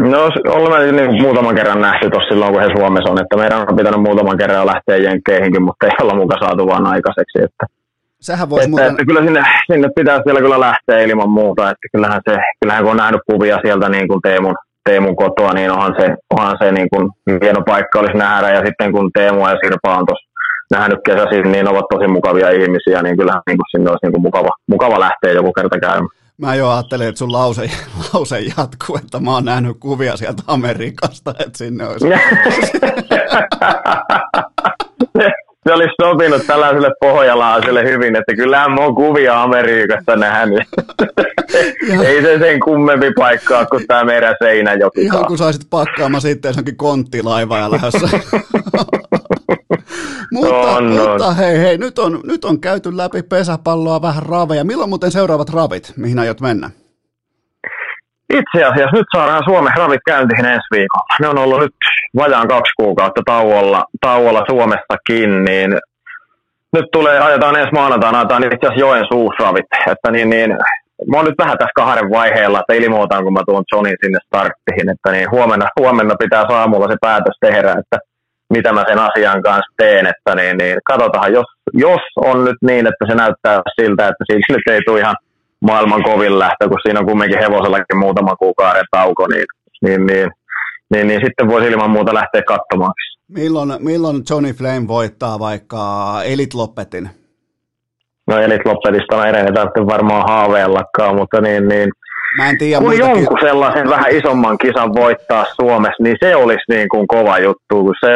Speaker 3: No olemme niin muutaman kerran nähty tuossa silloin, kun he Suomessa on, että meidän on pitänyt muutaman kerran lähteä jenkkeihinkin, mutta ei olla mukaan saatu vaan aikaiseksi. Että,
Speaker 1: Sehän voisi
Speaker 3: että,
Speaker 1: muuten...
Speaker 3: että, kyllä sinne, sinne pitää siellä kyllä lähteä ilman muuta, että kyllähän, se, kyllähän kun on nähnyt kuvia sieltä niin kuin Teemun, Teemun kotoa, niin onhan se, onhan se niin kuin hieno paikka olisi nähdä, ja sitten kun Teemu ja Sirpa on tuossa nähnyt kesäisin, niin ovat tosi mukavia ihmisiä, niin kyllähän niin kuin sinne olisi niin kuin mukava, mukava lähteä joku kerta käymään.
Speaker 1: Mä jo ajattelin, että sun lause, lause jatkuu, että mä oon nähnyt kuvia sieltä Amerikasta, että sinne olisi...
Speaker 3: se olisi sopinut tällaiselle pohjalaiselle hyvin, että kyllähän mä oon kuvia Amerikasta nähnyt. Ei se sen kummempi paikkaa kuin tämä meidän Seinäjoki.
Speaker 1: Ihan kun saisit pakkaamaan sitten johonkin konttilaiva ja lähdössä. mutta, on, mutta on. hei, hei, nyt on, nyt on käyty läpi pesäpalloa, vähän raveja. Milloin muuten seuraavat ravit, mihin aiot mennä?
Speaker 3: Itse asiassa nyt saadaan Suomen ravit käyntiin ensi viikolla. Ne on ollut nyt vajaan kaksi kuukautta tauolla, tauolla Suomestakin, niin nyt tulee, ajetaan ensi maanantaina, ajetaan itse asiassa Joen suusravit. Että niin, niin, mä oon nyt vähän tässä kahden vaiheella, että ilmoitan, kun mä tuon Johnin sinne starttiin, että niin huomenna, huomenna pitää saamulla se päätös tehdä, että mitä mä sen asian kanssa teen, että niin, niin katsotaan, jos, jos on nyt niin, että se näyttää siltä, että siitä nyt ei tule ihan maailman kovin lähtö, kun siinä on kumminkin hevosellakin muutama kuukauden tauko, niin, niin, niin, niin, niin sitten voisi ilman muuta lähteä katsomaan.
Speaker 1: Milloin, milloin Johnny Flame voittaa vaikka Elite Loppetin?
Speaker 3: No Elite Loppetista ei tarvitse varmaan haaveellakaan, mutta niin, niin
Speaker 1: Mä en tiedä
Speaker 3: kun jonkun sellaisen vähän isomman kisan voittaa Suomessa, niin se olisi niin kuin kova juttu. Kun se,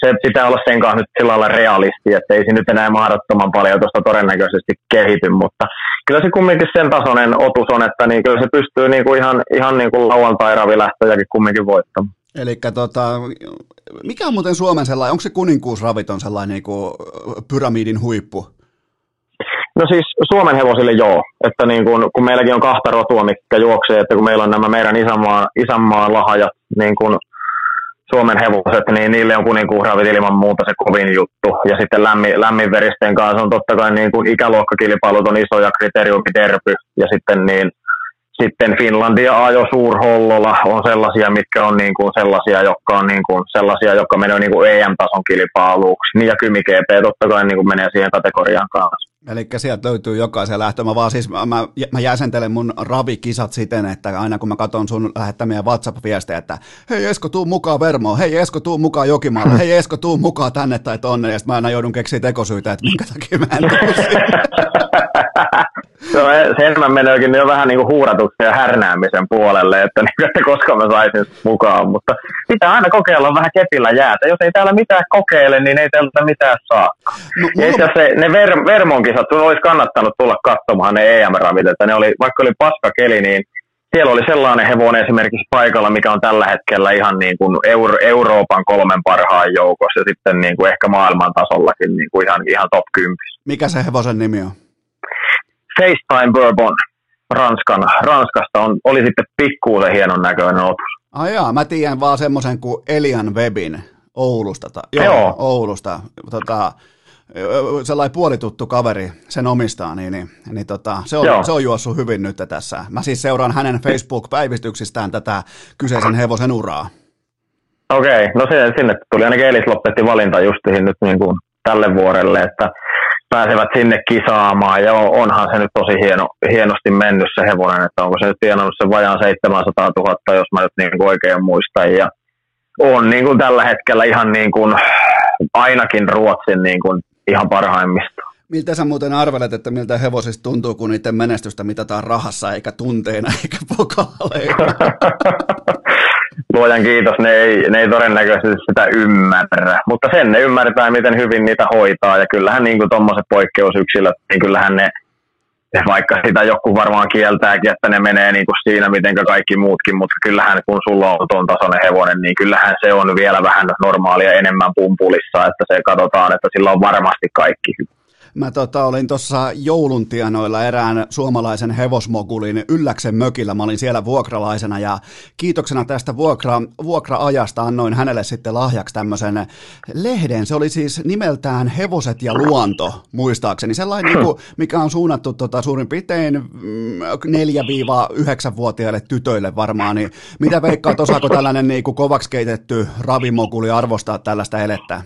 Speaker 3: se pitää olla sen kanssa nyt sillä lailla realisti, että ei se nyt enää mahdottoman paljon tuosta todennäköisesti kehity, mutta kyllä se kumminkin sen tasoinen otus on, että niin kyllä se pystyy niin kuin ihan, ihan niin kuin lauantai-ravilähtöjäkin kumminkin voittamaan.
Speaker 1: Eli tota, mikä on muuten Suomen sellainen, onko se kuninkuusraviton sellainen niin kuin pyramidin huippu?
Speaker 3: No siis Suomen hevosille joo, että niin kun, kun meilläkin on kahta rotua, mikä juoksee, että kun meillä on nämä meidän isänmaan, isänmaan lahajat, niin kun Suomen hevoset, niin niille on kuninkuusravit ilman muuta se kovin juttu. Ja sitten lämmin, lämminveristen kanssa on totta kai niin kuin ikäluokkakilpailut on isoja, kriteriumi derpy, ja sitten niin sitten Finlandia ajo Suurhollola on sellaisia, mitkä on niin kuin sellaisia, jotka on niin kuin sellaisia, jotka menee niin kuin EM-tason kilpailuksi. Niin ja Kymi GP totta kai niin kuin menee siihen kategoriaan kanssa.
Speaker 1: Eli sieltä löytyy jokaisen lähtö. Mä vaan siis, mä, mä jäsentelen mun ravikisat siten, että aina kun mä katson sun lähettämiä WhatsApp-viestejä, että hei Esko, tuu mukaan Vermoon, hei Esko, tuu mukaan Jokimaalle, hei Esko, tuu mukaan tänne tai tonne, ja mä aina joudun keksiä tekosyitä, että minkä takia mä en
Speaker 3: No, se enemmän meneekin jo vähän niin kuin huuratuksen ja härnäämisen puolelle, että, niin, että koska mä saisin mukaan, mutta pitää aina kokeilla vähän kepillä jäätä. Jos ei täällä mitään kokeile, niin ei täältä mitään saa. No, ja itse asiassa ne Ver- Vermonkisat, olisi kannattanut tulla katsomaan ne EM-ravit, että ne oli, vaikka oli paska keli, niin siellä oli sellainen hevonen esimerkiksi paikalla, mikä on tällä hetkellä ihan niin kuin Euro- Euroopan kolmen parhaan joukossa ja sitten niin kuin ehkä maailman tasollakin niin kuin ihan, ihan top 10.
Speaker 1: Mikä se hevosen nimi on?
Speaker 3: FaceTime Bourbon Ranskan, Ranskasta on, oli sitten pikkuusen hienon näköinen otus.
Speaker 1: Ai jaa, mä tiedän vaan semmoisen kuin Elian Webin Oulusta. Ta, joo, joo, Oulusta. Tota, sellainen puolituttu kaveri sen omistaa, niin, niin, niin tota, se, on, se on juossut hyvin nyt tässä. Mä siis seuraan hänen Facebook-päivityksistään tätä kyseisen hevosen uraa.
Speaker 3: Okei, okay, no se, sinne tuli ainakin Elis lopetti valinta justiin nyt niin kuin tälle vuodelle, että pääsevät sinne kisaamaan ja onhan se nyt tosi hieno, hienosti mennyt se hevonen, että onko se nyt tienannut sen vajaan 700 000, jos mä nyt niin kuin oikein muistan ja on niin kuin tällä hetkellä ihan niin kuin ainakin Ruotsin niin kuin ihan parhaimmista.
Speaker 1: Miltä sä muuten arvelet, että miltä hevosista tuntuu, kun niiden menestystä mitataan rahassa eikä tunteina eikä vokaaleina?
Speaker 3: Luojan kiitos, ne ei, ne ei todennäköisesti sitä ymmärrä, mutta sen ne ymmärtää, miten hyvin niitä hoitaa, ja kyllähän niin tuommoiset poikkeusyksilöt, niin kyllähän ne, vaikka sitä joku varmaan kieltääkin, että ne menee niin kuin siinä, miten kaikki muutkin, mutta kyllähän kun sulla on tuon tasoinen hevonen, niin kyllähän se on vielä vähän normaalia enemmän pumpulissa, että se katsotaan, että sillä on varmasti kaikki hyvin.
Speaker 1: Mä tota, olin tuossa jouluntienoilla erään suomalaisen hevosmogulin Ylläksen mökillä. Mä olin siellä vuokralaisena ja kiitoksena tästä vuokra, vuokra-ajasta annoin hänelle sitten lahjaksi tämmöisen lehden. Se oli siis nimeltään Hevoset ja luonto, muistaakseni. Sellainen, niin kuin, mikä on suunnattu tota, suurin piirtein 4-9-vuotiaille tytöille varmaan. Niin mitä veikkaat, osaako tällainen niin kovaksi keitetty ravimoguli arvostaa tällaista elettä?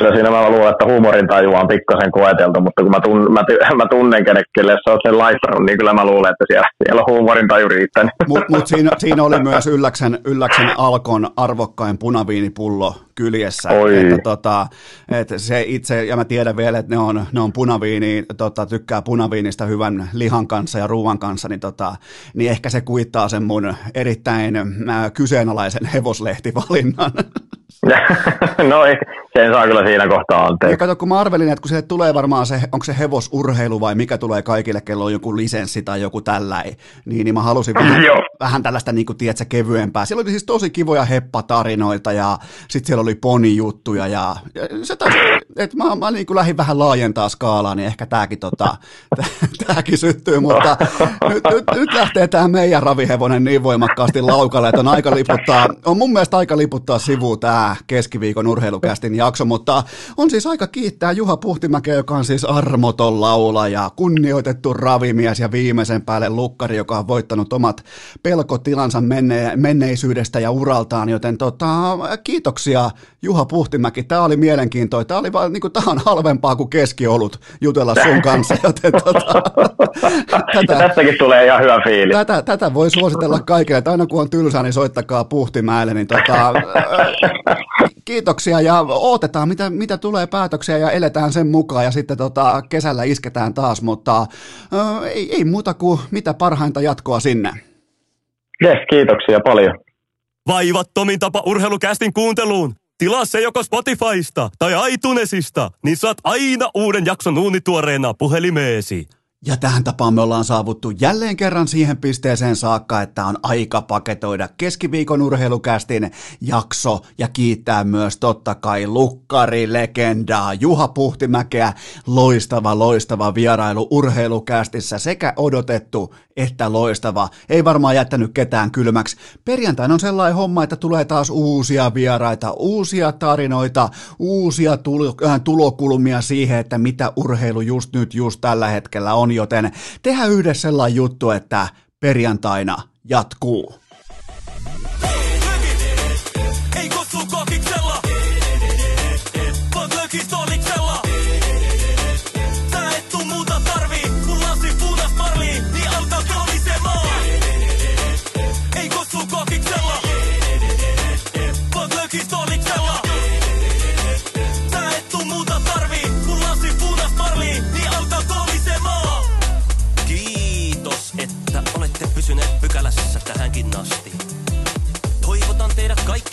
Speaker 3: Kyllä siinä mä luulen, että huumorin tajua on pikkasen koeteltu, mutta kun mä, tun, mä, mä tunnen kenelle, sä oot sen laittanut, niin kyllä mä luulen, että siellä, siellä on huumorin taju riittänyt.
Speaker 1: Mutta mut siinä, siinä, oli myös Ylläksen, Ylläksen Alkon arvokkain punaviinipullo kyljessä.
Speaker 3: Oi.
Speaker 1: Että, tota, että se itse, ja mä tiedän vielä, että ne on, ne on punaviini, tota, tykkää punaviinista hyvän lihan kanssa ja ruoan kanssa, niin, tota, niin ehkä se kuittaa sen mun erittäin äh, kyseenalaisen hevoslehtivalinnan.
Speaker 3: no ei, sen saa kyllä siinä kohtaa anteeksi. Ja
Speaker 1: kato, kun mä arvelin, että kun se tulee varmaan se, onko se hevosurheilu vai mikä tulee kaikille, kello on joku lisenssi tai joku tällainen, niin, niin mä halusin vähän, vähän tällaista, niin kuin, tiedätkö, kevyempää. Siellä oli siis tosi kivoja heppatarinoita ja sitten siellä oli ponijuttuja ja, ja se taisi, että mä, mä niin lähdin vähän laajentaa skaalaa, niin ehkä tääkin, tota, syttyy, mutta nyt, nyt, nyt lähtee tämä meidän ravihevonen niin voimakkaasti laukalle, että on aika liputtaa, on mun mielestä aika liputtaa sivuun tämä keskiviikon urheilukästin jakso, mutta on siis aika kiittää Juha Puhtimäkeä, joka on siis armoton laulaja, kunnioitettu ravimies ja viimeisen päälle lukkari, joka on voittanut omat pelkotilansa menne- menneisyydestä ja uraltaan, joten tota, kiitoksia Juha Puhtimäki, tämä oli mielenkiintoista, tämä oli vaan, niin kuin, tämä on halvempaa kuin keskiolut jutella sun kanssa, joten tota,
Speaker 3: tätä, Tästäkin tulee ihan hyvä fiilis.
Speaker 1: Tätä, tätä voi suositella kaikille, että aina kun on tylsää, niin soittakaa Puhtimäelle, niin tota, kiitoksia ja odotetaan, mitä, mitä tulee päätöksiä ja eletään sen mukaan ja sitten tota, kesällä isketään taas, mutta äh, ei, ei muuta kuin mitä parhainta jatkoa sinne.
Speaker 3: Yes, kiitoksia paljon.
Speaker 2: Vaivattomin tapa urheilukästin kuunteluun. Tilaa se joko Spotifysta tai iTunesista, niin saat aina uuden jakson uunituoreena puhelimeesi.
Speaker 1: Ja tähän tapaan me ollaan saavuttu jälleen kerran siihen pisteeseen saakka, että on aika paketoida keskiviikon urheilukästin jakso ja kiittää myös totta kai lukkarilegendaa Juha Puhtimäkeä. Loistava, loistava vierailu urheilukästissä sekä odotettu että loistava. Ei varmaan jättänyt ketään kylmäksi. Perjantaina on sellainen homma, että tulee taas uusia vieraita, uusia tarinoita, uusia äh, tulokulmia siihen, että mitä urheilu just nyt, just tällä hetkellä on, joten tehdään yhdessä sellainen juttu, että perjantaina jatkuu.